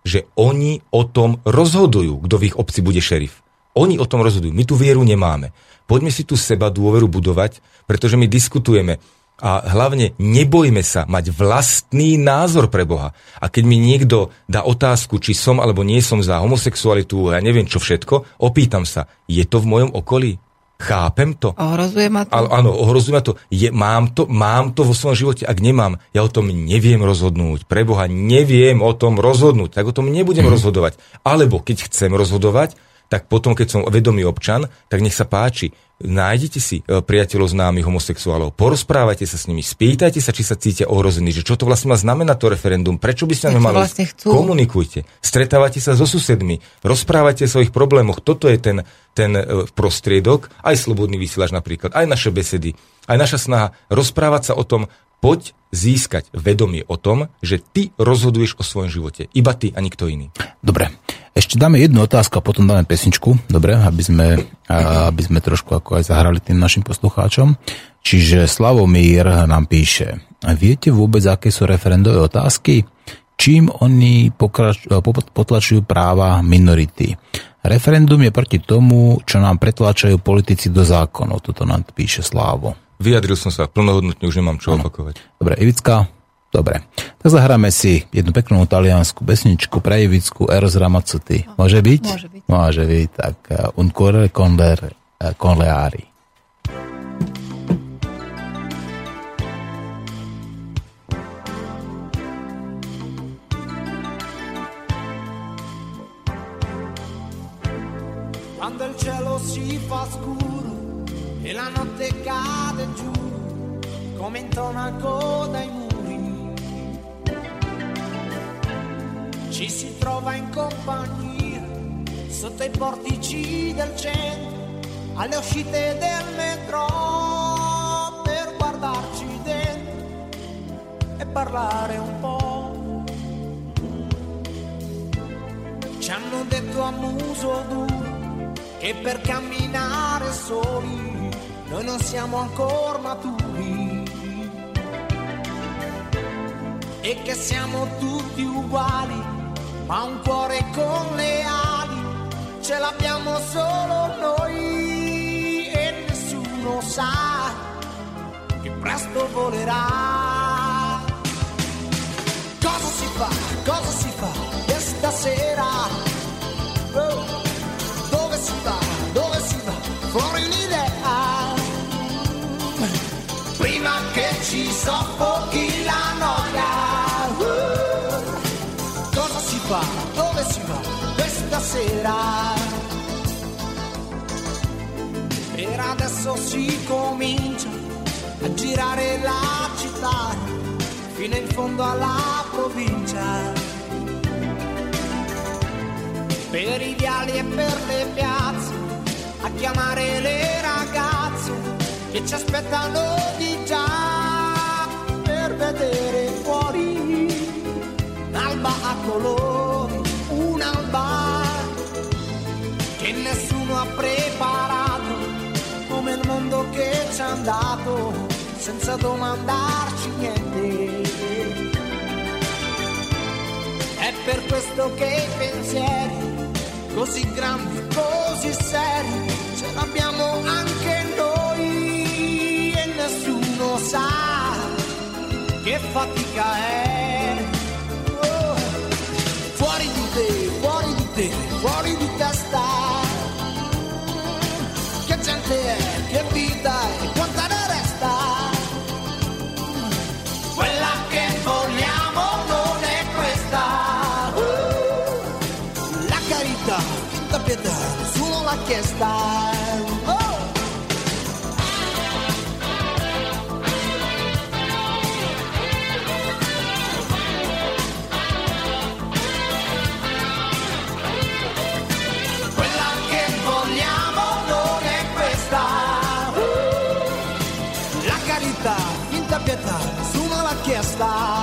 že oni o tom rozhodujú, kto v ich obci bude šerif. Oni o tom rozhodujú. My tú vieru nemáme. Poďme si tu seba dôveru budovať, pretože my diskutujeme. A hlavne nebojme sa mať vlastný názor pre Boha. A keď mi niekto dá otázku, či som alebo nie som za homosexualitu, ja neviem čo všetko, opýtam sa, je to v mojom okolí? Chápem to. Ohrozuje ma to. Áno, ohrozuje ma to. Je, mám to. Mám to vo svojom živote. Ak nemám, ja o tom neviem rozhodnúť. Pre Boha neviem o tom rozhodnúť. Tak o tom nebudem mm. rozhodovať. Alebo keď chcem rozhodovať, tak potom, keď som vedomý občan, tak nech sa páči nájdete si e, priateľov známych homosexuálov, porozprávajte sa s nimi, spýtajte sa, či sa cítia ohrození, že čo to vlastne má znamená to referendum, prečo by ste mali vlastne chcú. komunikujte, stretávajte sa so susedmi, rozprávajte o svojich problémoch, toto je ten, ten e, prostriedok, aj slobodný vysielač napríklad, aj naše besedy, aj naša snaha rozprávať sa o tom, poď získať vedomie o tom, že ty rozhoduješ o svojom živote. Iba ty a nikto iný. Dobre. Ešte dáme jednu otázku a potom dáme pesničku, dobre, aby sme, aby sme trošku ako aj zahrali tým našim poslucháčom. Čiže Slavomír nám píše, viete vôbec, aké sú referendové otázky? Čím oni pokrač, potlačujú práva minority? Referendum je proti tomu, čo nám pretláčajú politici do zákonov. Toto nám píše Slávo. Vyjadril som sa plnohodnotne, už nemám čo ano. opakovať. Dobre, Ivická, Dobre, tak zahráme si jednu peknú taliansku besničku pre Ivicku Eros Ramazzotti. Môže byť? Môže byť. Môže byť, tak uh, un cuore con le, uh, con le ari. Quando il cielo si fa scuro e la notte cade giù come intonaco dai muri ci si trova in compagnia sotto i portici del centro, alle uscite del metro per guardarci dentro e parlare un po'. Ci hanno detto a muso duro che per camminare soli noi non siamo ancora maturi e che siamo tutti uguali ma un cuore con le ali ce l'abbiamo solo noi e nessuno sa che presto volerà. Cosa si fa? Cosa si fa questa sera? Oh, dove si va? Dove si va? Fuori sera? Per adesso si comincia a girare la città fino in fondo alla provincia. Per i viali e per le piazze a chiamare le ragazze che ci aspettano che ci è andato senza domandarci niente. È per questo che i pensieri, così grandi, così seri, ce l'abbiamo anche noi e nessuno sa che fatica è bonita y cuánta nada está. Fue la que foliamo no le cuesta. Uh, la carita, la piedra, solo la que está. star.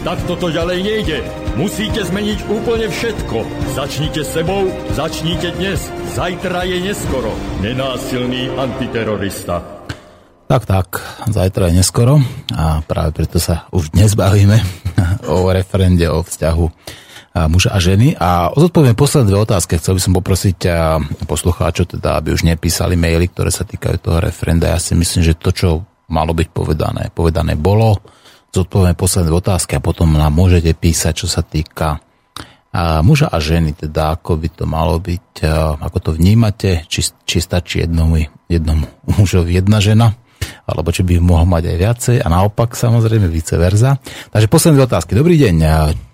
Tak toto ďalej nejde. Musíte zmeniť úplne všetko. Začnite sebou, začnite dnes. Zajtra je neskoro. Nenásilný antiterorista. Tak, tak, zajtra je neskoro a práve preto sa už dnes bavíme o referende, o vzťahu muža a ženy. A odpoviem posledné dve otázky. Chcel by som poprosiť poslucháčov, teda, aby už nepísali maily, ktoré sa týkajú toho referenda. Ja si myslím, že to, čo malo byť povedané, povedané bolo. Zodpovieme posledné otázky a potom nám môžete písať, čo sa týka muža a ženy, teda ako by to malo byť, ako to vnímate, či, či stačí jednomu, jednomu mužovi jedna žena, alebo či by mohol mať aj viacej a naopak samozrejme vice versa. Takže posledné otázky. Dobrý deň.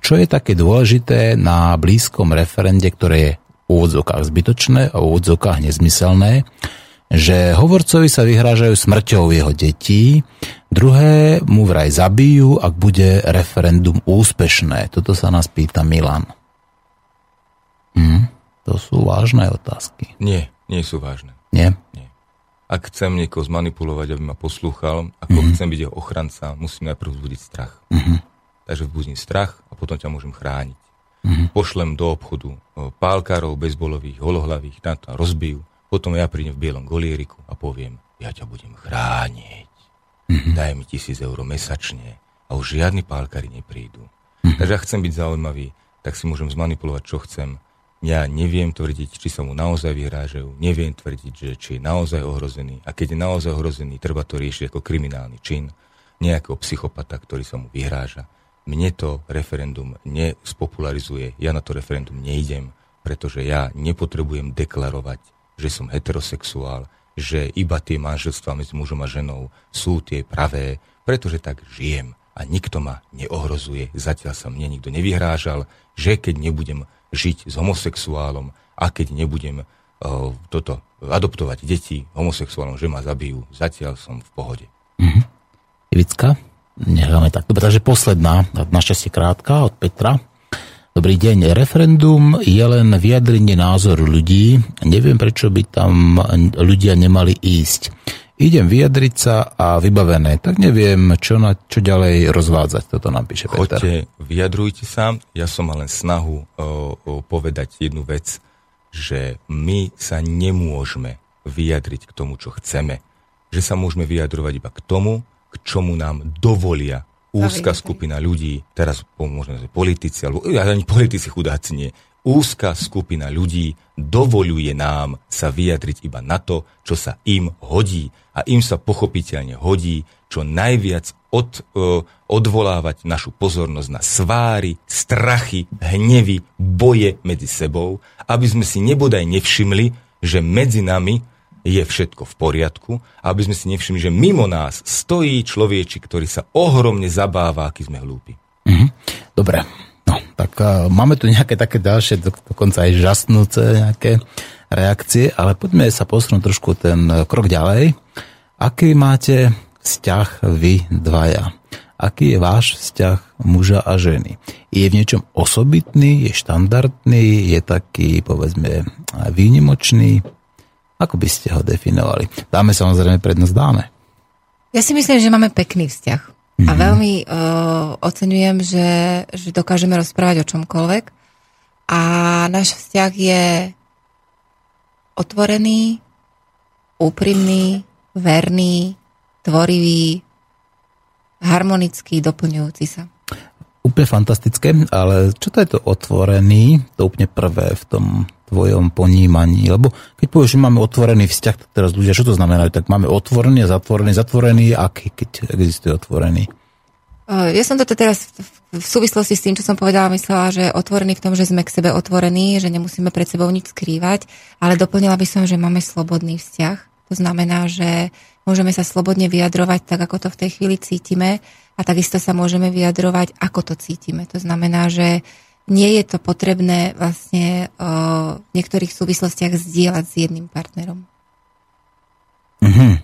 Čo je také dôležité na blízkom referende, ktoré je v úvodzokách zbytočné a v úvodzokách nezmyselné, že hovorcovi sa vyhrážajú smrťou jeho detí, druhé mu vraj zabijú, ak bude referendum úspešné. Toto sa nás pýta Milan. Hm, to sú vážne otázky. Nie, nie sú vážne. Nie? Nie. Ak chcem niekoho zmanipulovať, aby ma poslúchal, ako mm-hmm. chcem byť jeho ochranca, musím najprv vzbudiť strach. Mhm. Takže vzbudím strach a potom ťa môžem chrániť. Mhm. Pošlem do obchodu o, pálkarov, bezbolových, holohlavých, na to rozbijú. Potom ja prídem v bielom golieriku a poviem, ja ťa budem chrániť. Mhm. Daj mi tisíc eur mesačne a už žiadni pálkari neprídu. Takže ak chcem byť zaujímavý, tak si môžem zmanipulovať, čo chcem. Ja neviem tvrdiť, či sa mu naozaj vyhrážajú, neviem tvrdiť, že či je naozaj ohrozený. A keď je naozaj ohrozený, treba to riešiť ako kriminálny čin nejakého psychopata, ktorý sa mu vyhráža. Mne to referendum nespopularizuje, ja na to referendum neidem, pretože ja nepotrebujem deklarovať, že som heterosexuál, že iba tie manželstvá medzi mužom a ženou sú tie pravé, pretože tak žijem a nikto ma neohrozuje. Zatiaľ sa mne nikto nevyhrážal, že keď nebudem žiť s homosexuálom a keď nebudem uh, toto adoptovať deti homosexuálom, že ma zabijú, zatiaľ som v pohode. Ivicka? Necháme tak. Dobre, takže posledná, našťastie krátka od Petra. Dobrý deň. Referendum je len vyjadrenie názoru ľudí. Neviem, prečo by tam ľudia nemali ísť. Idem vyjadriť sa a vybavené. Tak neviem, čo, na, čo ďalej rozvádzať. Toto nám píše Peter. Choďte, vyjadrujte sa. Ja som mal len snahu o, o povedať jednu vec, že my sa nemôžeme vyjadriť k tomu, čo chceme. Že sa môžeme vyjadrovať iba k tomu, k čomu nám dovolia úzka Zaviedli. skupina ľudí, teraz že politici, alebo ani politici chudáci nie, úzka skupina ľudí dovoluje nám sa vyjadriť iba na to, čo sa im hodí. A im sa pochopiteľne hodí čo najviac od, e, odvolávať našu pozornosť na sváry, strachy, hnevy, boje medzi sebou, aby sme si nebodaj nevšimli, že medzi nami je všetko v poriadku, aby sme si nevšimli, že mimo nás stojí človečik, ktorý sa ohromne zabáva, aký sme hlúpi. Dobre, no, tak uh, máme tu nejaké také ďalšie, do, dokonca aj žasnúce nejaké reakcie, ale poďme sa posunúť trošku ten eh, krok ďalej. Aký máte vzťah vy dvaja? Aký je váš vzťah muža a ženy? Je v niečom osobitný, je štandardný, je taký, povedzme, výnimočný? Ako by ste ho definovali? Dáme samozrejme prednosť, dáme. Ja si myslím, že máme pekný vzťah. Mm-hmm. A Mhm. veľmi uh, oceňujem, že, že dokážeme rozprávať o čomkoľvek. A náš vzťah je otvorený, úprimný, verný, tvorivý, harmonický, doplňujúci sa. Úplne fantastické, ale čo to je to otvorený, to úplne prvé v tom tvojom ponímaní, lebo keď povieš, že máme otvorený vzťah, tak teraz ľudia, čo to znamená? Tak máme otvorený a zatvorený, zatvorený, aký, keď existuje otvorený? Uh, Ja som toto teraz v- súvislosti s tým, čo som povedala, myslela, že otvorený v tom, že sme k sebe otvorení, že nemusíme pred sebou nič skrývať, ale doplnila by som, že máme slobodný vzťah. To znamená, že môžeme sa slobodne vyjadrovať tak, ako to v tej chvíli cítime a takisto sa môžeme vyjadrovať, ako to cítime. To znamená, že nie je to potrebné vlastne uh, v niektorých súvislostiach zdieľať s jedným partnerom. Mhm.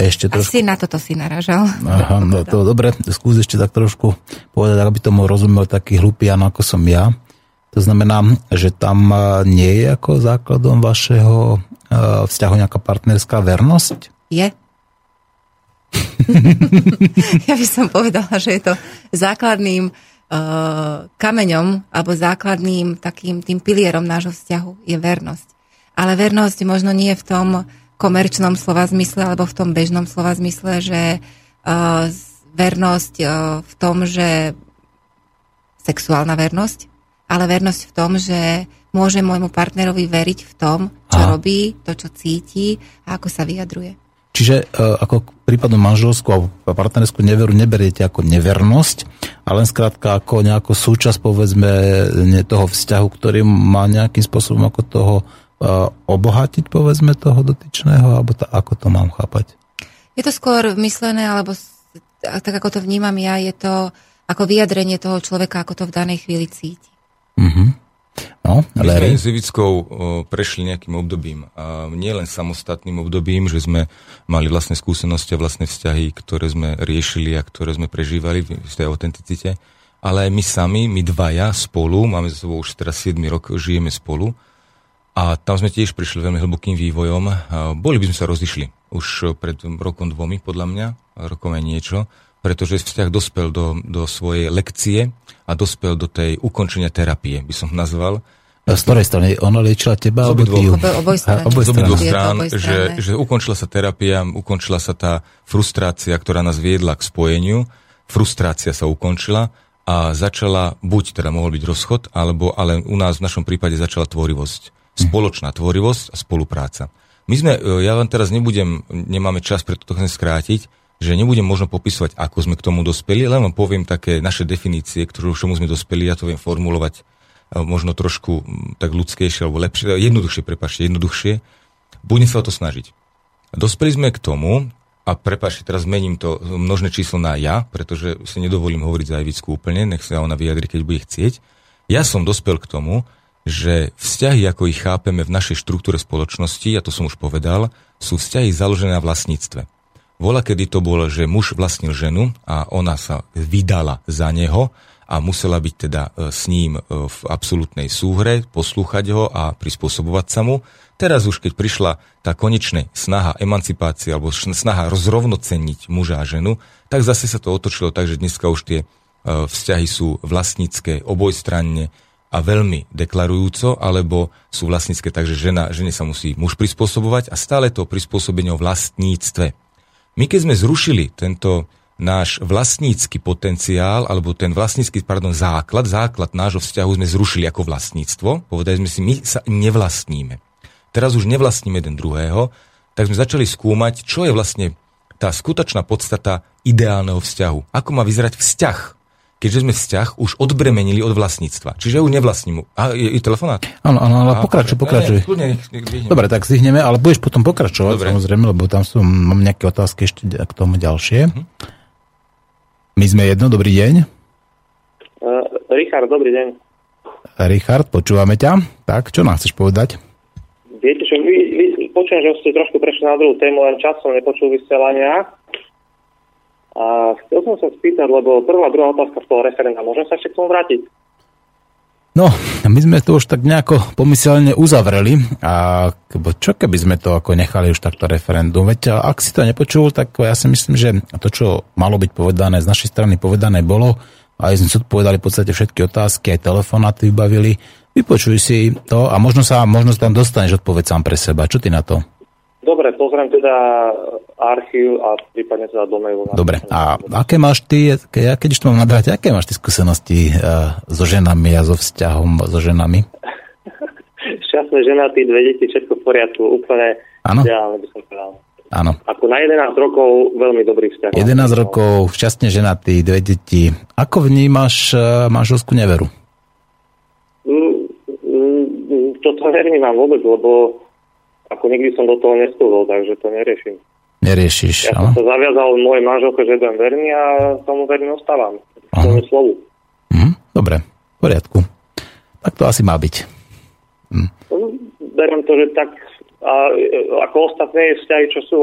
Ešte trošku... Asi na toto si naražal. Aha, no to dobre, skús ešte tak trošku povedať, aby tomu rozumel taký hlupian, ako som ja. To znamená, že tam nie je ako základom vašeho vzťahu nejaká partnerská vernosť? Je. ja by som povedala, že je to základným kameňom alebo základným takým tým pilierom nášho vzťahu je vernosť. Ale vernosť možno nie v tom komerčnom slova zmysle alebo v tom bežnom slova zmysle, že vernosť v tom, že sexuálna vernosť, ale vernosť v tom, že môže môjmu partnerovi veriť v tom, čo Aha. robí, to, čo cíti a ako sa vyjadruje. Čiže e, ako prípadnú manželskú alebo partnerskú neveru neberiete ako nevernosť, ale len skrátka ako nejakú súčasť povedzme toho vzťahu, ktorý má nejakým spôsobom ako toho e, obohatiť povedzme toho dotyčného, alebo ta, ako to mám chápať? Je to skôr myslené, alebo tak ako to vnímam ja, je to ako vyjadrenie toho človeka, ako to v danej chvíli cíti. Mhm. No, My Larry? sme s Ivickou o, prešli nejakým obdobím. A nie len samostatným obdobím, že sme mali vlastné skúsenosti a vlastné vzťahy, ktoré sme riešili a ktoré sme prežívali v tej autenticite, ale aj my sami, my dvaja spolu, máme za sebou už teraz 7 rok, žijeme spolu a tam sme tiež prišli veľmi hlbokým vývojom. Boli by sme sa rozišli už pred rokom dvomi, podľa mňa, rokom aj niečo, pretože vzťah dospel do, do svojej lekcie a dospel do tej ukončenia terapie, by som nazval. Z ktorej strany? Ona liečila teba, Z. A, oboj strán, obojstranné. že, že ukončila sa terapia, ukončila sa tá frustrácia, ktorá nás viedla k spojeniu, frustrácia sa ukončila a začala, buď teda mohol byť rozchod, alebo, ale u nás v našom prípade začala tvorivosť. Spoločná tvorivosť a spolupráca. My sme, e, ja vám teraz nebudem, nemáme čas, preto to chcem skrátiť, že nebudem možno popisovať, ako sme k tomu dospeli, len vám poviem také naše definície, ktorú čomu sme dospeli, ja to viem formulovať e, možno trošku tak ľudskejšie alebo lepšie, jednoduchšie, prepačte, jednoduchšie. Budem sa o to snažiť. Dospeli sme k tomu, a prepáčte, teraz mením to množné číslo na ja, pretože si nedovolím hovoriť za Ivicku úplne, nech sa ona vyjadri, keď bude chcieť. Ja som dospel k tomu, že vzťahy, ako ich chápeme v našej štruktúre spoločnosti, a to som už povedal, sú vzťahy založené na vlastníctve. Vola, kedy to bolo, že muž vlastnil ženu a ona sa vydala za neho a musela byť teda e, s ním e, v absolútnej súhre, poslúchať ho a prispôsobovať sa mu. Teraz už, keď prišla tá konečná snaha emancipácie alebo snaha rozrovnoceniť muža a ženu, tak zase sa to otočilo tak, že dneska už tie e, vzťahy sú vlastnícke obojstranne a veľmi deklarujúco, alebo sú vlastnícke tak, že žena, žene sa musí muž prispôsobovať a stále to prispôsobenie o vlastníctve. My keď sme zrušili tento náš vlastnícky potenciál, alebo ten vlastnícky, pardon, základ, základ nášho vzťahu sme zrušili ako vlastníctvo, povedali sme si, my sa nevlastníme. Teraz už nevlastníme jeden druhého, tak sme začali skúmať, čo je vlastne tá skutočná podstata ideálneho vzťahu. Ako má vyzerať vzťah, keďže sme vzťah už odbremenili od vlastníctva. Čiže už nevlastním. A je, je telefonát? Áno, áno, ale pokračuj, dobre. pokračuj. Ne, dvihnem. Dobre, tak zvihneme, ale budeš potom pokračovať, Dobre. samozrejme, lebo tam sú, mám nejaké otázky ešte k tomu ďalšie. Mhm. My sme jedno, dobrý deň. Uh, Richard, dobrý deň. Richard, počúvame ťa. Tak, čo nám chceš povedať? Viete čo, vy, vy počujem, že ste trošku prešli na druhú tému, len časom nepočul vysielania. A chcel som sa spýtať, lebo prvá, druhá otázka z toho referenda, môžem sa ešte k tomu vrátiť? No, my sme to už tak nejako pomyselne uzavreli a čo keby sme to ako nechali už takto referendum? Veď ak si to nepočul, tak ja si myslím, že to, čo malo byť povedané, z našej strany povedané bolo, aj sme odpovedali v podstate všetky otázky, aj telefonáty vybavili. Vypočuj si to a možno sa, možno tam dostaneš odpoveď sám pre seba. Čo ty na to? Dobre, pozriem teda archív a prípadne teda do mailu. Dobre, a aké máš ty, keď už to mám nadrať, aké máš ty skúsenosti uh, so ženami a so vzťahom so ženami? Šťastné ženatý, dve deti, všetko v poriadku, úplne Áno. ideálne by som povedal. Áno. Ako na 11 rokov veľmi dobrý vzťah. 11 rokov, šťastne ženatý, dve deti. Ako vnímaš uh, manželskú neveru? Mm, mm, toto nevnímam vôbec, lebo ako nikdy som do toho nestúdol, takže to neriešim. Neriešiš, Ja som sa zaviazal mojej manželke, že budem verný a tomu verný ostávam. Tomu slovu. Hm, dobre, v poriadku. Tak to asi má byť. No, Beriem to, že tak a, e, ako ostatné vzťahy, čo sú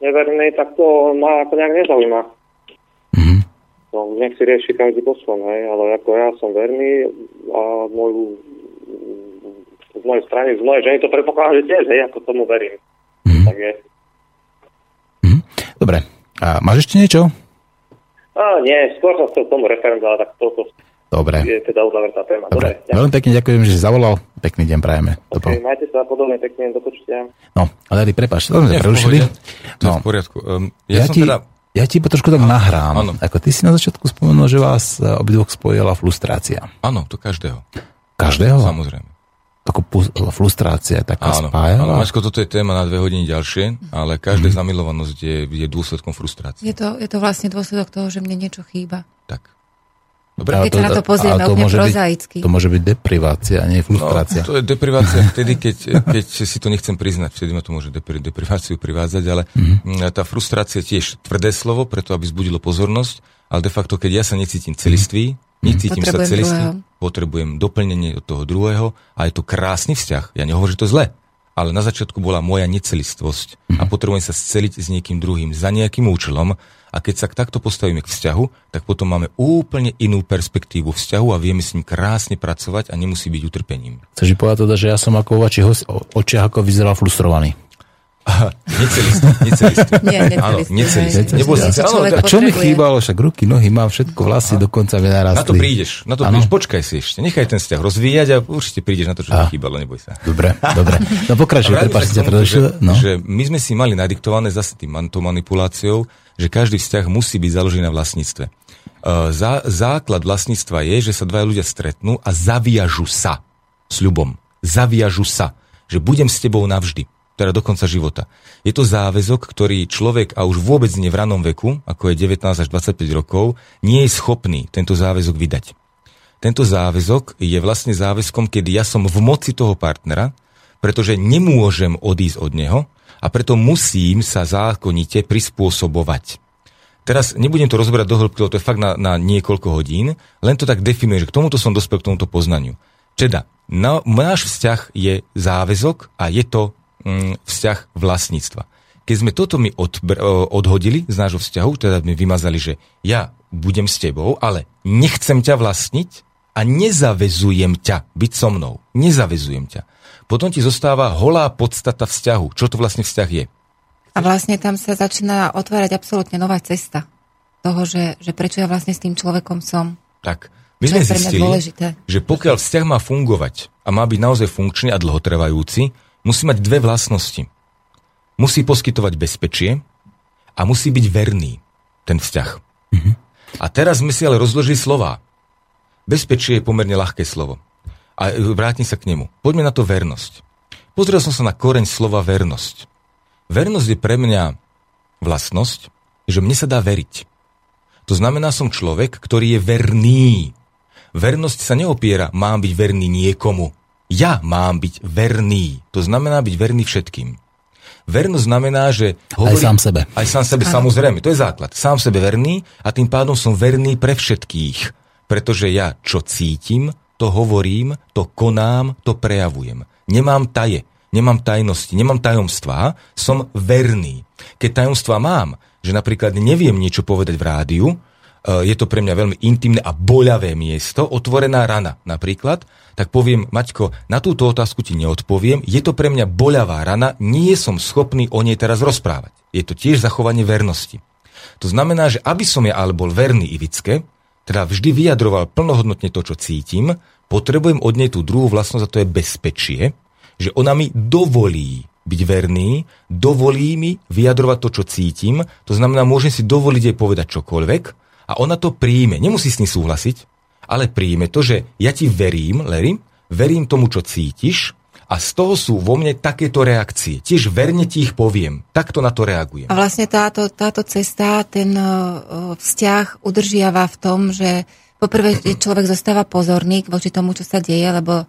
neverné, tak to ma ako nejak nezaujíma. Mhm. No, nech si rieši každý po svojom, hej, ale ako ja som verný a moju, z mojej strany, z mojej ženy to predpokladám, že tiež, hej, ako tomu verím. Mhm. Tak je. Dobre. A máš ešte niečo? A nie, skôr som chcel tomu referendum, ale tak toľko Dobre. je teda uzavretá téma. Dobre, Dobre. Veľmi pekne ďakujem, že si zavolal. Pekný deň prajeme. okay, majte sa podobne pekne, do počutia. No, ale prepáč, to sme prerušili. je v poriadku. Um, ja, Ja, som ti, teda... ja ti iba trošku tak nahrám. áno. Ako ty si na začiatku spomenul, že vás e, obidvoch spojila frustrácia. Áno, to každého. Každého? Samozrejme. Takú frustrácia taká Áno, spájala? áno, Maťko, toto je téma na dve hodiny ďalšie, ale každá Mhm. zamilovanosť je, je dôsledkom frustrácie. Je to, je to vlastne dôsledok toho, že mne niečo chýba. Dobre, Keď sa na to pozrieme úplne môže byť, to môže byť deprivácia, nie frustrácia. No, to je deprivácia vtedy, keď, keď si to nechcem priznať, vtedy ma to môže depri, depriváciu privádzať, ale Mhm. mm, tá frustrácia je tiež tvrdé slovo, preto aby zbudilo pozornosť, ale de facto, keď ja sa necítim celistvý, necítim sa druhého. potrebujem doplnenie od toho druhého a je to krásny vzťah. Ja nehovorím, že to zle, ale na začiatku bola moja necelistvosť a potrebujem sa sceliť s niekým druhým za nejakým účelom a keď sa takto postavíme k vzťahu, tak potom máme úplne inú perspektívu vzťahu a vieme s ním krásne pracovať a nemusí byť utrpením. Chceš mi povedať teda, že ja som ako vo vašich hos- o- očiach ako vyzeral frustrovaný. Necelistý, necelistý. Nie, necelistý, Áno, necelistý. áno, A čo mi chýbalo? Však ruky, nohy mám, všetko, vlasy dokonca mi narastli. na to prídeš, na to prídeš, počkaj si ešte, nechaj ten vzťah rozvíjať a určite prídeš na to, čo ti chýbalo, neboj sa. Dobre, dobre. No pokračuj, A vrátim prepáč, sa ťa k tomu, predošiel. že, No. že my sme si mali nadiktované zase tým manipuláciou, že každý vzťah musí byť založený na vlastníctve. Uh, Zá, základ vlastníctva je, že sa dva ľudia stretnú a zaviažu sa sľubom. Zaviažu sa, že budem s tebou navždy, teda do konca života. Je to záväzok, ktorý človek, a už vôbec nie v ranom veku, ako je 19 až 25 rokov, nie je schopný tento záväzok vydať. Tento záväzok je vlastne záväzkom, kedy ja som v moci toho partnera, pretože nemôžem odísť od neho a preto musím sa zákonite prispôsobovať. Teraz nebudem to rozberať do hĺbky, to je fakt na, na niekoľko hodín, len to tak definuje, že k tomuto som dospel k tomuto poznaniu. Teda, náš vzťah je záväzok a je to vzťah vlastníctva. Keď sme toto mi odbr- odhodili z nášho vzťahu, teda mi vymazali, že ja budem s tebou, ale nechcem ťa vlastniť a nezavezujem ťa byť so mnou. Nezavezujem ťa. Potom ti zostáva holá podstata vzťahu. Čo to vlastne vzťah je? A vlastne tam sa začína otvárať absolútne nová cesta toho, že, že prečo ja vlastne s tým človekom som. Tak, my sme zistili, dôležité. že pokiaľ vzťah má fungovať a má byť naozaj funkčný a dlhotrvajúci, musí mať dve vlastnosti. Musí poskytovať bezpečie a musí byť verný ten vzťah. A teraz sme si ale rozložili slova. Bezpečie je pomerne ľahké slovo. A e, vrátim sa k nemu. Poďme na to vernosť. Pozrel som sa na koreň slova vernosť. Vernosť je pre mňa vlastnosť, že mne sa dá veriť. To znamená, som človek, ktorý je verný. Vernosť sa neopiera, mám byť verný niekomu. Ja mám byť verný. To znamená byť verný všetkým. Vernosť znamená, že... Aj sám sebe. Aj sám sebe, samozrejme. To je základ. Sám sebe verný a tým pádom som verný pre všetkých. Pretože ja čo cítim, to hovorím, to konám, to prejavujem. Nemám taje, nemám tajnosti, nemám tajomstvá, som verný. Keď tajomstvá mám, že napríklad neviem niečo povedať v rádiu, je to pre mňa veľmi intimné a boľavé miesto, otvorená rana napríklad, tak poviem, Maťko, na túto otázku ti neodpoviem, je to pre mňa boľavá rana, nie som schopný o nej teraz rozprávať. Je to tiež zachovanie vernosti. To znamená, že aby som ja ale bol verný Ivicke, teda vždy vyjadroval plnohodnotne to, čo cítim, potrebujem od nej tú druhú vlastnosť a to je bezpečie, že ona mi dovolí byť verný, dovolí mi vyjadrovať to, čo cítim, to znamená, môžem si dovoliť jej povedať čokoľvek a ona to príjme. Nemusí s ním súhlasiť, ale príjme to, že ja ti verím, Larry, verím tomu, čo cítiš a z toho sú vo mne takéto reakcie. Tiež verne ti ich poviem. Takto na to reagujem. A vlastne táto, táto cesta, ten uh, vzťah udržiava v tom, že poprvé človek zostáva pozorný voči tomu, čo sa deje, lebo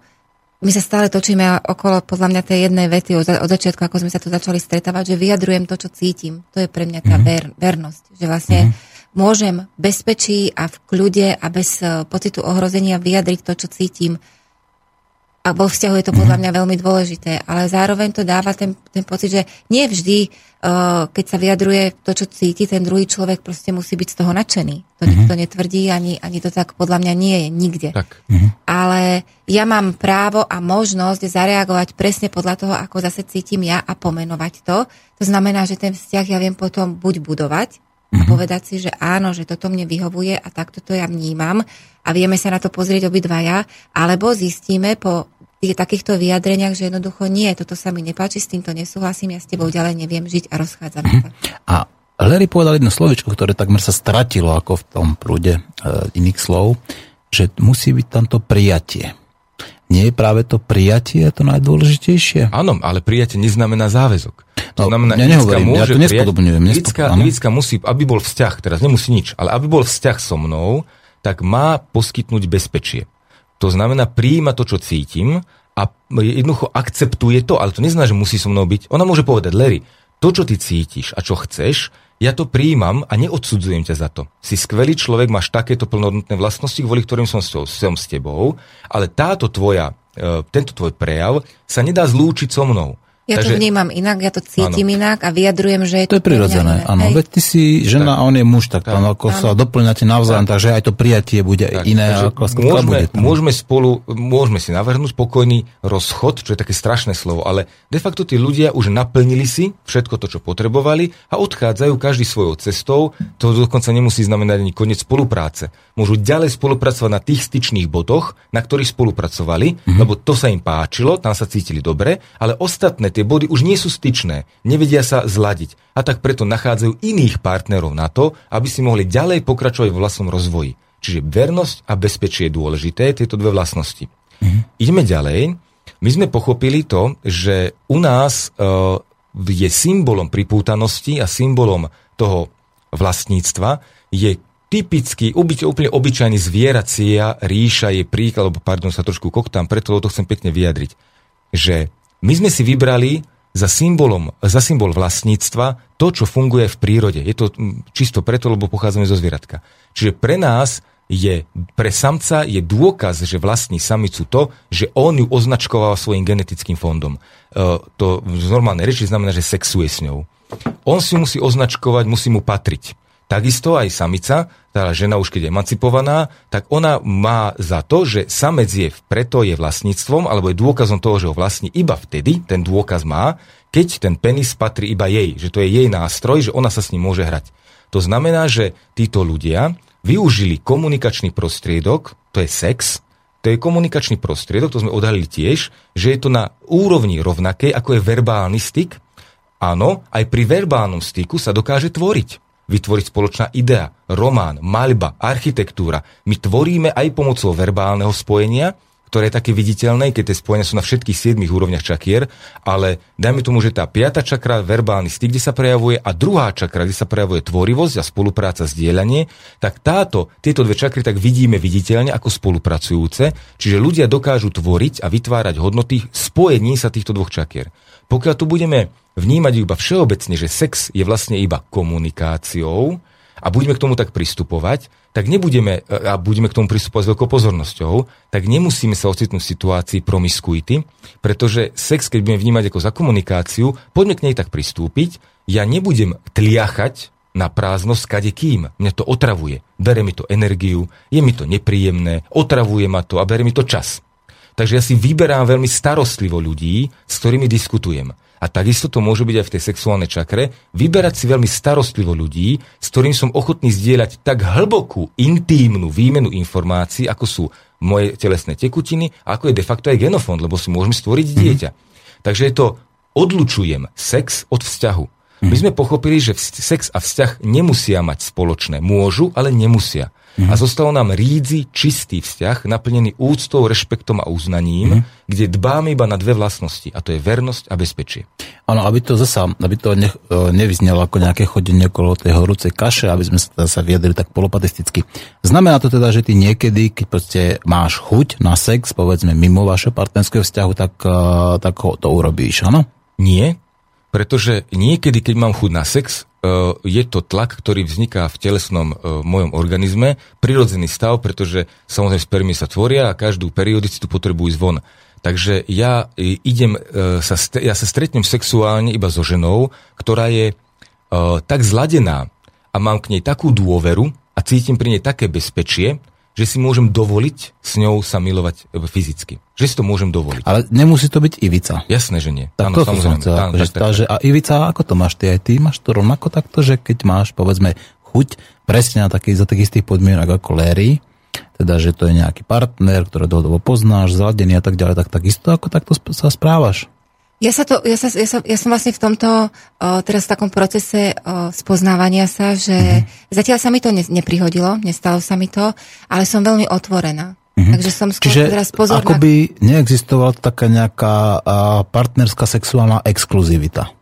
my sa stále točíme okolo podľa mňa tej jednej vety od, od začiatku, ako sme sa tu začali stretávať, že vyjadrujem to, čo cítim. To je pre mňa tá mm-hmm. ver, vernosť. Že vlastne mm-hmm. Môžem bezpečí a v kľude a bez uh, pocitu ohrozenia vyjadriť to, čo cítim a vo vzťahu je to podľa mhm. mňa veľmi dôležité, ale zároveň to dáva ten, ten pocit, že nie vždy, uh, keď sa vyjadruje to, čo cíti, ten druhý človek proste musí byť z toho nadšený. To mm-hmm. nikto netvrdí, ani, ani to tak podľa mňa nie je nikde. Tak. Mm-hmm. Ale ja mám právo a možnosť zareagovať presne podľa toho, ako zase cítim ja a pomenovať to. To znamená, že ten vzťah ja viem potom buď budovať, a mhm. povedať si, že áno, že toto mne vyhovuje a takto to ja vnímam a vieme sa na to pozrieť obidvaja, alebo zistíme po tých takýchto vyjadreniach, že jednoducho nie, toto sa mi nepáči, s týmto nesúhlasím, ja s tebou ďalej neviem žiť a rozchádzame sa. A Larry povedal jedno slovičko, ktoré takmer sa stratilo ako v tom prúde e, iných slov, že musí byť tamto prijatie. Nie je práve to prijatie to najdôležitejšie? Áno, ale prijatie neznamená záväzok. To no, znamená, ja nehovorím, môže ja to nespodobňujem. Ivicka musí, aby bol vzťah, teraz nemusí nič, ale aby bol vzťah so mnou, tak má poskytnúť bezpečie. To znamená, príjima to, čo cítim a jednoducho akceptuje to, ale to neznamená, že musí so mnou byť. Ona môže povedať, Larry, to, čo ty cítiš a čo chceš, ja to príjmam a neodsudzujem ťa za to. Si skvelý človek, máš takéto plnohodnotné vlastnosti, kvôli ktorým som, som s tebou, ale táto tvoja, e, tento tvoj prejav sa nedá zlúčiť so mnou. Ja Takže, to vnímam inak, ja to cítim áno. inak a vyjadrujem, že je to... To je prirodzené, áno. Veď ty si žena tak. a on je muž, tak, tak tam ako áno. sa doplňate navzájom, tak. takže aj to prijatie bude tak, iné. Ako môžeme, bude môžeme spolu, môžeme si navrhnúť spokojný rozchod, čo je také strašné slovo, ale de facto tí ľudia už naplnili si všetko to, čo potrebovali a odchádzajú každý svojou cestou. To dokonca nemusí znamenať ani koniec spolupráce. Môžu ďalej spolupracovať na tých styčných bodoch, na ktorých spolupracovali, mm-hmm. lebo to sa im páčilo, tam sa cítili dobre, ale ostatné tie body už nie sú styčné, nevedia sa zladiť a tak preto nachádzajú iných partnerov na to, aby si mohli ďalej pokračovať vo vlastnom rozvoji. Čiže vernosť a bezpečie je dôležité, tieto dve vlastnosti. Mm-hmm. Ideme ďalej. My sme pochopili to, že u nás uh, je symbolom pripútanosti a symbolom toho vlastníctva je typický, úplne obyčajný zvieracia ríša je príklad, alebo pardon, sa trošku koktám, preto to chcem pekne vyjadriť, že my sme si vybrali za, symbolom, za symbol vlastníctva to, čo funguje v prírode. Je to čisto preto, lebo pochádzame zo zvieratka. Čiže pre nás je, pre samca je dôkaz, že vlastní samicu to, že on ju označkoval svojim genetickým fondom. E, to v normálnej reči znamená, že sexuje s ňou. On si musí označkovať, musí mu patriť. Takisto aj samica, tá žena už keď je emancipovaná, tak ona má za to, že samec je preto je vlastníctvom, alebo je dôkazom toho, že ho vlastní iba vtedy, ten dôkaz má, keď ten penis patrí iba jej, že to je jej nástroj, že ona sa s ním môže hrať. To znamená, že títo ľudia využili komunikačný prostriedok, to je sex, to je komunikačný prostriedok, to sme odhalili tiež, že je to na úrovni rovnakej, ako je verbálny styk. Áno, aj pri verbálnom styku sa dokáže tvoriť vytvoriť spoločná idea, román, maľba, architektúra. My tvoríme aj pomocou verbálneho spojenia, ktoré je také viditeľné, keď tie spojenia sú na všetkých siedmých úrovniach čakier, ale dajme tomu, že tá piata čakra, verbálny styk, kde sa prejavuje, a druhá čakra, kde sa prejavuje tvorivosť a spolupráca, zdieľanie, tak táto, tieto dve čakry tak vidíme viditeľne ako spolupracujúce, čiže ľudia dokážu tvoriť a vytvárať hodnoty spojení sa týchto dvoch čakier. Pokiaľ tu budeme vnímať iba všeobecne, že sex je vlastne iba komunikáciou a budeme k tomu tak pristupovať, tak nebudeme, a budeme k tomu pristupovať s veľkou pozornosťou, tak nemusíme sa ocitnúť v situácii promiskuity, pretože sex, keď budeme vnímať ako za komunikáciu, poďme k nej tak pristúpiť, ja nebudem tliachať na prázdno skade kým. Mňa to otravuje. Bere mi to energiu, je mi to nepríjemné, otravuje ma to a bere mi to čas. Takže ja si vyberám veľmi starostlivo ľudí, s ktorými diskutujem. A takisto to môže byť aj v tej sexuálnej čakre, vyberať si veľmi starostlivo ľudí, s ktorým som ochotný zdieľať tak hlbokú, intímnu výmenu informácií, ako sú moje telesné tekutiny, ako je de facto aj genofond, lebo si môžeme stvoriť mm-hmm. dieťa. Takže je to, odlučujem sex od vzťahu. My mhm. sme pochopili, že sex a vzťah nemusia mať spoločné. Môžu, ale nemusia. Mm-hmm. A zostalo nám rídzi čistý vzťah, naplnený úctou, rešpektom a uznaním, mm-hmm. kde dbáme iba na dve vlastnosti, a to je vernosť a bezpečie. Áno, aby to zasa, aby to ne, nevyznelo ako nejaké chodenie okolo tej horúcej kaše, aby sme sa, sa viedli tak polopatisticky. Znamená to teda, že ty niekedy, keď proste máš chuť na sex, povedzme mimo vašeho partnerského vzťahu, tak, tak to urobíš, áno? Nie, pretože niekedy, keď mám chuť na sex, E, je to tlak, ktorý vzniká v telesnom e, mojom organizme, prirodzený stav, pretože samozrejme spermie sa tvoria a každú periodicitu potrebujú ísť von. Takže ja e, idem, sa, ja sa stretnem sexuálne iba so ženou, ktorá je tak zladená a mám k nej takú dôveru a cítim pri nej také bezpečie, že si môžem dovoliť s ňou sa milovať e, fyzicky. Že si to môžem dovoliť. Ale nemusí to byť Ivica. Jasné, že nie. Tak Áno, to samozrejme. Chcel, Áno, že tá, že, a Ivica, ako to máš ty? Aj ty máš to rovnako takto, že keď máš, povedzme, chuť presne na taký, za takých istých podmienok ako Larry, teda, že to je nejaký partner, ktorý dlhodobo poznáš, zladený a tak ďalej, tak takisto ako takto sa správaš. Ja, sa to, ja, sa, ja, sa, ja som vlastne v tomto o, teraz v takom procese o, spoznávania sa, že mm-hmm. zatiaľ sa mi to ne, neprihodilo, nestalo sa mi to, ale som veľmi otvorená. Mm-hmm. Takže som skôr Čiže teraz pozorná. akoby neexistovala taká nejaká a, partnerská sexuálna exkluzivita.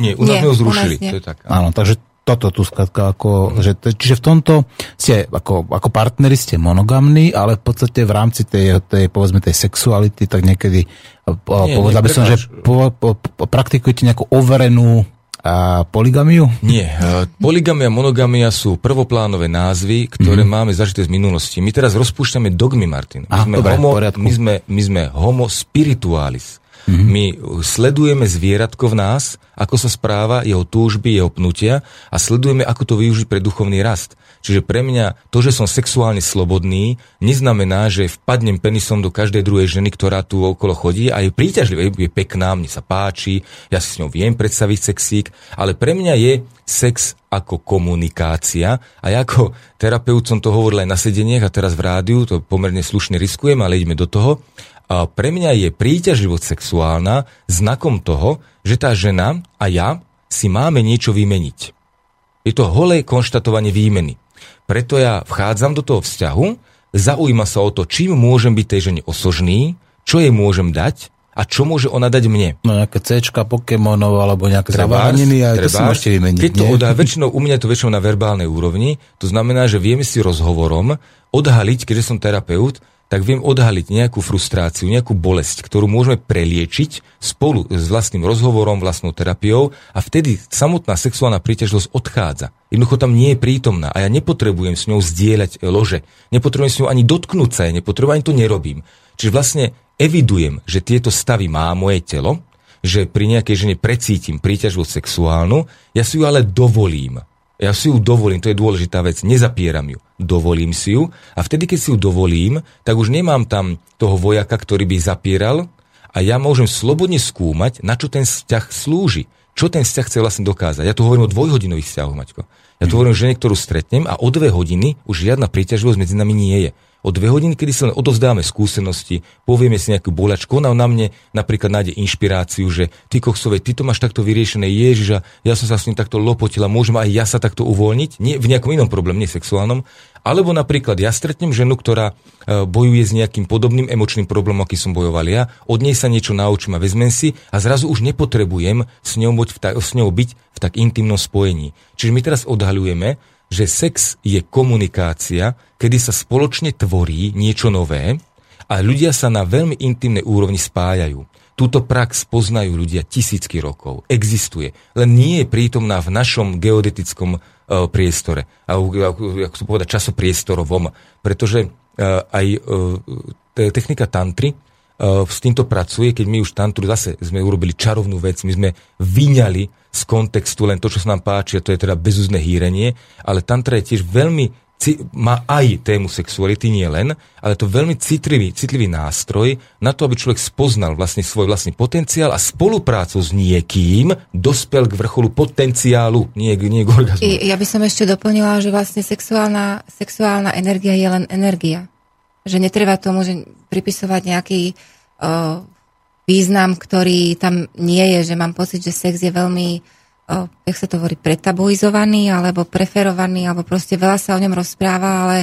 Nie, u nás Nie, zrušili. To je tak. Áno, takže toto tu skladka, ako, že, čiže v tomto ste ako, ako partneri ste monogamní, ale v podstate v rámci tej, tej povedzme tej sexuality, tak niekedy nie, povedal by som, že po, po, po, praktikujete nejakú overenú a poligamiu? Nie. Poligamia a monogamia sú prvoplánové názvy, ktoré mm-hmm. máme zažité z minulosti. My teraz rozpúšťame dogmy, Martin. My, ah, sme, dobre, homo, my, sme, my sme homo spiritualis. Mm-hmm. My sledujeme zvieratko v nás, ako sa správa, jeho túžby, jeho pnutia a sledujeme, ako to využiť pre duchovný rast. Čiže pre mňa to, že som sexuálne slobodný, neznamená, že vpadnem penisom do každej druhej ženy, ktorá tu okolo chodí a je príťažlivá, je pekná, mne sa páči, ja si s ňou viem predstaviť sexík, ale pre mňa je sex ako komunikácia a ja ako terapeut som to hovoril aj na sedeniach a teraz v rádiu, to pomerne slušne riskujem, ale ideme do toho. Pre mňa je príťažlivosť sexuálna znakom toho, že tá žena a ja si máme niečo vymeniť. Je to holé konštatovanie výmeny. Preto ja vchádzam do toho vzťahu, zaujíma sa o to, čím môžem byť tej žene osožný, čo jej môžem dať a čo môže ona dať mne. No nejaké C, Pokémonov alebo nejaké zaváraniny a to si môžete vymeniť. Keď to odhá, väčšinou, u mňa je to väčšinou na verbálnej úrovni, to znamená, že vieme si rozhovorom odhaliť, keďže som terapeut, tak viem odhaliť nejakú frustráciu, nejakú bolesť, ktorú môžeme preliečiť spolu s vlastným rozhovorom, vlastnou terapiou a vtedy samotná sexuálna príťažlosť odchádza. Jednoducho tam nie je prítomná a ja nepotrebujem s ňou zdieľať lože. Nepotrebujem s ňou ani dotknúť sa, ja nepotrebujem, ani to nerobím. Čiže vlastne evidujem, že tieto stavy má moje telo, že pri nejakej žene precítim príťažlosť sexuálnu, ja si ju ale dovolím. Ja si ju dovolím, to je dôležitá vec, nezapieram ju. Dovolím si ju a vtedy, keď si ju dovolím, tak už nemám tam toho vojaka, ktorý by zapieral a ja môžem slobodne skúmať, na čo ten vzťah slúži. Čo ten vzťah chce vlastne dokázať. Ja tu hovorím o dvojhodinových vzťahoch, Maťko. Ja tu hovorím o žene, ktorú stretnem a o dve hodiny už žiadna príťažlivosť medzi nami nie je o dve hodiny, kedy si len odovzdáme skúsenosti, povieme si nejakú bolačku, ona na mne napríklad nájde inšpiráciu, že ty koksové, ty to máš takto vyriešené, Ježiša, ja som sa s ním takto lopotila, môžem aj ja sa takto uvoľniť, nie v nejakom inom probléme, nie sexuálnom, alebo napríklad ja stretnem ženu, ktorá e, bojuje s nejakým podobným emočným problémom, aký som bojoval ja, od nej sa niečo naučím a vezmem si a zrazu už nepotrebujem s ňou, v ta, s ňou byť v tak intimnom spojení. Čiže my teraz odhaľujeme, že sex je komunikácia, kedy sa spoločne tvorí niečo nové a ľudia sa na veľmi intimnej úrovni spájajú. Túto prax poznajú ľudia tisícky rokov. Existuje. Len nie je prítomná v našom geodetickom uh, priestore. A ako to povedať, časopriestorovom. Pretože uh, aj uh, technika tantry s týmto pracuje, keď my už tantru zase sme urobili čarovnú vec, my sme vyňali z kontextu len to, čo sa nám páči, a to je teda bezúzne hýrenie, ale tantra je tiež veľmi má aj tému sexuality, nie len, ale to veľmi citlivý, citlivý nástroj na to, aby človek spoznal vlastne svoj vlastný potenciál a spoluprácu s niekým dospel k vrcholu potenciálu, nie, nie k orgazmu. Ja by som ešte doplnila, že vlastne sexuálna, sexuálna energia je len energia. Že netreba tomu, že pripisovať nejaký uh, význam, ktorý tam nie je, že mám pocit, že sex je veľmi jak sa to hovorí, pretabuizovaný alebo preferovaný, alebo proste veľa sa o ňom rozpráva, ale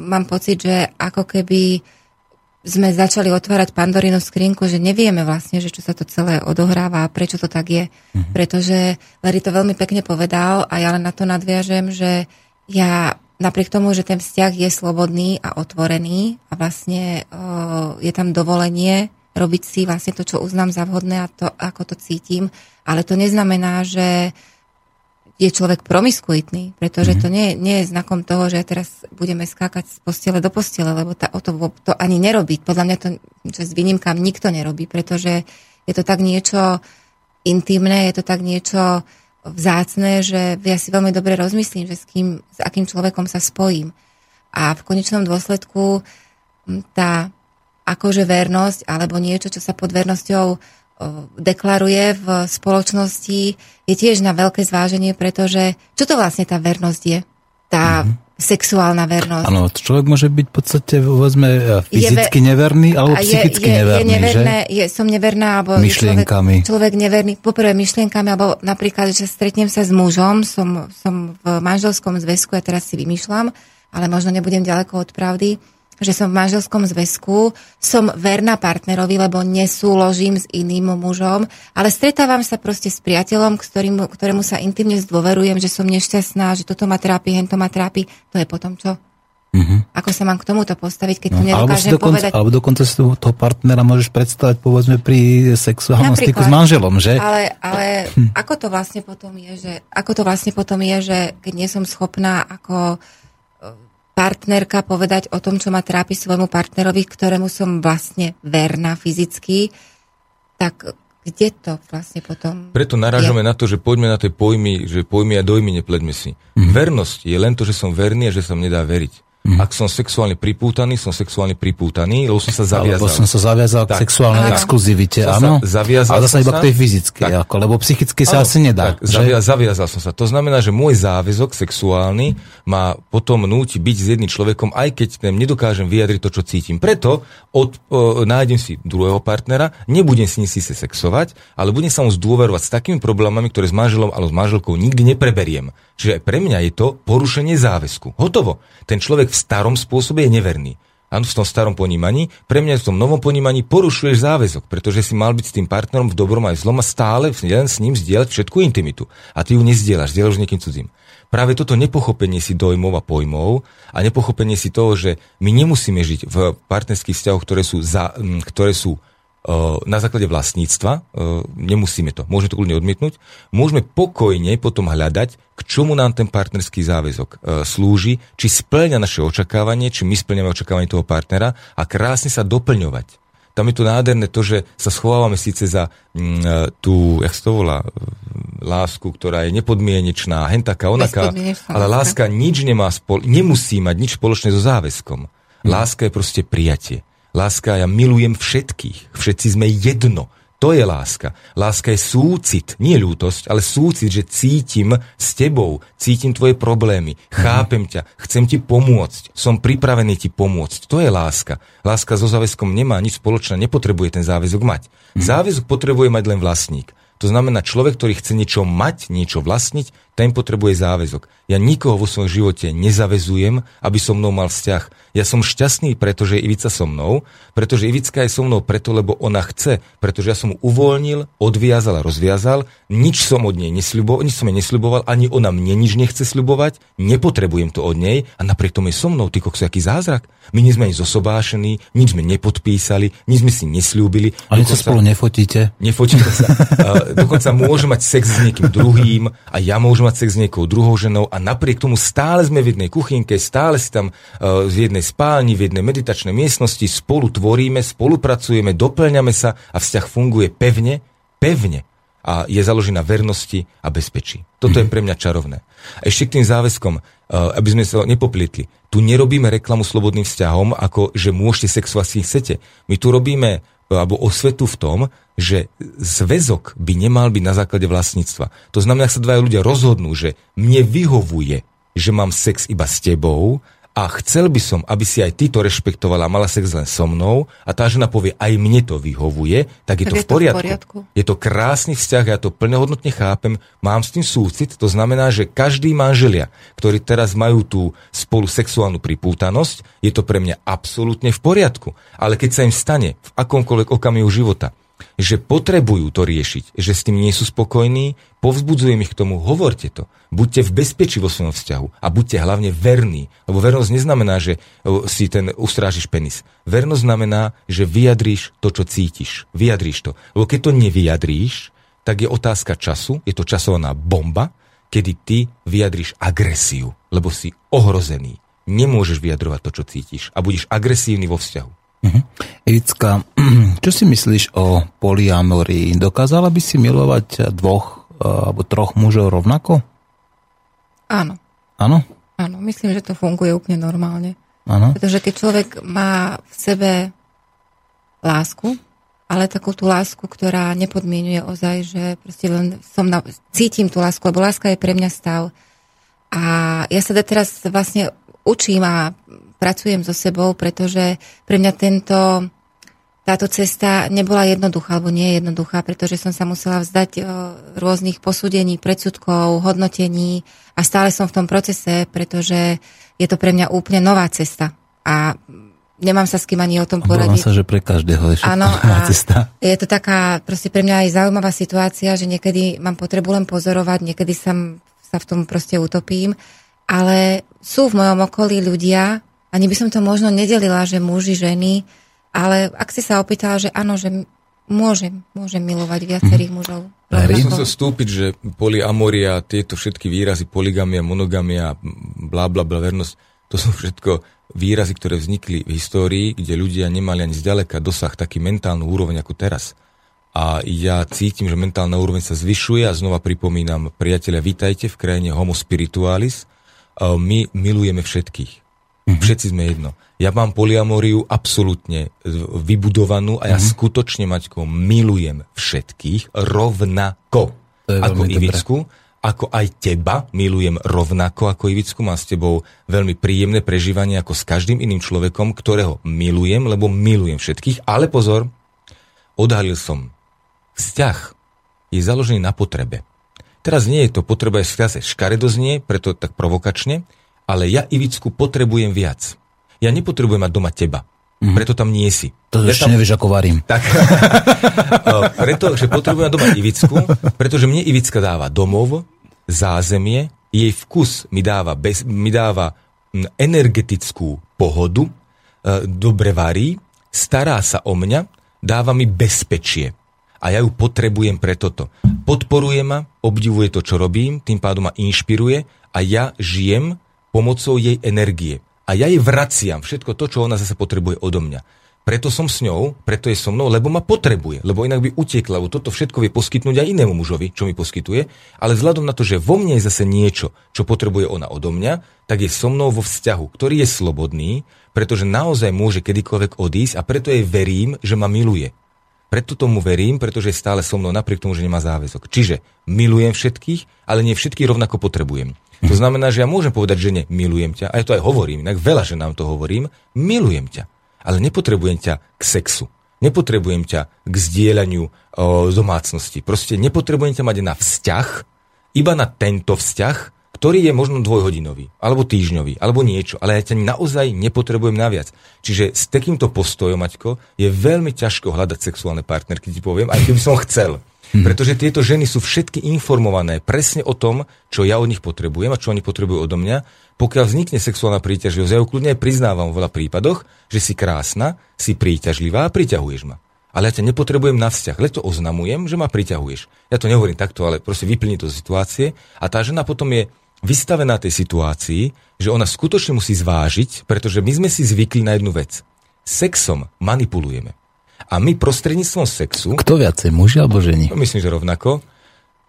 mám pocit, že ako keby sme začali otvárať Pandorinu skrinku, že nevieme vlastne, že čo sa to celé odohráva a prečo to tak je. Mm-hmm. Pretože Larry to veľmi pekne povedal a ja len na to nadviažem, že ja napriek tomu, že ten vzťah je slobodný a otvorený a vlastne uh, je tam dovolenie robiť si vlastne to, čo uznám za vhodné a to, ako to cítim. Ale to neznamená, že je človek promiskuitný, pretože mm-hmm. to nie, nie je znakom toho, že teraz budeme skákať z postele do postele, lebo tá, o to, to ani nerobí. Podľa mňa to, že s výnimkám nikto nerobí, pretože je to tak niečo intimné, je to tak niečo vzácne, že ja si veľmi dobre rozmyslím, že s, kým, s akým človekom sa spojím. A v konečnom dôsledku tá akože vernosť alebo niečo, čo sa pod vernosťou deklaruje v spoločnosti, je tiež na veľké zváženie, pretože čo to vlastne tá vernosť je? Tá mm-hmm. sexuálna vernosť. Áno, človek môže byť v podstate, povedzme, fyzicky je, neverný alebo psychicky je, je, neverný, je neverné, že? Je, som neverná, alebo myšlienkami. Človek, človek neverný, poprvé myšlienkami, alebo napríklad, že stretnem sa s mužom, som, som v manželskom zväzku, ja teraz si vymýšľam, ale možno nebudem ďaleko od pravdy, že som v manželskom zväzku, som verná partnerovi, lebo nesúložím s iným mužom, ale stretávam sa proste s priateľom, ktorým, ktorému sa intimne zdôverujem, že som nešťastná, že toto ma trápi, hento ma trápi. To je potom čo? Mm-hmm. Ako sa mám k tomuto postaviť, keď no, to nedokážem alebo dokonca, povedať? Alebo dokonca si toho partnera môžeš predstavať, povedzme, pri sexuálnom Napríklad, styku s manželom, že? Ale, ale hm. ako to vlastne potom je, že, ako to vlastne potom je, že keď nie som schopná ako partnerka povedať o tom, čo ma trápi svojmu partnerovi, ktorému som vlastne verná fyzicky, tak kde to vlastne potom Preto narážame je? na to, že poďme na tie pojmy, že pojmy a dojmy nepleďme si. Mm-hmm. Vernosť je len to, že som verný a že sa nedá veriť. Mm. Ak som sexuálne pripútaný, som sexuálne pripútaný, lebo som sa zaviazal. Lebo som sa zaviazal tak. k sexuálnej exkluzivite, áno. Zaviazal a zase iba k tej fyzickej, ako, lebo psychicky sa asi nedá. Tak, že? Zavia, zaviazal som sa. To znamená, že môj záväzok sexuálny ma potom núti byť s jedným človekom, aj keď ten nedokážem vyjadriť to, čo cítim. Preto od, o, nájdem si druhého partnera, nebudem s ním si sexovať, ale budem sa mu zdôverovať s takými problémami, ktoré s manželom alebo s manželkou nikdy nepreberiem. Čiže pre mňa je to porušenie záväzku. Hotovo. Ten človek v starom spôsobe je neverný. Áno, v tom starom ponímaní, pre mňa v tom novom ponímaní porušuješ záväzok, pretože si mal byť s tým partnerom v dobrom aj v zlom a stále len s ním zdieľať všetku intimitu. A ty ju nezdieľaš, zdieľaš niekým cudzím. Práve toto nepochopenie si dojmov a pojmov a nepochopenie si toho, že my nemusíme žiť v partnerských vzťahoch, ktoré sú, za, ktoré sú na základe vlastníctva, nemusíme to, môžeme to kľudne odmietnúť, môžeme pokojne potom hľadať, k čomu nám ten partnerský záväzok slúži, či splňa naše očakávanie, či my splňame očakávanie toho partnera a krásne sa doplňovať. Tam je to nádherné to, že sa schovávame síce za mm, tú, jak to volá, lásku, ktorá je nepodmienečná, hentaká, onaká, ale láska nič nemá, spol- nemusí mať nič spoločné so záväzkom. Láska je proste prijatie. Láska, ja milujem všetkých. Všetci sme jedno. To je láska. Láska je súcit, nie ľútosť, ale súcit, že cítim s tebou, cítim tvoje problémy, chápem ťa, chcem ti pomôcť, som pripravený ti pomôcť. To je láska. Láska so záväzkom nemá nič spoločné, nepotrebuje ten záväzok mať. Záväzok potrebuje mať len vlastník. To znamená, človek, ktorý chce niečo mať, niečo vlastniť, ten potrebuje záväzok. Ja nikoho vo svojom živote nezavezujem, aby so mnou mal vzťah. Ja som šťastný, pretože je Ivica so mnou, pretože Ivická je so mnou preto, lebo ona chce, pretože ja som mu uvoľnil, odviazal a rozviazal, nič som od nej nesľuboval, nič som jej nesľuboval, ani ona mne nič nechce sľubovať, nepotrebujem to od nej a napriek tomu je so mnou, ty kokso, aký zázrak. My nie sme ani zosobášení, nič sme nepodpísali, nič sme si nesľúbili. Ani sa spolu nefotíte? Nefotíme sa. dokonca môžem mať sex s niekým druhým a ja môžem mať sex s niekou druhou ženou a napriek tomu stále sme v jednej kuchynke, stále si tam uh, v jednej jednej spálni, v jednej meditačnej miestnosti, spolu tvoríme, spolupracujeme, doplňame sa a vzťah funguje pevne, pevne a je založený na vernosti a bezpečí. Toto je pre mňa čarovné. A ešte k tým záväzkom, uh, aby sme sa nepoplietli. Tu nerobíme reklamu slobodným vzťahom, ako že môžete sexovať si chcete. My tu robíme alebo osvetu v tom, že zväzok by nemal byť na základe vlastníctva. To znamená, ak sa dvaja ľudia rozhodnú, že mne vyhovuje, že mám sex iba s tebou a chcel by som, aby si aj ty to rešpektovala mala sex len so mnou a tá žena povie, aj mne to vyhovuje, tak je, tak to, je v poriadku. to v poriadku. Je to krásny vzťah, ja to plnohodnotne chápem, mám s tým súcit, to znamená, že každý manželia, ktorí teraz majú tú spolu sexuálnu pripútanosť, je to pre mňa absolútne v poriadku. Ale keď sa im stane v akomkoľvek okamihu života, že potrebujú to riešiť, že s tým nie sú spokojní, povzbudzujem ich k tomu, hovorte to. Buďte v bezpečí vo svojom vzťahu a buďte hlavne verní. Lebo vernosť neznamená, že si ten ustrážiš penis. Vernosť znamená, že vyjadríš to, čo cítiš. Vyjadríš to. Lebo keď to nevyjadríš, tak je otázka času, je to časovaná bomba, kedy ty vyjadríš agresiu, lebo si ohrozený. Nemôžeš vyjadrovať to, čo cítiš a budeš agresívny vo vzťahu. Uh-huh. Ivicka, čo si myslíš o polyamorii? Dokázala by si milovať dvoch eh, alebo troch mužov rovnako? Áno. Áno? Áno, myslím, že to funguje úplne normálne. Áno. Pretože keď človek má v sebe lásku, ale takú tú lásku, ktorá nepodmienuje ozaj, že proste len som na, cítim tú lásku, lebo láska je pre mňa stav. A ja sa teraz vlastne učím a pracujem so sebou, pretože pre mňa tento, táto cesta nebola jednoduchá, alebo nie je jednoduchá, pretože som sa musela vzdať o, rôznych posúdení, predsudkov, hodnotení a stále som v tom procese, pretože je to pre mňa úplne nová cesta. A nemám sa s kým ani o tom poradiť. sa, že pre každého je Áno, a cesta. je to taká proste pre mňa aj zaujímavá situácia, že niekedy mám potrebu len pozorovať, niekedy sa, sa v tom proste utopím, ale sú v mojom okolí ľudia, ani by som to možno nedelila, že muži, ženy, ale ak si sa opýtala, že áno, že môžem, môžem milovať viacerých mužov. Musím sa stúpiť, že polyamoria, tieto všetky výrazy, poligamia, monogamia, blá, blá, blá, vernosť, to sú všetko výrazy, ktoré vznikli v histórii, kde ľudia nemali ani zďaleka dosah taký mentálnu úroveň ako teraz. A ja cítim, že mentálna úroveň sa zvyšuje a znova pripomínam, priatelia, vítajte v krajine homo spiritualis. My milujeme všetkých. Mm-hmm. Všetci sme jedno. Ja mám poliamóriu absolútne vybudovanú a ja mm-hmm. skutočne, Maťko, milujem všetkých rovnako ako Ivicku, ako aj teba milujem rovnako ako Ivicku. Mám s tebou veľmi príjemné prežívanie ako s každým iným človekom, ktorého milujem, lebo milujem všetkých. Ale pozor, odhalil som. Vzťah je založený na potrebe. Teraz nie je to potreba, je škaredo znie, preto tak provokačne, ale ja Ivicku potrebujem viac. Ja nepotrebujem mať doma teba. Mm. Preto tam nie si. To ja ešte tam... nevieš, ako varím. Tak, preto, že potrebujem doma Ivicku, pretože mne Ivicka dáva domov, zázemie, jej vkus mi dáva, bez, mi dáva energetickú pohodu, e, dobre varí, stará sa o mňa, dáva mi bezpečie. A ja ju potrebujem pre toto. Podporuje ma, obdivuje to, čo robím, tým pádom ma inšpiruje a ja žijem pomocou jej energie. A ja jej vraciam všetko to, čo ona zase potrebuje odo mňa. Preto som s ňou, preto je so mnou, lebo ma potrebuje, lebo inak by utekla, lebo toto všetko vie poskytnúť aj inému mužovi, čo mi poskytuje, ale vzhľadom na to, že vo mne je zase niečo, čo potrebuje ona odo mňa, tak je so mnou vo vzťahu, ktorý je slobodný, pretože naozaj môže kedykoľvek odísť a preto jej verím, že ma miluje. Preto tomu verím, pretože je stále so mnou napriek tomu, že nemá záväzok. Čiže milujem všetkých, ale nie všetkých rovnako potrebujem. To znamená, že ja môžem povedať žene, milujem ťa, a ja to aj hovorím, inak veľa ženám to hovorím, milujem ťa, ale nepotrebujem ťa k sexu. Nepotrebujem ťa k zdieľaniu o, domácnosti. Proste nepotrebujem ťa mať na vzťah, iba na tento vzťah, ktorý je možno dvojhodinový, alebo týždňový, alebo niečo, ale ja ťa naozaj nepotrebujem naviac. Čiže s takýmto postojom, Maťko, je veľmi ťažko hľadať sexuálne partnerky, ti poviem, aj keby som chcel. Hmm. Pretože tieto ženy sú všetky informované presne o tom, čo ja od nich potrebujem a čo oni potrebujú odo mňa. Pokiaľ vznikne sexuálna príťažlivosť, ja ju kľudne priznávam v veľa prípadoch, že si krásna, si príťažlivá a priťahuješ ma. Ale ja ťa nepotrebujem na vzťah, len to oznamujem, že ma priťahuješ. Ja to nehovorím takto, ale proste vyplní to z situácie a tá žena potom je vystavená tej situácii, že ona skutočne musí zvážiť, pretože my sme si zvykli na jednu vec. Sexom manipulujeme. A my prostredníctvom sexu... Kto viacej, muži alebo ženy? Myslím, že rovnako.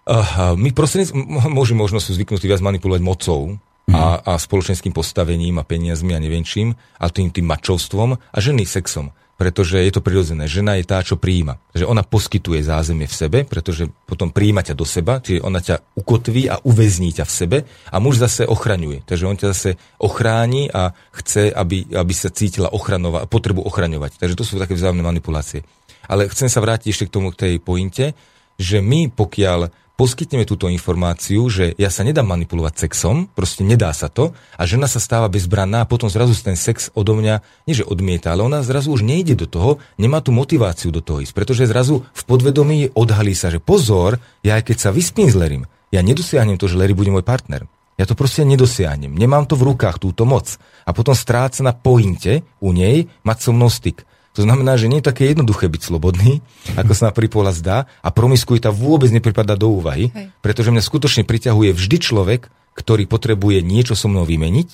Uh, my prostredníctvom... Muži možno sú zvyknutí viac manipulovať mocou, a, a spoločenským postavením a peniazmi a neviem čím, ale tým, tým mačovstvom a ženy sexom pretože je to prirodzené. Žena je tá, čo príjima. Takže ona poskytuje zázemie v sebe, pretože potom príjima ťa do seba, čiže ona ťa ukotví a uväzní ťa v sebe a muž zase ochraňuje. Takže on ťa zase ochráni a chce, aby, aby sa cítila ochranova, potrebu ochraňovať. Takže to sú také vzájomné manipulácie. Ale chcem sa vrátiť ešte k tomu, k tej pointe, že my, pokiaľ poskytneme túto informáciu, že ja sa nedám manipulovať sexom, proste nedá sa to a žena sa stáva bezbranná a potom zrazu ten sex odo mňa, nie že odmieta, ale ona zrazu už nejde do toho, nemá tú motiváciu do toho ísť, pretože zrazu v podvedomí odhalí sa, že pozor, ja aj keď sa vyspím s Lerim, ja nedosiahnem to, že Larry bude môj partner. Ja to proste nedosiahnem. Nemám to v rukách, túto moc. A potom stráca na pointe u nej mať so mnou styk. To znamená, že nie je také jednoduché byť slobodný, ako sa na prvý pohľad zdá a promiskuita vôbec nepripadá do úvahy, Hej. pretože mňa skutočne priťahuje vždy človek, ktorý potrebuje niečo so mnou vymeniť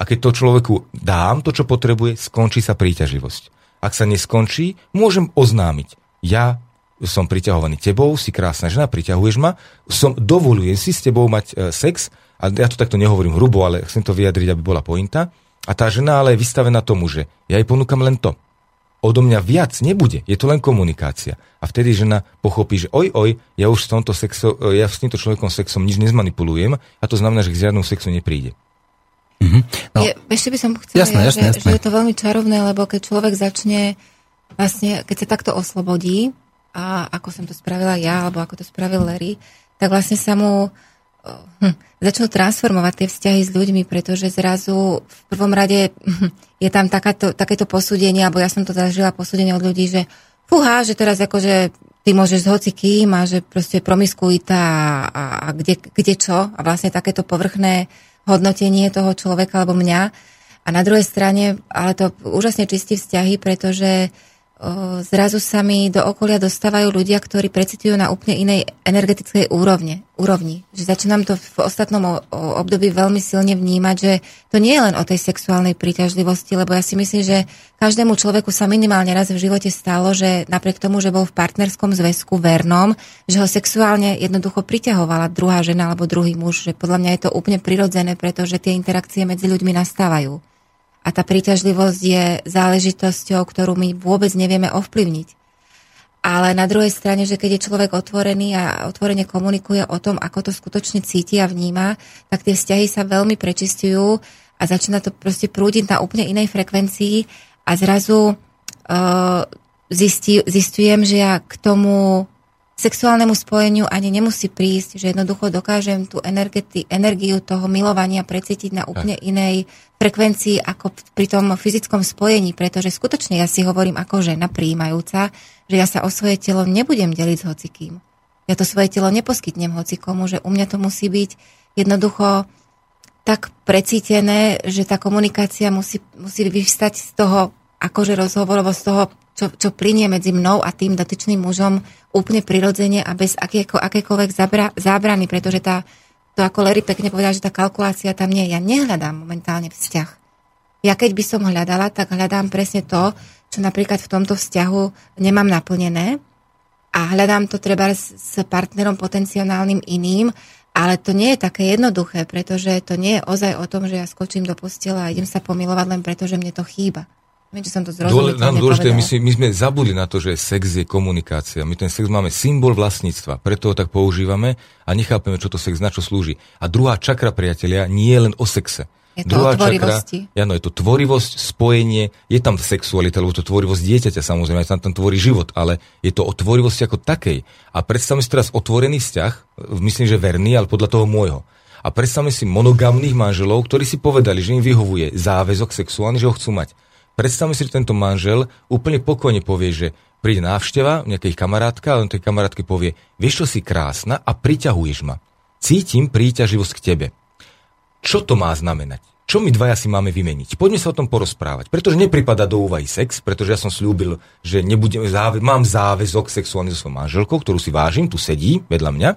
a keď to človeku dám to, čo potrebuje, skončí sa príťažlivosť. Ak sa neskončí, môžem oznámiť. Ja som priťahovaný tebou, si krásna žena, priťahuješ ma, som, dovolujem si s tebou mať e, sex, a ja to takto nehovorím hrubo, ale chcem to vyjadriť, aby bola pointa. A tá žena ale je vystavená tomu, že ja jej ponúkam len to odo mňa viac nebude. Je to len komunikácia. A vtedy žena pochopí, že oj, oj, ja už s, tomto sexo, ja s týmto človekom sexom nič nezmanipulujem a to znamená, že k žiadnu sexu nepríde. Mm-hmm. No. Je, ešte by som chcela, jasné, jasné, že, jasné. že je to veľmi čarovné, lebo keď človek začne, vlastne, keď sa takto oslobodí, a ako som to spravila ja, alebo ako to spravil Larry, tak vlastne sa mu hm, začal transformovať tie vzťahy s ľuďmi, pretože zrazu v prvom rade hm, je tam takáto, takéto posúdenie, alebo ja som to zažila posúdenie od ľudí, že fúha, že teraz akože ty môžeš s hocikým a že proste promiskuita a, a, a kde, kde čo a vlastne takéto povrchné hodnotenie toho človeka alebo mňa. A na druhej strane, ale to úžasne čistí vzťahy, pretože uh, zrazu sa mi do okolia dostávajú ľudia, ktorí precitujú na úplne inej energetickej úrovne, úrovni. Že začínam to v ostatnom období veľmi silne vnímať, že to nie je len o tej sexuálnej príťažlivosti, lebo ja si myslím, že každému človeku sa minimálne raz v živote stalo, že napriek tomu, že bol v partnerskom zväzku vernom, že ho sexuálne jednoducho priťahovala druhá žena alebo druhý muž, že podľa mňa je to úplne prirodzené, pretože tie interakcie medzi ľuďmi nastávajú a tá príťažlivosť je záležitosťou, ktorú my vôbec nevieme ovplyvniť. Ale na druhej strane, že keď je človek otvorený a otvorene komunikuje o tom, ako to skutočne cíti a vníma, tak tie vzťahy sa veľmi prečistujú a začína to proste prúdiť na úplne inej frekvencii a zrazu uh, zistí, zistujem, že ja k tomu sexuálnemu spojeniu ani nemusí prísť, že jednoducho dokážem tú energeti- energiu toho milovania precítiť na úplne inej frekvencii ako pri tom fyzickom spojení, pretože skutočne ja si hovorím ako žena príjmajúca, že ja sa o svoje telo nebudem deliť s hocikým. Ja to svoje telo neposkytnem hocikomu, že u mňa to musí byť jednoducho tak precítené, že tá komunikácia musí, musí vyvstať z toho akože rozhovorovo, z toho čo, čo plinie medzi mnou a tým dotyčným mužom úplne prirodzene a bez akéko, akékoľvek zabra, zábrany, pretože tá, to ako Larry pekne povedal, že tá kalkulácia tam nie je. Ja nehľadám momentálne vzťah. Ja keď by som hľadala, tak hľadám presne to, čo napríklad v tomto vzťahu nemám naplnené a hľadám to treba s, s partnerom potenciálnym iným, ale to nie je také jednoduché, pretože to nie je ozaj o tom, že ja skočím do postela a idem sa pomilovať len preto, že mne to chýba. Viem, som to Dôle, nám dôležité, my, si, my sme zabudli na to, že sex je komunikácia. My ten sex máme symbol vlastníctva, preto ho tak používame a nechápeme, čo to sex na čo slúži. A druhá čakra, priatelia, nie je len o sexe. Je to Druhá o tvorivosti. Čakra, áno, je to tvorivosť, spojenie, je tam sexualita, lebo to tvorivosť dieťaťa samozrejme, tam, tam tvorí život, ale je to o tvorivosti ako takej. A predstavme si teraz otvorený vzťah, myslím, že verný, ale podľa toho môjho. A predstavme si monogamných manželov, ktorí si povedali, že im vyhovuje záväzok sexuálny, že ho chcú mať. Predstavme si, že tento manžel úplne pokojne povie, že príde návšteva, nejakej kamarátka, a on tej kamarátke povie, vieš čo si krásna a priťahuješ ma. Cítim príťaživosť k tebe. Čo to má znamenať? čo my dvaja si máme vymeniť. Poďme sa o tom porozprávať, pretože nepripada do úvahy sex, pretože ja som slúbil, že nebudem záve, mám záväzok sexuálny so svojou manželkou, ktorú si vážim, tu sedí vedľa mňa.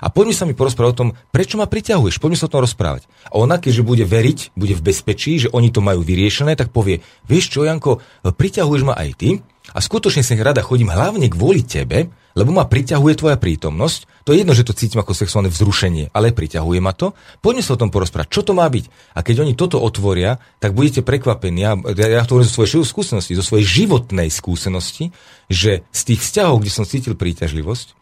A poďme sa mi porozprávať o tom, prečo ma priťahuješ, poďme sa o tom rozprávať. A ona, keďže bude veriť, bude v bezpečí, že oni to majú vyriešené, tak povie, vieš čo, Janko, priťahuješ ma aj ty, a skutočne sa rada chodím hlavne kvôli tebe, lebo ma priťahuje tvoja prítomnosť. To je jedno, že to cítim ako sexuálne vzrušenie, ale priťahuje ma to. Poďme sa o tom porozprávať, čo to má byť. A keď oni toto otvoria, tak budete prekvapení. Ja, ja to hovorím zo svojej skúsenosti, zo svojej životnej skúsenosti, že z tých vzťahov, kde som cítil príťažlivosť,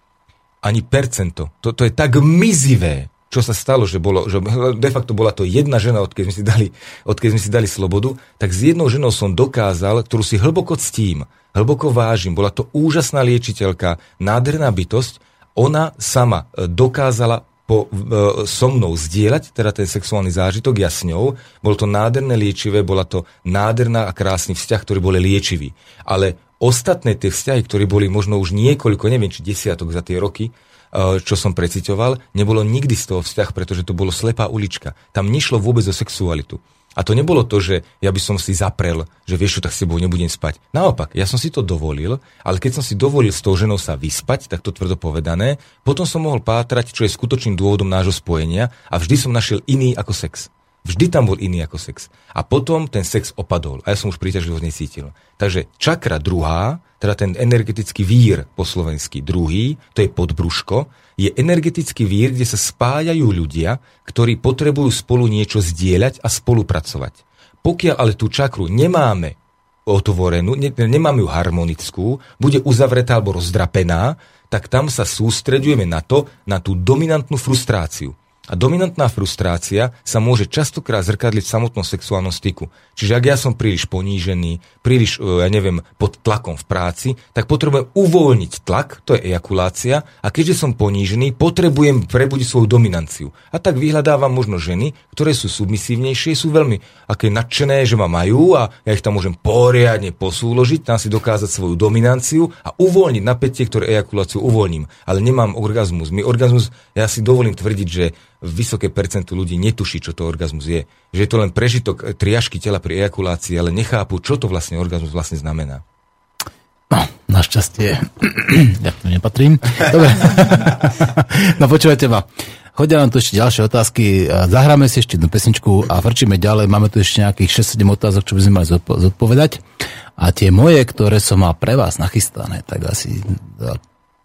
ani percento. To, to je tak mizivé, čo sa stalo, že, bolo, že de facto bola to jedna žena, odkedy sme si dali, odkedy sme si dali slobodu, tak s jednou ženou som dokázal, ktorú si hlboko ctím, hlboko vážim, bola to úžasná liečiteľka, nádherná bytosť, ona sama e, dokázala po, e, so mnou zdieľať, teda ten sexuálny zážitok, ja s ňou. Bolo to nádherné liečivé, bola to nádherná a krásny vzťah, ktorý boli liečivý. Ale ostatné tie vzťahy, ktoré boli možno už niekoľko, neviem, či desiatok za tie roky, Eh, čo som precitoval, nebolo nikdy z toho vzťah, pretože to bolo slepá ulička. Tam nešlo vôbec o sexualitu. A to nebolo to, že ja by som si zaprel, že vieš čo, tak s tebou nebudem spať. Naopak, ja som si to dovolil, ale keď som si dovolil s tou ženou sa vyspať, tak to tvrdo povedané, potom som mohol pátrať, čo je skutočným dôvodom nášho spojenia a vždy som našiel iný ako sex. Vždy tam bol iný ako sex. A potom ten sex opadol a ja som už príťažlivosť necítil. Takže čakra druhá, teda ten energetický vír po slovensky druhý, to je podbruško, je energetický vír, kde sa spájajú ľudia, ktorí potrebujú spolu niečo zdieľať a spolupracovať. Pokiaľ ale tú čakru nemáme otvorenú, ne, nemáme ju harmonickú, bude uzavretá alebo rozdrapená, tak tam sa sústredujeme na to, na tú dominantnú frustráciu. A dominantná frustrácia sa môže častokrát zrkadliť v samotnom sexuálnom styku. Čiže ak ja som príliš ponížený, príliš, e, ja neviem, pod tlakom v práci, tak potrebujem uvoľniť tlak, to je ejakulácia, a keďže som ponížený, potrebujem prebudiť svoju dominanciu. A tak vyhľadávam možno ženy, ktoré sú submisívnejšie, sú veľmi aké nadšené, že ma majú a ja ich tam môžem poriadne posúložiť, tam si dokázať svoju dominanciu a uvoľniť napätie, ktoré ejakuláciu uvoľním. Ale nemám orgazmus. My orgazmus, ja si dovolím tvrdiť, že vysoké percento ľudí netuší, čo to orgazmus je. Že je to len prežitok triažky tela pri ejakulácii, ale nechápu, čo to vlastne orgazmus vlastne znamená. No, našťastie, ja to nepatrím. Dobre. no počúvajte ma. Chodia nám tu ešte ďalšie otázky. Zahráme si ešte jednu pesničku a vrčíme ďalej. Máme tu ešte nejakých 6-7 otázok, čo by sme mali zodpovedať. A tie moje, ktoré som mal pre vás nachystané, tak asi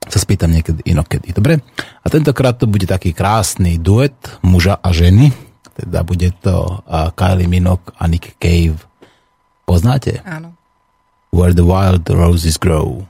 sa spýtam niekedy inokedy. Dobre? A tentokrát to bude taký krásny duet muža a ženy. Teda bude to Kylie Minogue a Nick Cave. Poznáte? Áno. Where the Wild Roses Grow.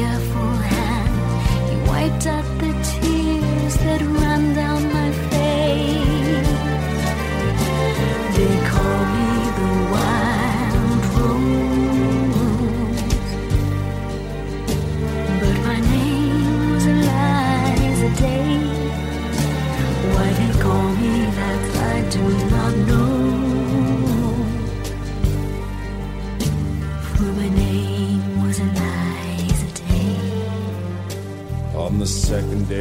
careful hand. He wiped out the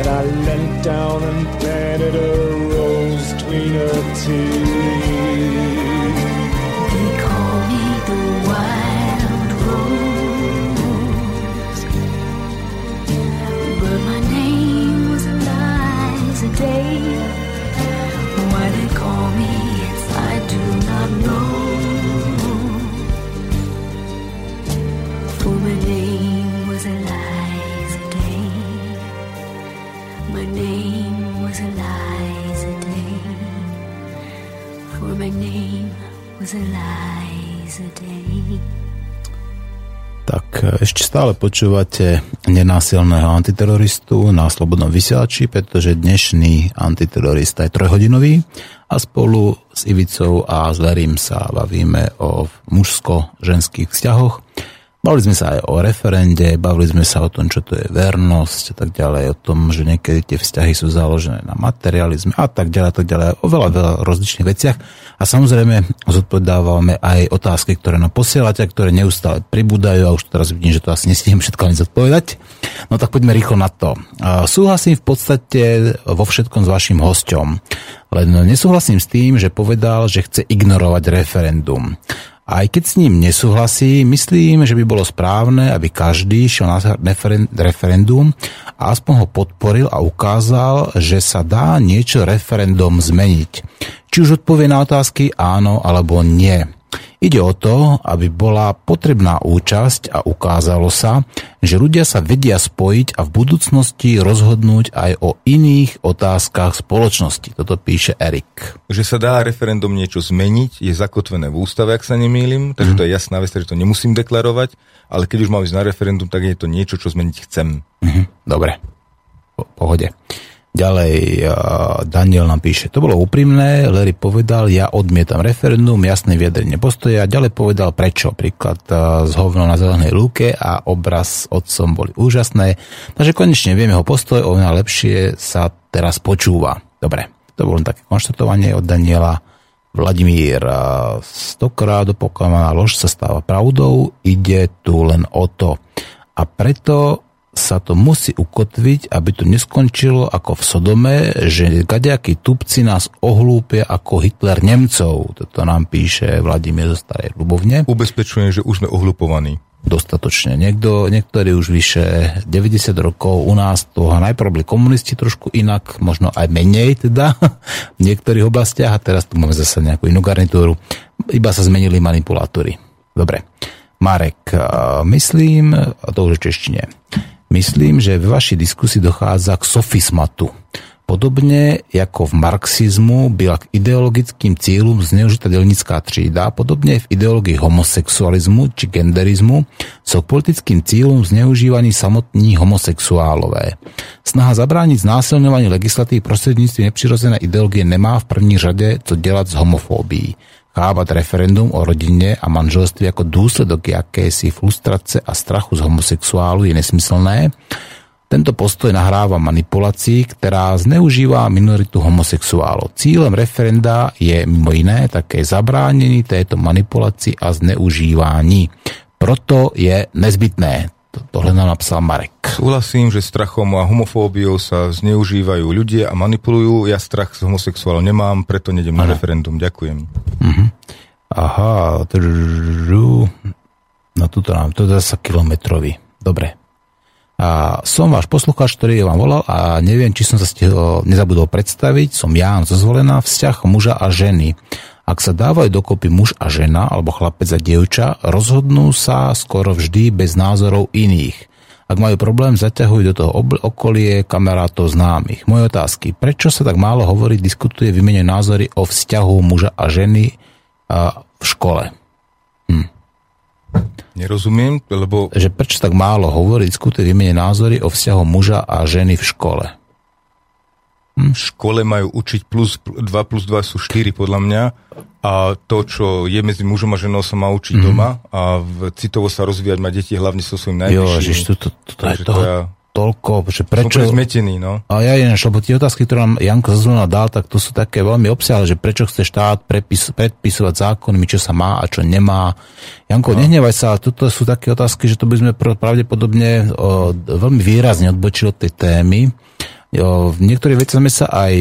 And I leant down and planted a rose between her teeth. They call me the wild rose. But my name was Day. Why they call me, I do not know. Ešte stále počúvate nenásilného antiteroristu na Slobodnom vysielači, pretože dnešný antiterorista je trojhodinový a spolu s Ivicou a s Verím sa bavíme o mužsko-ženských vzťahoch. Bavili sme sa aj o referende, bavili sme sa o tom, čo to je vernosť a tak ďalej, o tom, že niekedy tie vzťahy sú založené na materializme a tak ďalej, a tak ďalej, o veľa, veľa rozličných veciach. A samozrejme zodpovedávame aj otázky, ktoré nám posielate, ktoré neustále pribúdajú a už teraz vidím, že to asi nestihnem všetko ani zodpovedať. No tak poďme rýchlo na to. Súhlasím v podstate vo všetkom s vašim hosťom, len nesúhlasím s tým, že povedal, že chce ignorovať referendum. Aj keď s ním nesúhlasí, myslím, že by bolo správne, aby každý šiel na referendum a aspoň ho podporil a ukázal, že sa dá niečo referendum zmeniť. Či už odpovie na otázky áno alebo nie. Ide o to, aby bola potrebná účasť a ukázalo sa, že ľudia sa vedia spojiť a v budúcnosti rozhodnúť aj o iných otázkach spoločnosti. Toto píše Erik. Že sa dá referendum niečo zmeniť, je zakotvené v ústave, ak sa nemýlim, takže to je jasná vec, že to nemusím deklarovať, ale keď už mám ísť na referendum, tak je to niečo, čo zmeniť chcem. Mhm, dobre, po, pohode. Ďalej uh, Daniel nám píše, to bolo úprimné, Larry povedal, ja odmietam referendum, jasné vyjadrenie postoja, ďalej povedal prečo, príklad uh, z hovno na zelenej lúke a obraz s otcom boli úžasné, takže konečne vieme ho postoj, oveľa lepšie sa teraz počúva. Dobre, to bolo také konštatovanie od Daniela. Vladimír, uh, stokrát opakovaná lož sa stáva pravdou, ide tu len o to. A preto sa to musí ukotviť, aby to neskončilo ako v Sodome, že gaďakí tupci nás ohlúpia ako Hitler Nemcov. Toto nám píše Vladimír zo Starej Ľubovne. Ubezpečujem, že už sme ohlupovaní. Dostatočne. Niekto, niektorí už vyše 90 rokov u nás toho najprv boli komunisti trošku inak, možno aj menej teda v niektorých oblastiach a teraz tu máme zase nejakú inú garnitúru. Iba sa zmenili manipulátory. Dobre. Marek, myslím, a to už v češtine, Myslím, že v vašej diskusii dochádza k sofismatu. Podobne ako v marxizmu byla k ideologickým cieľom zneužitá delnická třída, podobne v ideológii homosexualizmu či genderizmu sú k politickým cieľom zneužívaní samotní homosexuálové. Snaha zabrániť znásilňovanie legislatívy prostredníctvom neprirozené ideológie nemá v první řade co delať s homofóbií chápať referendum o rodine a manželstve ako dôsledok jakési frustrace a strachu z homosexuálu je nesmyslné. Tento postoj nahráva manipulácii, ktorá zneužíva minoritu homosexuálov. Cílem referenda je mimo iné také zabránení tejto manipulácii a zneužívaní. Proto je nezbytné. To, tohle nám napsal Marek. Súhlasím, že strachom a homofóbiou sa zneužívajú ľudia a manipulujú. Ja strach z homosexuálov nemám, preto nedem na referendum. Ďakujem. Uh-huh. Aha. No tuto nám, to je zase kilometrový. Dobre. A som váš poslucháč, ktorý vám volal a neviem, či som sa stihol, nezabudol predstaviť. Som Ján zozvolená vzťah muža a ženy. Ak sa dávajú dokopy muž a žena, alebo chlapec a dievča, rozhodnú sa skoro vždy bez názorov iných. Ak majú problém, zaťahujú do toho okolie kamarátov známych. Moje otázky. Prečo sa tak málo hovorí, diskutuje, vymene názory o vzťahu muža a ženy a v škole? Hm. Nerozumiem, lebo... Že prečo tak málo hovorí, diskutuje, vymene názory o vzťahu muža a ženy v škole? V škole majú učiť plus 2 plus 2 sú 4 podľa mňa a to, čo je medzi mužom a ženou sa má učiť mm. doma a v, citovo sa rozvíjať má deti hlavne so svojím najbližším. Jo, to, to, to, to, to, to toľko, že prečo... Som zmetený, no. A ja ináč, lebo tie otázky, ktoré nám Janko Zazvona dal, tak to sú také veľmi obsiahle, že prečo chce štát prepis, predpisovať zákonmi, čo sa má a čo nemá. Janko, no. nehnevaj sa, toto sú také otázky, že to by sme pravdepodobne o, veľmi výrazne odbočili od tej témy. V niektorých veciach sme sa aj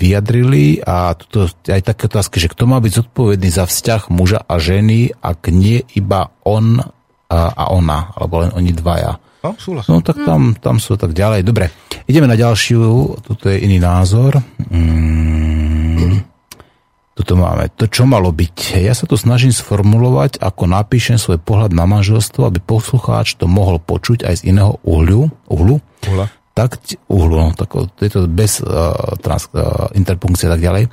vyjadrili a tuto aj také otázky, že kto má byť zodpovedný za vzťah muža a ženy, ak nie iba on a ona, alebo len oni dvaja. No, no tak tam, tam sú tak ďalej. Dobre, ideme na ďalšiu, toto je iný názor. Mm, toto máme. To, čo malo byť. Ja sa to snažím sformulovať, ako napíšem svoj pohľad na manželstvo, aby poslucháč to mohol počuť aj z iného uhľu, uhlu. Uhla tak uhlu, no, tak, je to bez uh, trans, uh, interpunkcie a tak ďalej.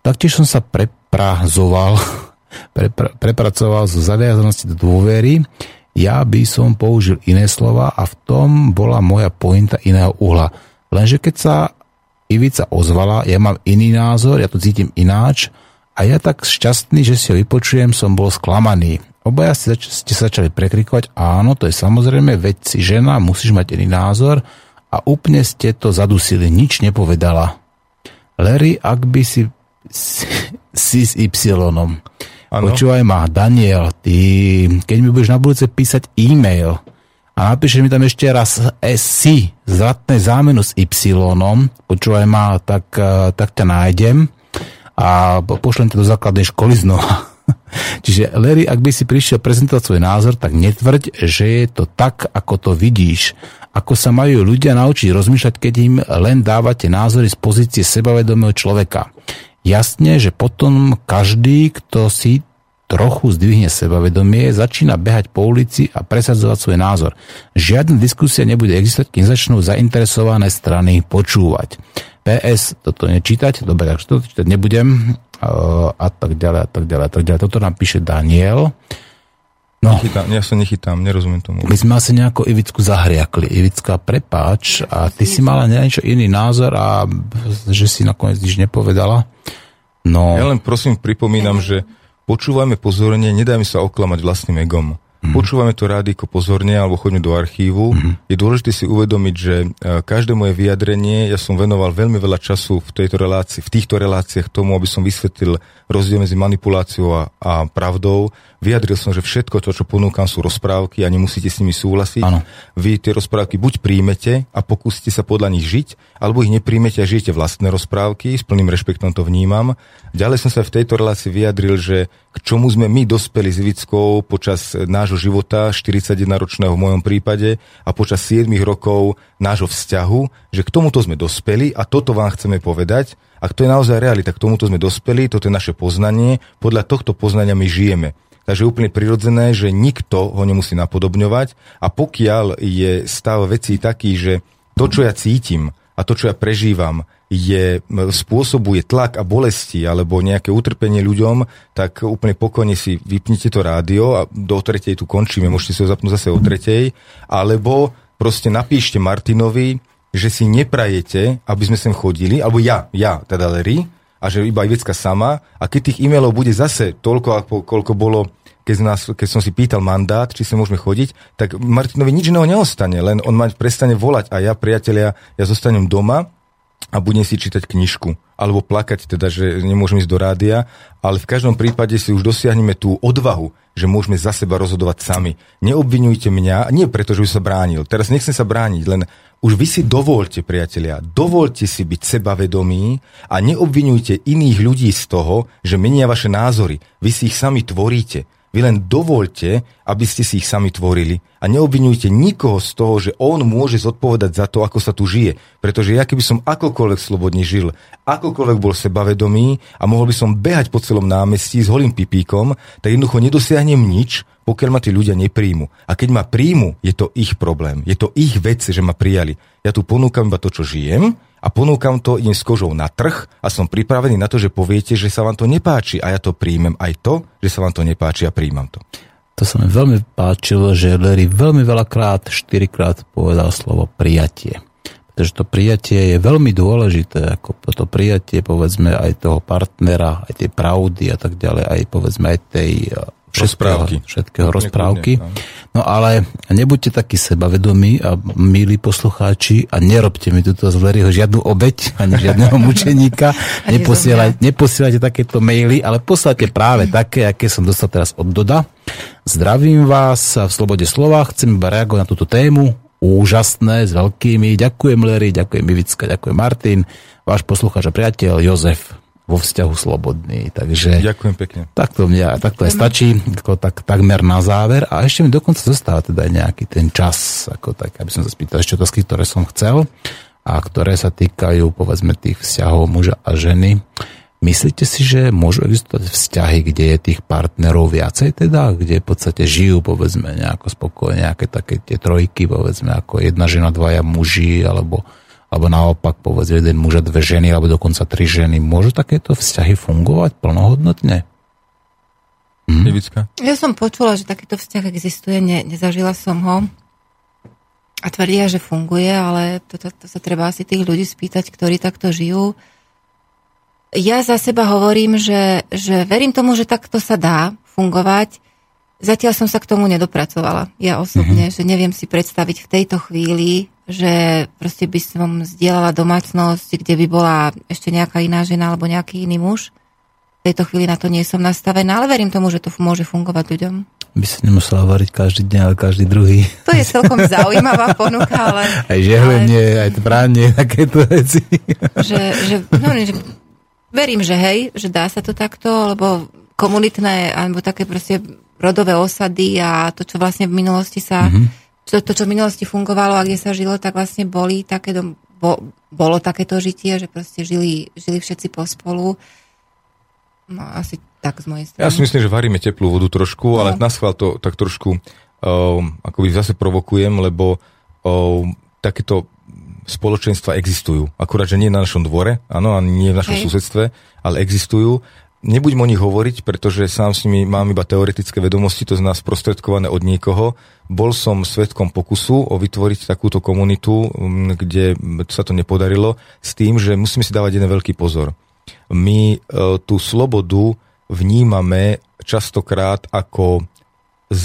Taktiež som sa preprazoval, prepra, prepracoval zo zaviazanosti do dôvery. Ja by som použil iné slova a v tom bola moja pointa iného uhla. Lenže keď sa Ivica ozvala, ja mám iný názor, ja to cítim ináč a ja tak šťastný, že si ho vypočujem, som bol sklamaný. Obaja ste, ste sa začali prekrikovať, áno, to je samozrejme, veď si žena, musíš mať iný názor, a úplne ste to zadusili, nič nepovedala. Larry, ak by si, si, s Y. Ano. Počúvaj ma, Daniel, ty, keď mi budeš na budúce písať e-mail a napíšeš mi tam ešte raz si, zratné zámenu s Y, počúvaj ma, tak, eh, tak ťa nájdem a pošlem ťa do základnej školy znova. Čiže Larry, ak by si prišiel prezentovať svoj názor, tak netvrď, že je to tak, ako to vidíš ako sa majú ľudia naučiť rozmýšľať, keď im len dávate názory z pozície sebavedomého človeka. Jasne, že potom každý, kto si trochu zdvihne sebavedomie, začína behať po ulici a presadzovať svoj názor. Žiadna diskusia nebude existovať, kým začnú zainteresované strany počúvať. PS, toto nečítať, dobre, takže toto čítať nebudem a tak ďalej, a tak ďalej, a tak ďalej. Toto nám píše Daniel. No. Nechytám, ja sa nechytám, nerozumiem tomu. My sme asi nejako Ivicku zahriakli. Ivická, prepáč, a ty si mala niečo iný názor a že si nakoniec nič nepovedala. No. Ja len prosím pripomínam, že počúvajme pozorne, nedajme sa oklamať vlastným egom. Mm. Počúvame to rádiko pozorne alebo chodíme do archívu. Mm. Je dôležité si uvedomiť, že e, každé moje vyjadrenie, ja som venoval veľmi veľa času v tejto relácii, v týchto reláciách tomu, aby som vysvetlil rozdiel medzi manipuláciou a, a pravdou. Vyjadril som, že všetko to, čo ponúkam, sú rozprávky a nemusíte s nimi súhlasiť. Ano. Vy tie rozprávky buď príjmete a pokúsite sa podľa nich žiť, alebo ich nepríjmete a žijete vlastné rozprávky, s plným rešpektom to vnímam. Ďalej som sa v tejto relácii vyjadril, že k čomu sme my dospeli s Ivickou počas nášho života, 41-ročného v mojom prípade, a počas 7 rokov nášho vzťahu, že k tomuto sme dospeli a toto vám chceme povedať. Ak to je naozaj realita, k tomuto sme dospeli, toto je naše poznanie, podľa tohto poznania my žijeme. Takže je úplne prirodzené, že nikto ho nemusí napodobňovať. A pokiaľ je stav vecí taký, že to, čo ja cítim a to, čo ja prežívam, je, spôsobuje tlak a bolesti alebo nejaké utrpenie ľuďom, tak úplne pokojne si vypnite to rádio a do tretej tu končíme, môžete si ho zapnúť zase o tretej, alebo proste napíšte Martinovi, že si neprajete, aby sme sem chodili, alebo ja, ja, teda Larry, a že iba Ivecka sama, a keď tých e-mailov bude zase toľko, koľko bolo keď, nás, keď som si pýtal mandát, či sa môžeme chodiť, tak Martinovi nič iného neostane, len on ma prestane volať a ja, priatelia, ja zostanem doma a budem si čítať knižku. Alebo plakať teda, že nemôžeme ísť do rádia, ale v každom prípade si už dosiahneme tú odvahu, že môžeme za seba rozhodovať sami. Neobvinujte mňa, nie preto, že by sa bránil. Teraz nechcem sa brániť, len už vy si dovolte, priatelia, dovolte si byť sebavedomí a neobvinujte iných ľudí z toho, že menia vaše názory. Vy si ich sami tvoríte. Vy len dovolte, aby ste si ich sami tvorili a neobvinujte nikoho z toho, že on môže zodpovedať za to, ako sa tu žije. Pretože ja keby som akokoľvek slobodne žil, akokoľvek bol sebavedomý a mohol by som behať po celom námestí s holým pipíkom, tak jednoducho nedosiahnem nič, pokiaľ ma tí ľudia nepríjmu. A keď ma príjmu, je to ich problém. Je to ich vec, že ma prijali. Ja tu ponúkam iba to, čo žijem a ponúkam to, idem s kožou na trh a som pripravený na to, že poviete, že sa vám to nepáči a ja to príjmem aj to, že sa vám to nepáči a príjmam to. To sa mi veľmi páčilo, že Larry veľmi veľakrát, štyrikrát povedal slovo prijatie. Pretože to prijatie je veľmi dôležité, ako to prijatie povedzme aj toho partnera, aj tej pravdy a tak ďalej, aj povedzme aj tej všetkého, všetkého rozprávky. No ale nebuďte takí sebavedomí a milí poslucháči a nerobte mi túto z Leryho žiadnu obeď, ani žiadneho mučeníka. Neposielaj, neposielajte takéto maily, ale poslajte práve také, aké som dostal teraz od Doda. Zdravím vás v Slobode slova, chcem iba reagovať na túto tému. Úžasné, s veľkými. Ďakujem Lery, ďakujem Ivicka, ďakujem Martin, váš poslucháč a priateľ Jozef vo vzťahu slobodný. Takže Ďakujem pekne. Takto, mňa, takto aj stačí, ako tak, takmer na záver. A ešte mi dokonca zostáva teda aj nejaký ten čas, ako tak, aby som sa spýtal ešte otázky, ktoré som chcel a ktoré sa týkajú, povedzme, tých vzťahov muža a ženy. Myslíte si, že môžu existovať vzťahy, kde je tých partnerov viacej teda, kde v podstate žijú, povedzme, nejako spokojne, nejaké také tie trojky, povedzme, ako jedna žena, dvaja muži, alebo alebo naopak povedzme jeden muž a dve ženy, alebo dokonca tri ženy. Môžu takéto vzťahy fungovať plnohodnotne? Hm? Ja som počula, že takýto vzťah existuje, ne, nezažila som ho a tvrdia, že funguje, ale to, to, to sa treba asi tých ľudí spýtať, ktorí takto žijú. Ja za seba hovorím, že, že verím tomu, že takto sa dá fungovať. Zatiaľ som sa k tomu nedopracovala. Ja osobne, mm-hmm. že neviem si predstaviť v tejto chvíli že proste by som zdieľala domácnosť, kde by bola ešte nejaká iná žena alebo nejaký iný muž. V tejto chvíli na to nie som nastavená, ale verím tomu, že to môže fungovať ľuďom. By si nemusela variť každý deň, ale každý druhý. To je celkom zaujímavá ponuka, ale... Aj žehlenie, ale... aj pranie, takéto veci. Že, že, no, že, verím, že hej, že dá sa to takto, lebo komunitné, alebo také proste rodové osady a to, čo vlastne v minulosti sa mm-hmm to, to, čo v minulosti fungovalo a kde sa žilo, tak vlastne boli také, bo, bolo takéto žitie, že proste žili, žili všetci pospolu. No asi tak z mojej strany. Ja si myslím, že varíme teplú vodu trošku, no. ale na schvál to tak trošku um, akoby zase provokujem, lebo um, takéto spoločenstva existujú. Akurát, že nie na našom dvore, áno, a nie v našom Hej. susedstve, ale existujú Nebudem o nich hovoriť, pretože sám s nimi mám iba teoretické vedomosti, to znamená sprostredkované od niekoho. Bol som svetkom pokusu o vytvoriť takúto komunitu, kde sa to nepodarilo, s tým, že musíme si dávať jeden veľký pozor. My e, tú slobodu vnímame častokrát ako,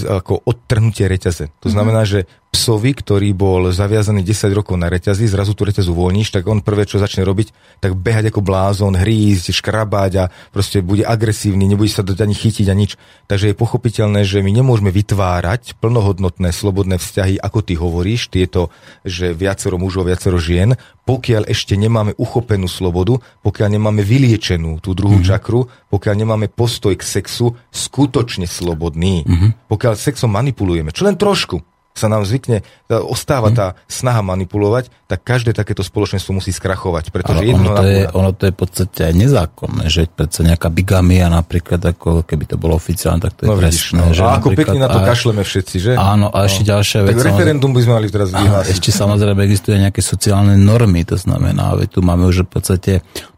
ako odtrhnutie reťaze. To mhm. znamená, že psovi, ktorý bol zaviazaný 10 rokov na reťazi, zrazu tú reťazu uvoľníš, tak on prvé, čo začne robiť, tak behať ako blázon, hrísť, škrabať a proste bude agresívny, nebude sa dať ani chytiť a nič. Takže je pochopiteľné, že my nemôžeme vytvárať plnohodnotné, slobodné vzťahy, ako ty hovoríš, tieto, že viacero mužov, viacero žien, pokiaľ ešte nemáme uchopenú slobodu, pokiaľ nemáme vyliečenú tú druhú mm-hmm. čakru, pokiaľ nemáme postoj k sexu skutočne slobodný, mm-hmm. pokiaľ sexom manipulujeme, čo len trošku, sa nám zvykne, ostáva mhm. tá snaha manipulovať, tak každé takéto spoločenstvo musí skrachovať. Pretože Ale ono, to je, ono to je v podstate aj nezákonné, že predsa nejaká bigamia napríklad, ako keby to bolo oficiálne, tak to je no, trestné. No, že a ako pekne na to kašleme všetci, že? Áno, a no. ešte ďalšia vec. Tak referendum by sme mali teraz vyhlásiť. Ešte samozrejme existujú nejaké sociálne normy, to znamená, tu máme už v podstate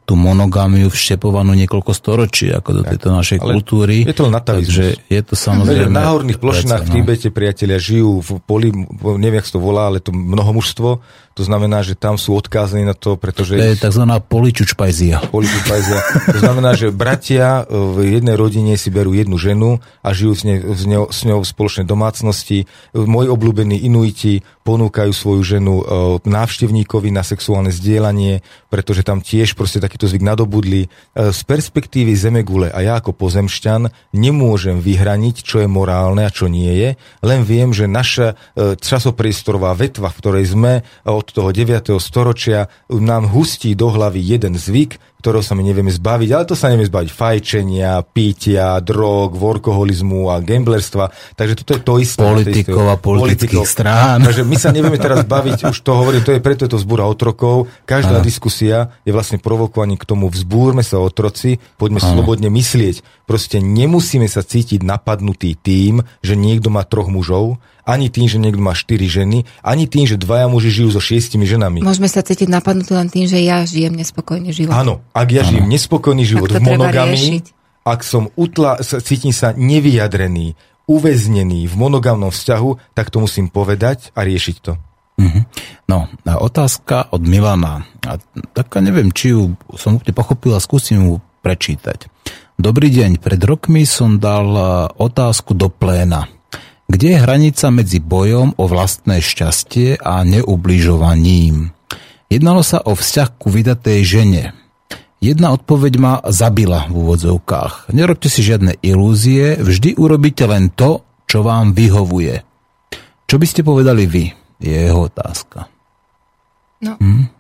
tú monogamiu vštepovanú niekoľko storočí ako do tejto našej Ale kultúry. Je to natavizmus. Takže je to samozrejme... Na horných plošinách v no. Tibete priatelia žijú v poli, neviem, jak to volá, ale to mnohomužstvo, to znamená, že tam sú odkázaní na to, pretože... To je tzv. poličučpajzia. Poličučpajzia. To znamená, že bratia v jednej rodine si berú jednu ženu a žijú s, ne, s, ňou, s ňou v spoločnej domácnosti. Moji obľúbení inuiti ponúkajú svoju ženu e, návštevníkovi na sexuálne zdieľanie, pretože tam tiež proste taký takýto zvyk nadobudli. E, z perspektívy Zemegule a ja ako pozemšťan nemôžem vyhraniť, čo je morálne a čo nie je, len viem, že naša e, časopriestorová vetva, v ktorej sme od toho 9. storočia, nám hustí do hlavy jeden zvyk, ktorého sa my nevieme zbaviť, ale to sa nevieme zbaviť fajčenia, pítia, drog, workoholizmu a gamblerstva. Takže toto je to isté. Politikov a politických strán. Takže my sa nevieme teraz baviť, už to hovorím, to je preto je to vzbúra otrokov. Každá Aha. diskusia je vlastne provokovaním k tomu vzbúrme sa otroci, poďme Aha. slobodne myslieť. Proste nemusíme sa cítiť napadnutý tým, že niekto má troch mužov, ani tým, že niekto má štyri ženy, ani tým, že dvaja muži žijú so šiestimi ženami. Môžeme sa cítiť napadnutí len tým, že ja žijem nespokojný život. Áno, ak ja ano. žijem nespokojný život v monogami, ak som utla, cítim sa nevyjadrený, uväznený v monogamnom vzťahu, tak to musím povedať a riešiť to. Mm-hmm. No, a otázka od Milana. A taká neviem, či ju som úplne pochopil a skúsim ju prečítať. Dobrý deň, pred rokmi som dal otázku do pléna. Kde je hranica medzi bojom o vlastné šťastie a neubližovaním? Jednalo sa o vzťah ku vydatej žene. Jedna odpoveď ma zabila v úvodzovkách. Nerobte si žiadne ilúzie, vždy urobíte len to, čo vám vyhovuje. Čo by ste povedali vy? Je jeho otázka. No. Hm?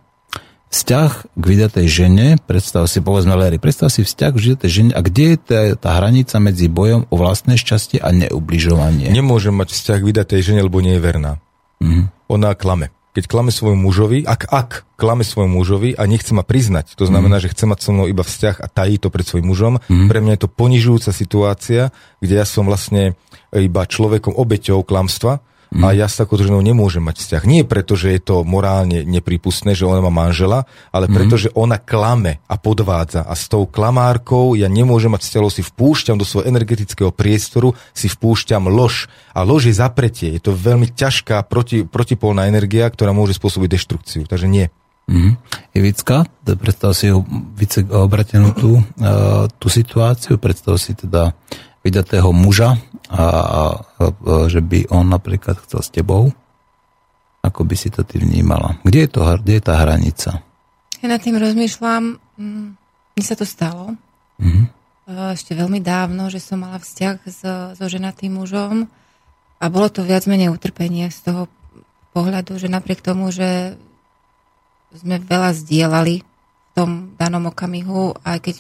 Vzťah k vydatej žene, predstav si, povedzme Larry, predstav si vzťah k vydatej žene a kde je tá, tá hranica medzi bojom o vlastné šťastie a neubližovanie? Nemôžem mať vzťah k vydatej žene, lebo nie je verná. Mm-hmm. Ona klame. Keď klame svojmu mužovi, ak, ak klame svojmu mužovi a nechce ma priznať, to znamená, mm-hmm. že chce mať so mnou iba vzťah a tají to pred svojim mužom, mm-hmm. pre mňa je to ponižujúca situácia, kde ja som vlastne iba človekom obeťou klamstva, Mm. A ja s takouto ženou nemôžem mať vzťah. Nie preto, že je to morálne nepripustné, že ona má manžela, ale mm. preto, že ona klame a podvádza. A s tou klamárkou ja nemôžem mať vzťah, si vpúšťam do svojho energetického priestoru, si vpúšťam lož. A lož je zapretie. Je to veľmi ťažká proti, protipolná energia, ktorá môže spôsobiť deštrukciu. Takže nie. Mm-hmm. Predstav si obratenú tú, uh, tú situáciu, predstav si teda vydatého muža a, a, a že by on napríklad chcel s tebou? Ako by si to ty vnímala? Kde je, to, kde je tá hranica? Ja nad tým rozmýšľam, mm, mne sa to stalo. Mm-hmm. Ešte veľmi dávno, že som mala vzťah so, so ženatým mužom a bolo to viac menej utrpenie z toho pohľadu, že napriek tomu, že sme veľa zdieľali v tom danom okamihu, aj keď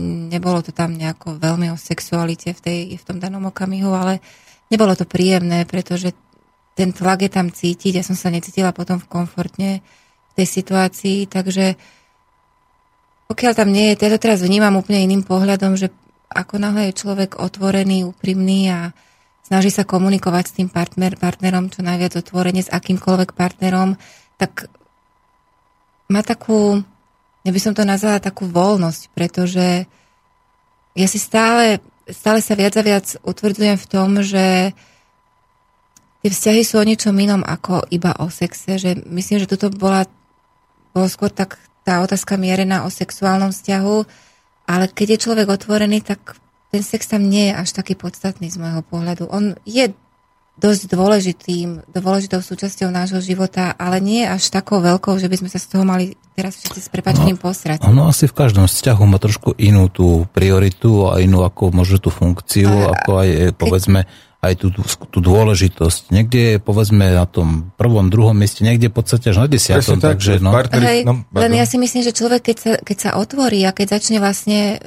nebolo to tam nejako veľmi o sexualite v, tej, v tom danom okamihu, ale nebolo to príjemné, pretože ten tlak je tam cítiť. Ja som sa necítila potom v komfortne v tej situácii, takže pokiaľ tam nie je, ja to teraz vnímam úplne iným pohľadom, že ako náhle je človek otvorený, úprimný a snaží sa komunikovať s tým partner, partnerom čo najviac otvorene, s akýmkoľvek partnerom, tak má takú ja by som to nazvala takú voľnosť, pretože ja si stále, stále sa viac a viac utvrdzujem v tom, že tie vzťahy sú o niečom inom ako iba o sexe, že myslím, že toto bola, bolo skôr tak tá otázka mierená o sexuálnom vzťahu, ale keď je človek otvorený, tak ten sex tam nie je až taký podstatný z môjho pohľadu. On je dosť dôležitým, dôležitou súčasťou nášho života, ale nie až takou veľkou, že by sme sa z toho mali teraz všetci s prepačením no, posrať. Ono asi v každom vzťahu má trošku inú tú prioritu a inú ako možno tú funkciu, a, ako aj keď... povedzme aj tú, tú, tú dôležitosť. Niekde je povedzme na tom prvom, druhom mieste, niekde v podstate až na desiatom. Tak, takže, no. Hej, no, len ja si myslím, že človek, keď sa, keď sa otvorí a keď začne vlastne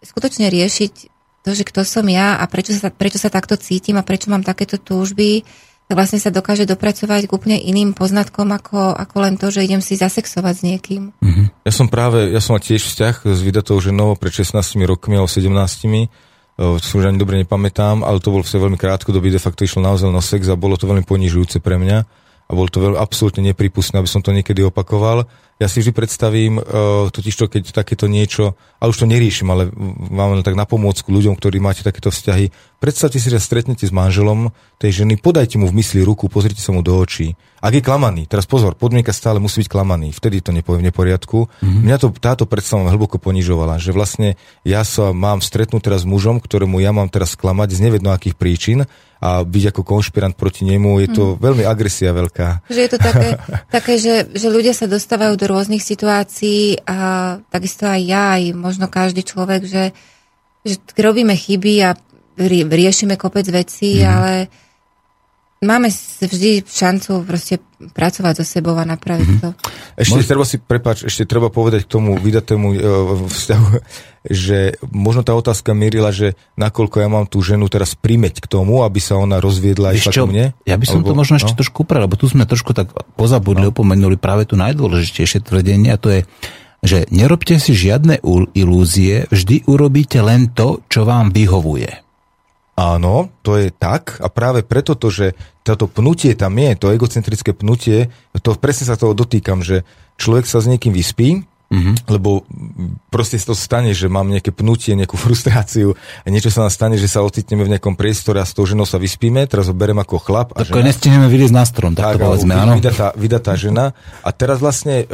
skutočne riešiť to, že kto som ja a prečo sa, prečo sa takto cítim a prečo mám takéto túžby, vlastne sa dokáže dopracovať k úplne iným poznatkom, ako, ako len to, že idem si zasexovať s niekým. Mm-hmm. Ja som práve, ja som mal tiež vzťah s vydatou ženou pred 16 rokmi alebo 17 si už ani dobre nepamätám, ale to bol vse veľmi krátkodobý, de facto išlo naozaj na sex a bolo to veľmi ponižujúce pre mňa a bolo to veľmi absolútne nepripustné, aby som to niekedy opakoval. Ja si vždy predstavím, uh, totiž to, keď takéto niečo, ale už to neriešim, ale mám len tak na pomôcku ľuďom, ktorí máte takéto vzťahy. Predstavte si, že stretnete s manželom tej ženy, podajte mu v mysli ruku, pozrite sa mu do očí. Ak je klamaný, teraz pozor, podmienka stále musí byť klamaný, vtedy to nepoviem v neporiadku. Mm-hmm. Mňa to, táto predstava hlboko ponižovala, že vlastne ja sa mám stretnúť teraz s mužom, ktorému ja mám teraz klamať z nevedno akých príčin a byť ako konšpirant proti nemu, je to mm. veľmi agresia veľká. Že je to také, také že, že ľudia sa dostávajú do rôznych situácií a takisto aj ja, aj možno každý človek, že, že robíme chyby a riešime kopec vecí, mm. ale máme vždy šancu proste pracovať so sebou a napraviť mm-hmm. to. Ešte Môž... treba si, prepáč, ešte treba povedať k tomu vydatému uh, vzťahu, že možno tá otázka mierila, že nakoľko ja mám tú ženu teraz primeť k tomu, aby sa ona rozviedla aj k mne? Ja by som Alebo, to možno no? ešte trošku upravil, lebo tu sme trošku tak pozabudli, no. opomenuli práve tu najdôležitejšie tvrdenie a to je, že nerobte si žiadne ilúzie, vždy urobíte len to, čo vám vyhovuje. Áno, to je tak. A práve preto to, že toto pnutie tam je, to egocentrické pnutie, to presne sa toho dotýkam, že človek sa s niekým vyspí, Mm-hmm. Lebo proste sa to stane, že mám nejaké pnutie, nejakú frustráciu a niečo sa nám stane, že sa ocitneme v nejakom priestore a s tou ženou sa vyspíme, teraz ho berem ako chlap. A tak nestihneme vyliezť na strom, tak, tak to povedzme, áno. Vydatá, vydatá žena a teraz vlastne,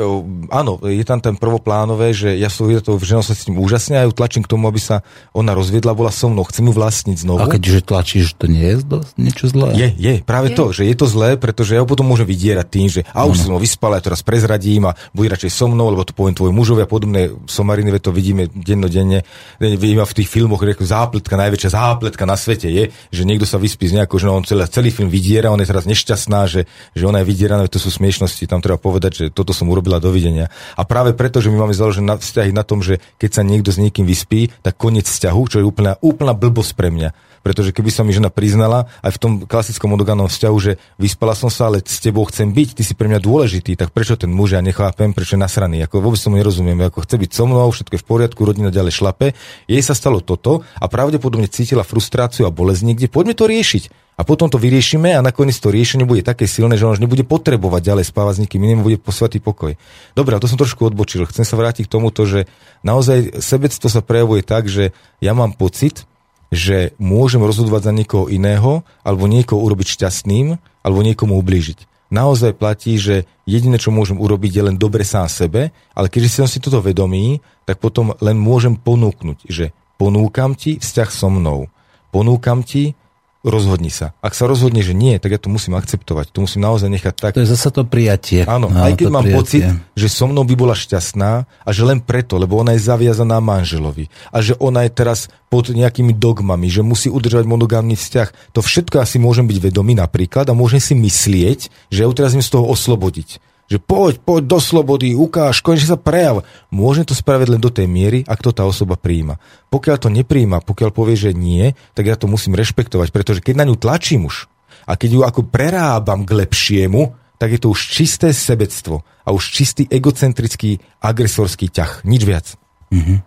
áno, je tam ten prvoplánové, že ja som vydatou ženou sa s tým úžasne a ju tlačím k tomu, aby sa ona rozviedla, bola so mnou, chcem ju vlastniť znovu. A keďže tlačíš, to nie je dosť niečo zlé? Je, je, práve je. to, že je to zlé, pretože ja ho potom môžem vydierať tým, že a už som vyspal, ja teraz prezradím a bude radšej so mnou, lebo to poviem tvoj mužovi a podobné somariny, to vidíme dennodenne, vidíme v tých filmoch, ako zápletka, najväčšia zápletka na svete je, že niekto sa vyspí z nejakou ženou, on celý, celý film vydiera, on je teraz nešťastná, že, že ona je vydieraná, to sú smiešnosti, tam treba povedať, že toto som urobila dovidenia. A práve preto, že my máme založené vzťahy na tom, že keď sa niekto s niekým vyspí, tak koniec vzťahu, čo je úplná, úplná blbosť pre mňa pretože keby sa mi žena priznala aj v tom klasickom monogamnom vzťahu, že vyspala som sa, ale s tebou chcem byť, ty si pre mňa dôležitý, tak prečo ten muž ja nechápem, prečo je nasraný, ako vôbec som nerozumiem, ako chce byť so mnou, všetko je v poriadku, rodina ďalej šlape. Jej sa stalo toto a pravdepodobne cítila frustráciu a bolesť niekde, poďme to riešiť. A potom to vyriešime a nakoniec to riešenie bude také silné, že on už nebude potrebovať ďalej spávať s nikým iným, bude posvatý pokoj. Dobre, a to som trošku odbočil. Chcem sa vrátiť k tomuto, že naozaj sebectvo sa prejavuje tak, že ja mám pocit, že môžem rozhodovať za niekoho iného, alebo niekoho urobiť šťastným, alebo niekomu ublížiť. Naozaj platí, že jediné, čo môžem urobiť, je len dobre sám sebe, ale keďže som si toto vedomý, tak potom len môžem ponúknuť, že ponúkam ti vzťah so mnou. Ponúkam ti rozhodni sa. Ak sa rozhodne, že nie, tak ja to musím akceptovať. To musím naozaj nechať tak. To je zase to prijatie. Áno, no, aj keď mám prijatie. pocit, že so mnou by bola šťastná a že len preto, lebo ona je zaviazaná manželovi a že ona je teraz pod nejakými dogmami, že musí udržať monogálny vzťah. To všetko asi môžem byť vedomý napríklad a môžem si myslieť, že ja ju teraz z toho oslobodiť že poď, poď do slobody, ukáž, konečne sa prejav. Môžem to spraviť len do tej miery, ak to tá osoba príjima. Pokiaľ to nepríjima, pokiaľ povie, že nie, tak ja to musím rešpektovať, pretože keď na ňu tlačím už a keď ju ako prerábam k lepšiemu, tak je to už čisté sebectvo a už čistý egocentrický agresorský ťah. Nič viac. Mm-hmm.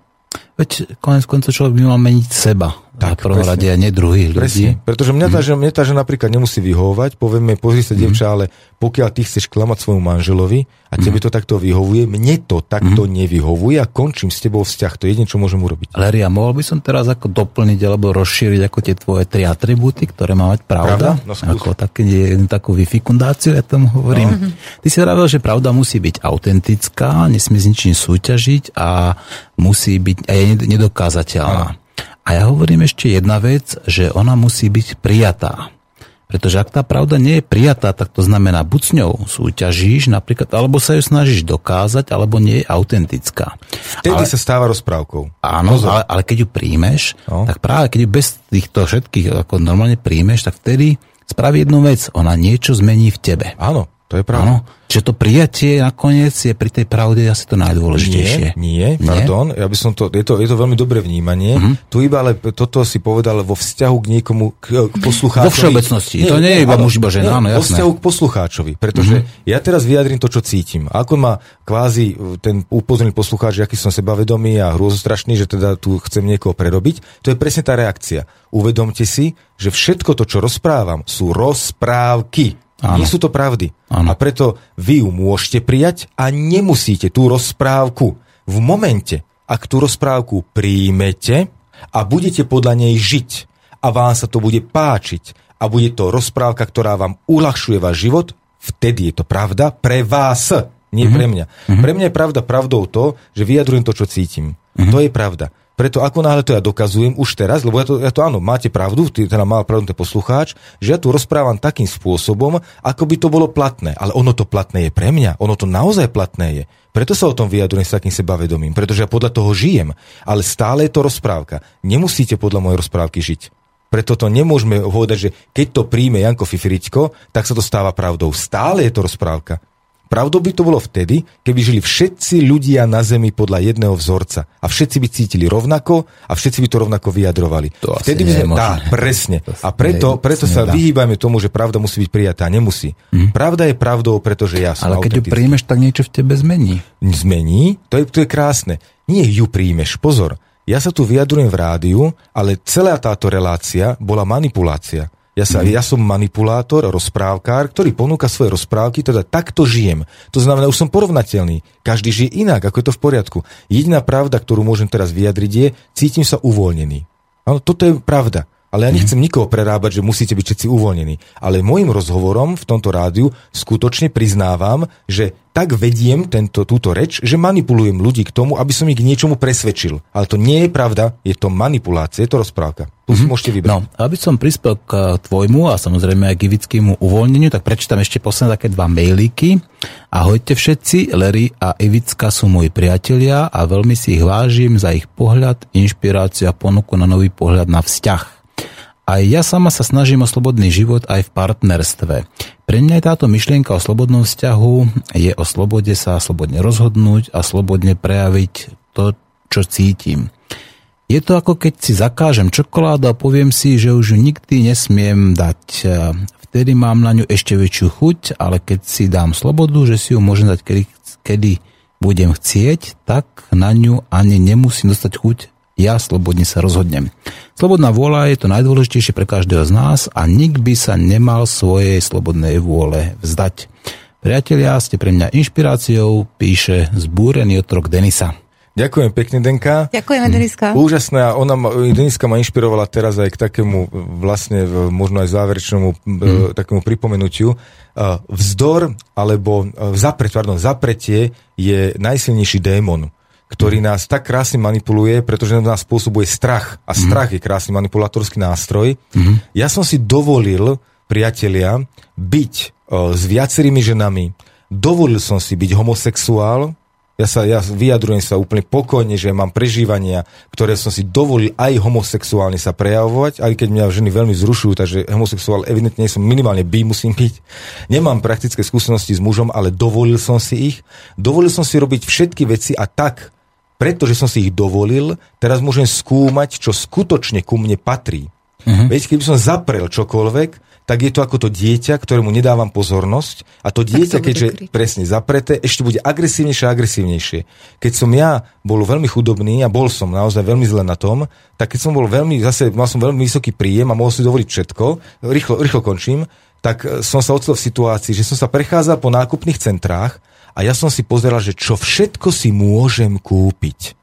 Veď konec koncov človek by mal meniť seba tak, v prvom rade a nie druhých ľudí. Presne. Pretože mňa tá, mm. že, mňa tá, že napríklad nemusí vyhovovať, povieme, pozri sa, mm. ale pokiaľ ty chceš klamať svojmu manželovi a tebe mm. to takto vyhovuje, mne to takto mm. nevyhovuje a končím s tebou vzťah. To je jedine, čo môžem urobiť. Leria, mohol by som teraz ako doplniť alebo rozšíriť ako tie tvoje tri atributy, ktoré má mať pravda? pravda? No, ako také, takú vyfikundáciu, ja tomu hovorím. No. Ty si hovoril, že pravda musí byť autentická, nesmie s ničím súťažiť a musí byť aj nedokázateľná. Ano. A ja hovorím ešte jedna vec, že ona musí byť prijatá. Pretože ak tá pravda nie je prijatá, tak to znamená, buď s ňou súťažíš napríklad, alebo sa ju snažíš dokázať, alebo nie je autentická. Vtedy ale, sa stáva rozprávkou. Áno, ale, ale keď ju príjmeš, no. tak práve keď ju bez týchto všetkých ako normálne príjmeš, tak vtedy spraví jednu vec, ona niečo zmení v tebe. Áno. To je pravda. Áno, že to prijatie nakoniec je pri tej pravde asi to najdôležitejšie. Nie, nie, pardon, nie? ja by som to, je to, je to veľmi dobré vnímanie. Uh-huh. Tu iba ale toto si povedal vo vzťahu k niekomu, k, k poslucháčovi. Vo všeobecnosti, nie, to nie je iba muž, iba žena, áno, jasné. Vo vzťahu k poslucháčovi, pretože uh-huh. ja teraz vyjadrím to, čo cítim. Ako ma kvázi ten upozorný poslucháč, aký som sebavedomý a hrôzostrašný, že teda tu chcem niekoho prerobiť, to je presne tá reakcia. Uvedomte si, že všetko to, čo rozprávam, sú rozprávky. Áno. Nie sú to pravdy. Áno. A preto vy ju môžete prijať a nemusíte tú rozprávku. V momente, ak tú rozprávku príjmete a budete podľa nej žiť a vám sa to bude páčiť a bude to rozprávka, ktorá vám uľahčuje váš život, vtedy je to pravda pre vás, nie mm-hmm. pre mňa. Mm-hmm. Pre mňa je pravda pravdou to, že vyjadrujem to, čo cítim. Mm-hmm. To je pravda. Preto ako náhle to ja dokazujem už teraz, lebo ja to, ja to áno, máte pravdu, ty, teda mal pravdu ten poslucháč, že ja tu rozprávam takým spôsobom, ako by to bolo platné. Ale ono to platné je pre mňa, ono to naozaj platné je. Preto sa o tom vyjadrujem s takým sebavedomím, pretože ja podľa toho žijem, ale stále je to rozprávka. Nemusíte podľa mojej rozprávky žiť. Preto to nemôžeme povedať, že keď to príjme Janko Fifričko, tak sa to stáva pravdou. Stále je to rozprávka. Pravdou by to bolo vtedy, keby žili všetci ľudia na Zemi podľa jedného vzorca a všetci by cítili rovnako a všetci by to rovnako vyjadrovali. To vtedy by sme, tá, presne. A preto, preto sa vyhýbajme tomu, že pravda musí byť prijatá. Nemusí. Mhm. Pravda je pravdou, pretože ja som Ale keď ju príjmeš, tak niečo v tebe zmení. Zmení? To je, to je krásne. Nie ju príjmeš, pozor. Ja sa tu vyjadrujem v rádiu, ale celá táto relácia bola manipulácia. Ja, sa, ja som manipulátor, rozprávkár, ktorý ponúka svoje rozprávky, teda takto žijem. To znamená, už som porovnateľný. Každý žije inak, ako je to v poriadku. Jediná pravda, ktorú môžem teraz vyjadriť je, cítim sa uvoľnený. Áno, toto je pravda. Ale ja nechcem nikoho prerábať, že musíte byť všetci uvoľnení. Ale môjim rozhovorom v tomto rádiu skutočne priznávam, že tak vediem tento, túto reč, že manipulujem ľudí k tomu, aby som ich k niečomu presvedčil. Ale to nie je pravda, je to manipulácia, je to rozprávka. Tu si môžete vybrať. No, aby som prispel k tvojmu a samozrejme aj k Ivickému uvoľneniu, tak prečítam ešte posledné také dva mailíky. Ahojte všetci, Larry a Ivicka sú moji priatelia a veľmi si ich vážim za ich pohľad, inšpiráciu a ponuku na nový pohľad na vzťah. Aj ja sama sa snažím o slobodný život aj v partnerstve. Pre mňa je táto myšlienka o slobodnom vzťahu je o slobode sa slobodne rozhodnúť a slobodne prejaviť to, čo cítim. Je to ako keď si zakážem čokoládu a poviem si, že už ju nikdy nesmiem dať. Vtedy mám na ňu ešte väčšiu chuť, ale keď si dám slobodu, že si ju môžem dať kedy, kedy budem chcieť, tak na ňu ani nemusím dostať chuť ja slobodne sa rozhodnem. Slobodná vôľa je to najdôležitejšie pre každého z nás a nik by sa nemal svojej slobodnej vôle vzdať. Priatelia, ste pre mňa inšpiráciou, píše zbúrený otrok Denisa. Ďakujem pekne, Denka. Ďakujeme, Deniska. Úžasné a ona, ma- Deniska ma inšpirovala teraz aj k takému vlastne možno aj záverečnému mm. takému pripomenutiu. Uh, Vzdor alebo uh, zapret, pardon, zapretie je najsilnejší démon ktorý nás tak krásne manipuluje, pretože nás spôsobuje strach. A strach je krásny manipulátorský nástroj. Ja som si dovolil, priatelia, byť o, s viacerými ženami. Dovolil som si byť homosexuál. Ja, sa, ja vyjadrujem sa úplne pokojne, že mám prežívania, ktoré som si dovolil aj homosexuálne sa prejavovať, aj keď mňa ženy veľmi zrušujú, takže homosexuál evidentne som minimálne by musím byť. Nemám praktické skúsenosti s mužom, ale dovolil som si ich. Dovolil som si robiť všetky veci a tak, pretože som si ich dovolil, teraz môžem skúmať, čo skutočne ku mne patrí. Uh-huh. Veď keby som zaprel čokoľvek, tak je to ako to dieťa, ktorému nedávam pozornosť a to dieťa, keďže presne zapreté, ešte bude agresívnejšie a agresívnejšie. Keď som ja bol veľmi chudobný a bol som naozaj veľmi zle na tom, tak keď som bol veľmi, zase mal som veľmi vysoký príjem a mohol si dovoliť všetko, rýchlo, rýchlo končím, tak e, som sa ocitol v situácii, že som sa prechádzal po nákupných centrách a ja som si pozeral, že čo všetko si môžem kúpiť.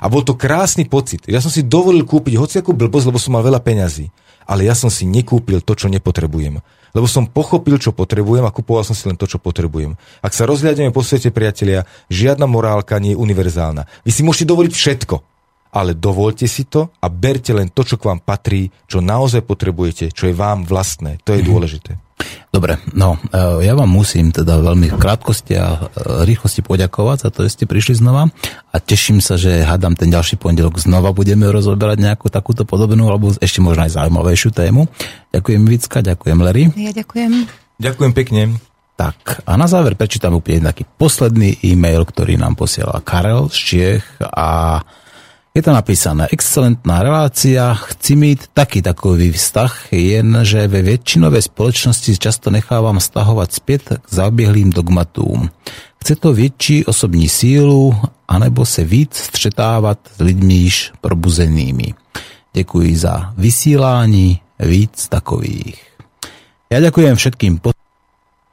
A bol to krásny pocit. Ja som si dovolil kúpiť hociakú blbosť, lebo som mal veľa peňazí. Ale ja som si nekúpil to, čo nepotrebujem. Lebo som pochopil, čo potrebujem a kupoval som si len to, čo potrebujem. Ak sa rozhľadíme po svete, priatelia, žiadna morálka nie je univerzálna. Vy si môžete dovoliť všetko, ale dovolte si to a berte len to, čo k vám patrí, čo naozaj potrebujete, čo je vám vlastné. To je dôležité. Dobre, no e, ja vám musím teda veľmi v krátkosti a e, rýchlosti poďakovať za to, že ste prišli znova a teším sa, že hádam ten ďalší pondelok znova budeme rozoberať nejakú takúto podobnú alebo ešte možno aj zaujímavejšiu tému. Ďakujem Vicka, ďakujem Larry. Ja ďakujem. Ďakujem pekne. Tak a na záver prečítam úplne taký posledný e-mail, ktorý nám posiela Karel z Čiech a je tam napísané, excelentná relácia, chci mít taký takový vztah, jen že ve väčšinovej spoločnosti často nechávam stahovať späť k zabiehlým dogmatům. Chce to větší osobní sílu, anebo se víc střetávat s lidmi již probuzenými. Děkuji za vysílání víc takových. Ja ďakujem všetkým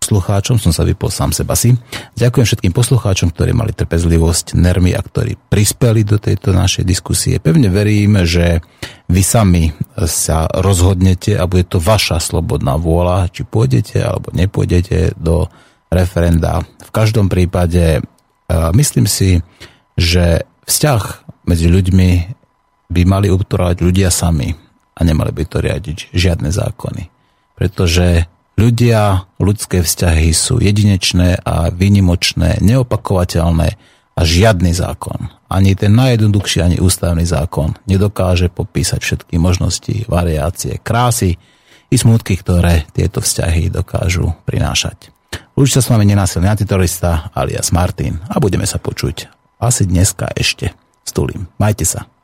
poslucháčom, som sa vypol sám seba si. Ďakujem všetkým poslucháčom, ktorí mali trpezlivosť, nermy a ktorí prispeli do tejto našej diskusie. Pevne verím, že vy sami sa rozhodnete a bude to vaša slobodná vôľa, či pôjdete alebo nepôjdete do referenda. V každom prípade myslím si, že vzťah medzi ľuďmi by mali uptorovať ľudia sami a nemali by to riadiť žiadne zákony. Pretože ľudia, ľudské vzťahy sú jedinečné a výnimočné, neopakovateľné a žiadny zákon, ani ten najjednoduchší, ani ústavný zákon nedokáže popísať všetky možnosti, variácie, krásy i smutky, ktoré tieto vzťahy dokážu prinášať. Už sa s vami nenásilný antiterorista alias Martin a budeme sa počuť asi dneska ešte. Stulím. Majte sa.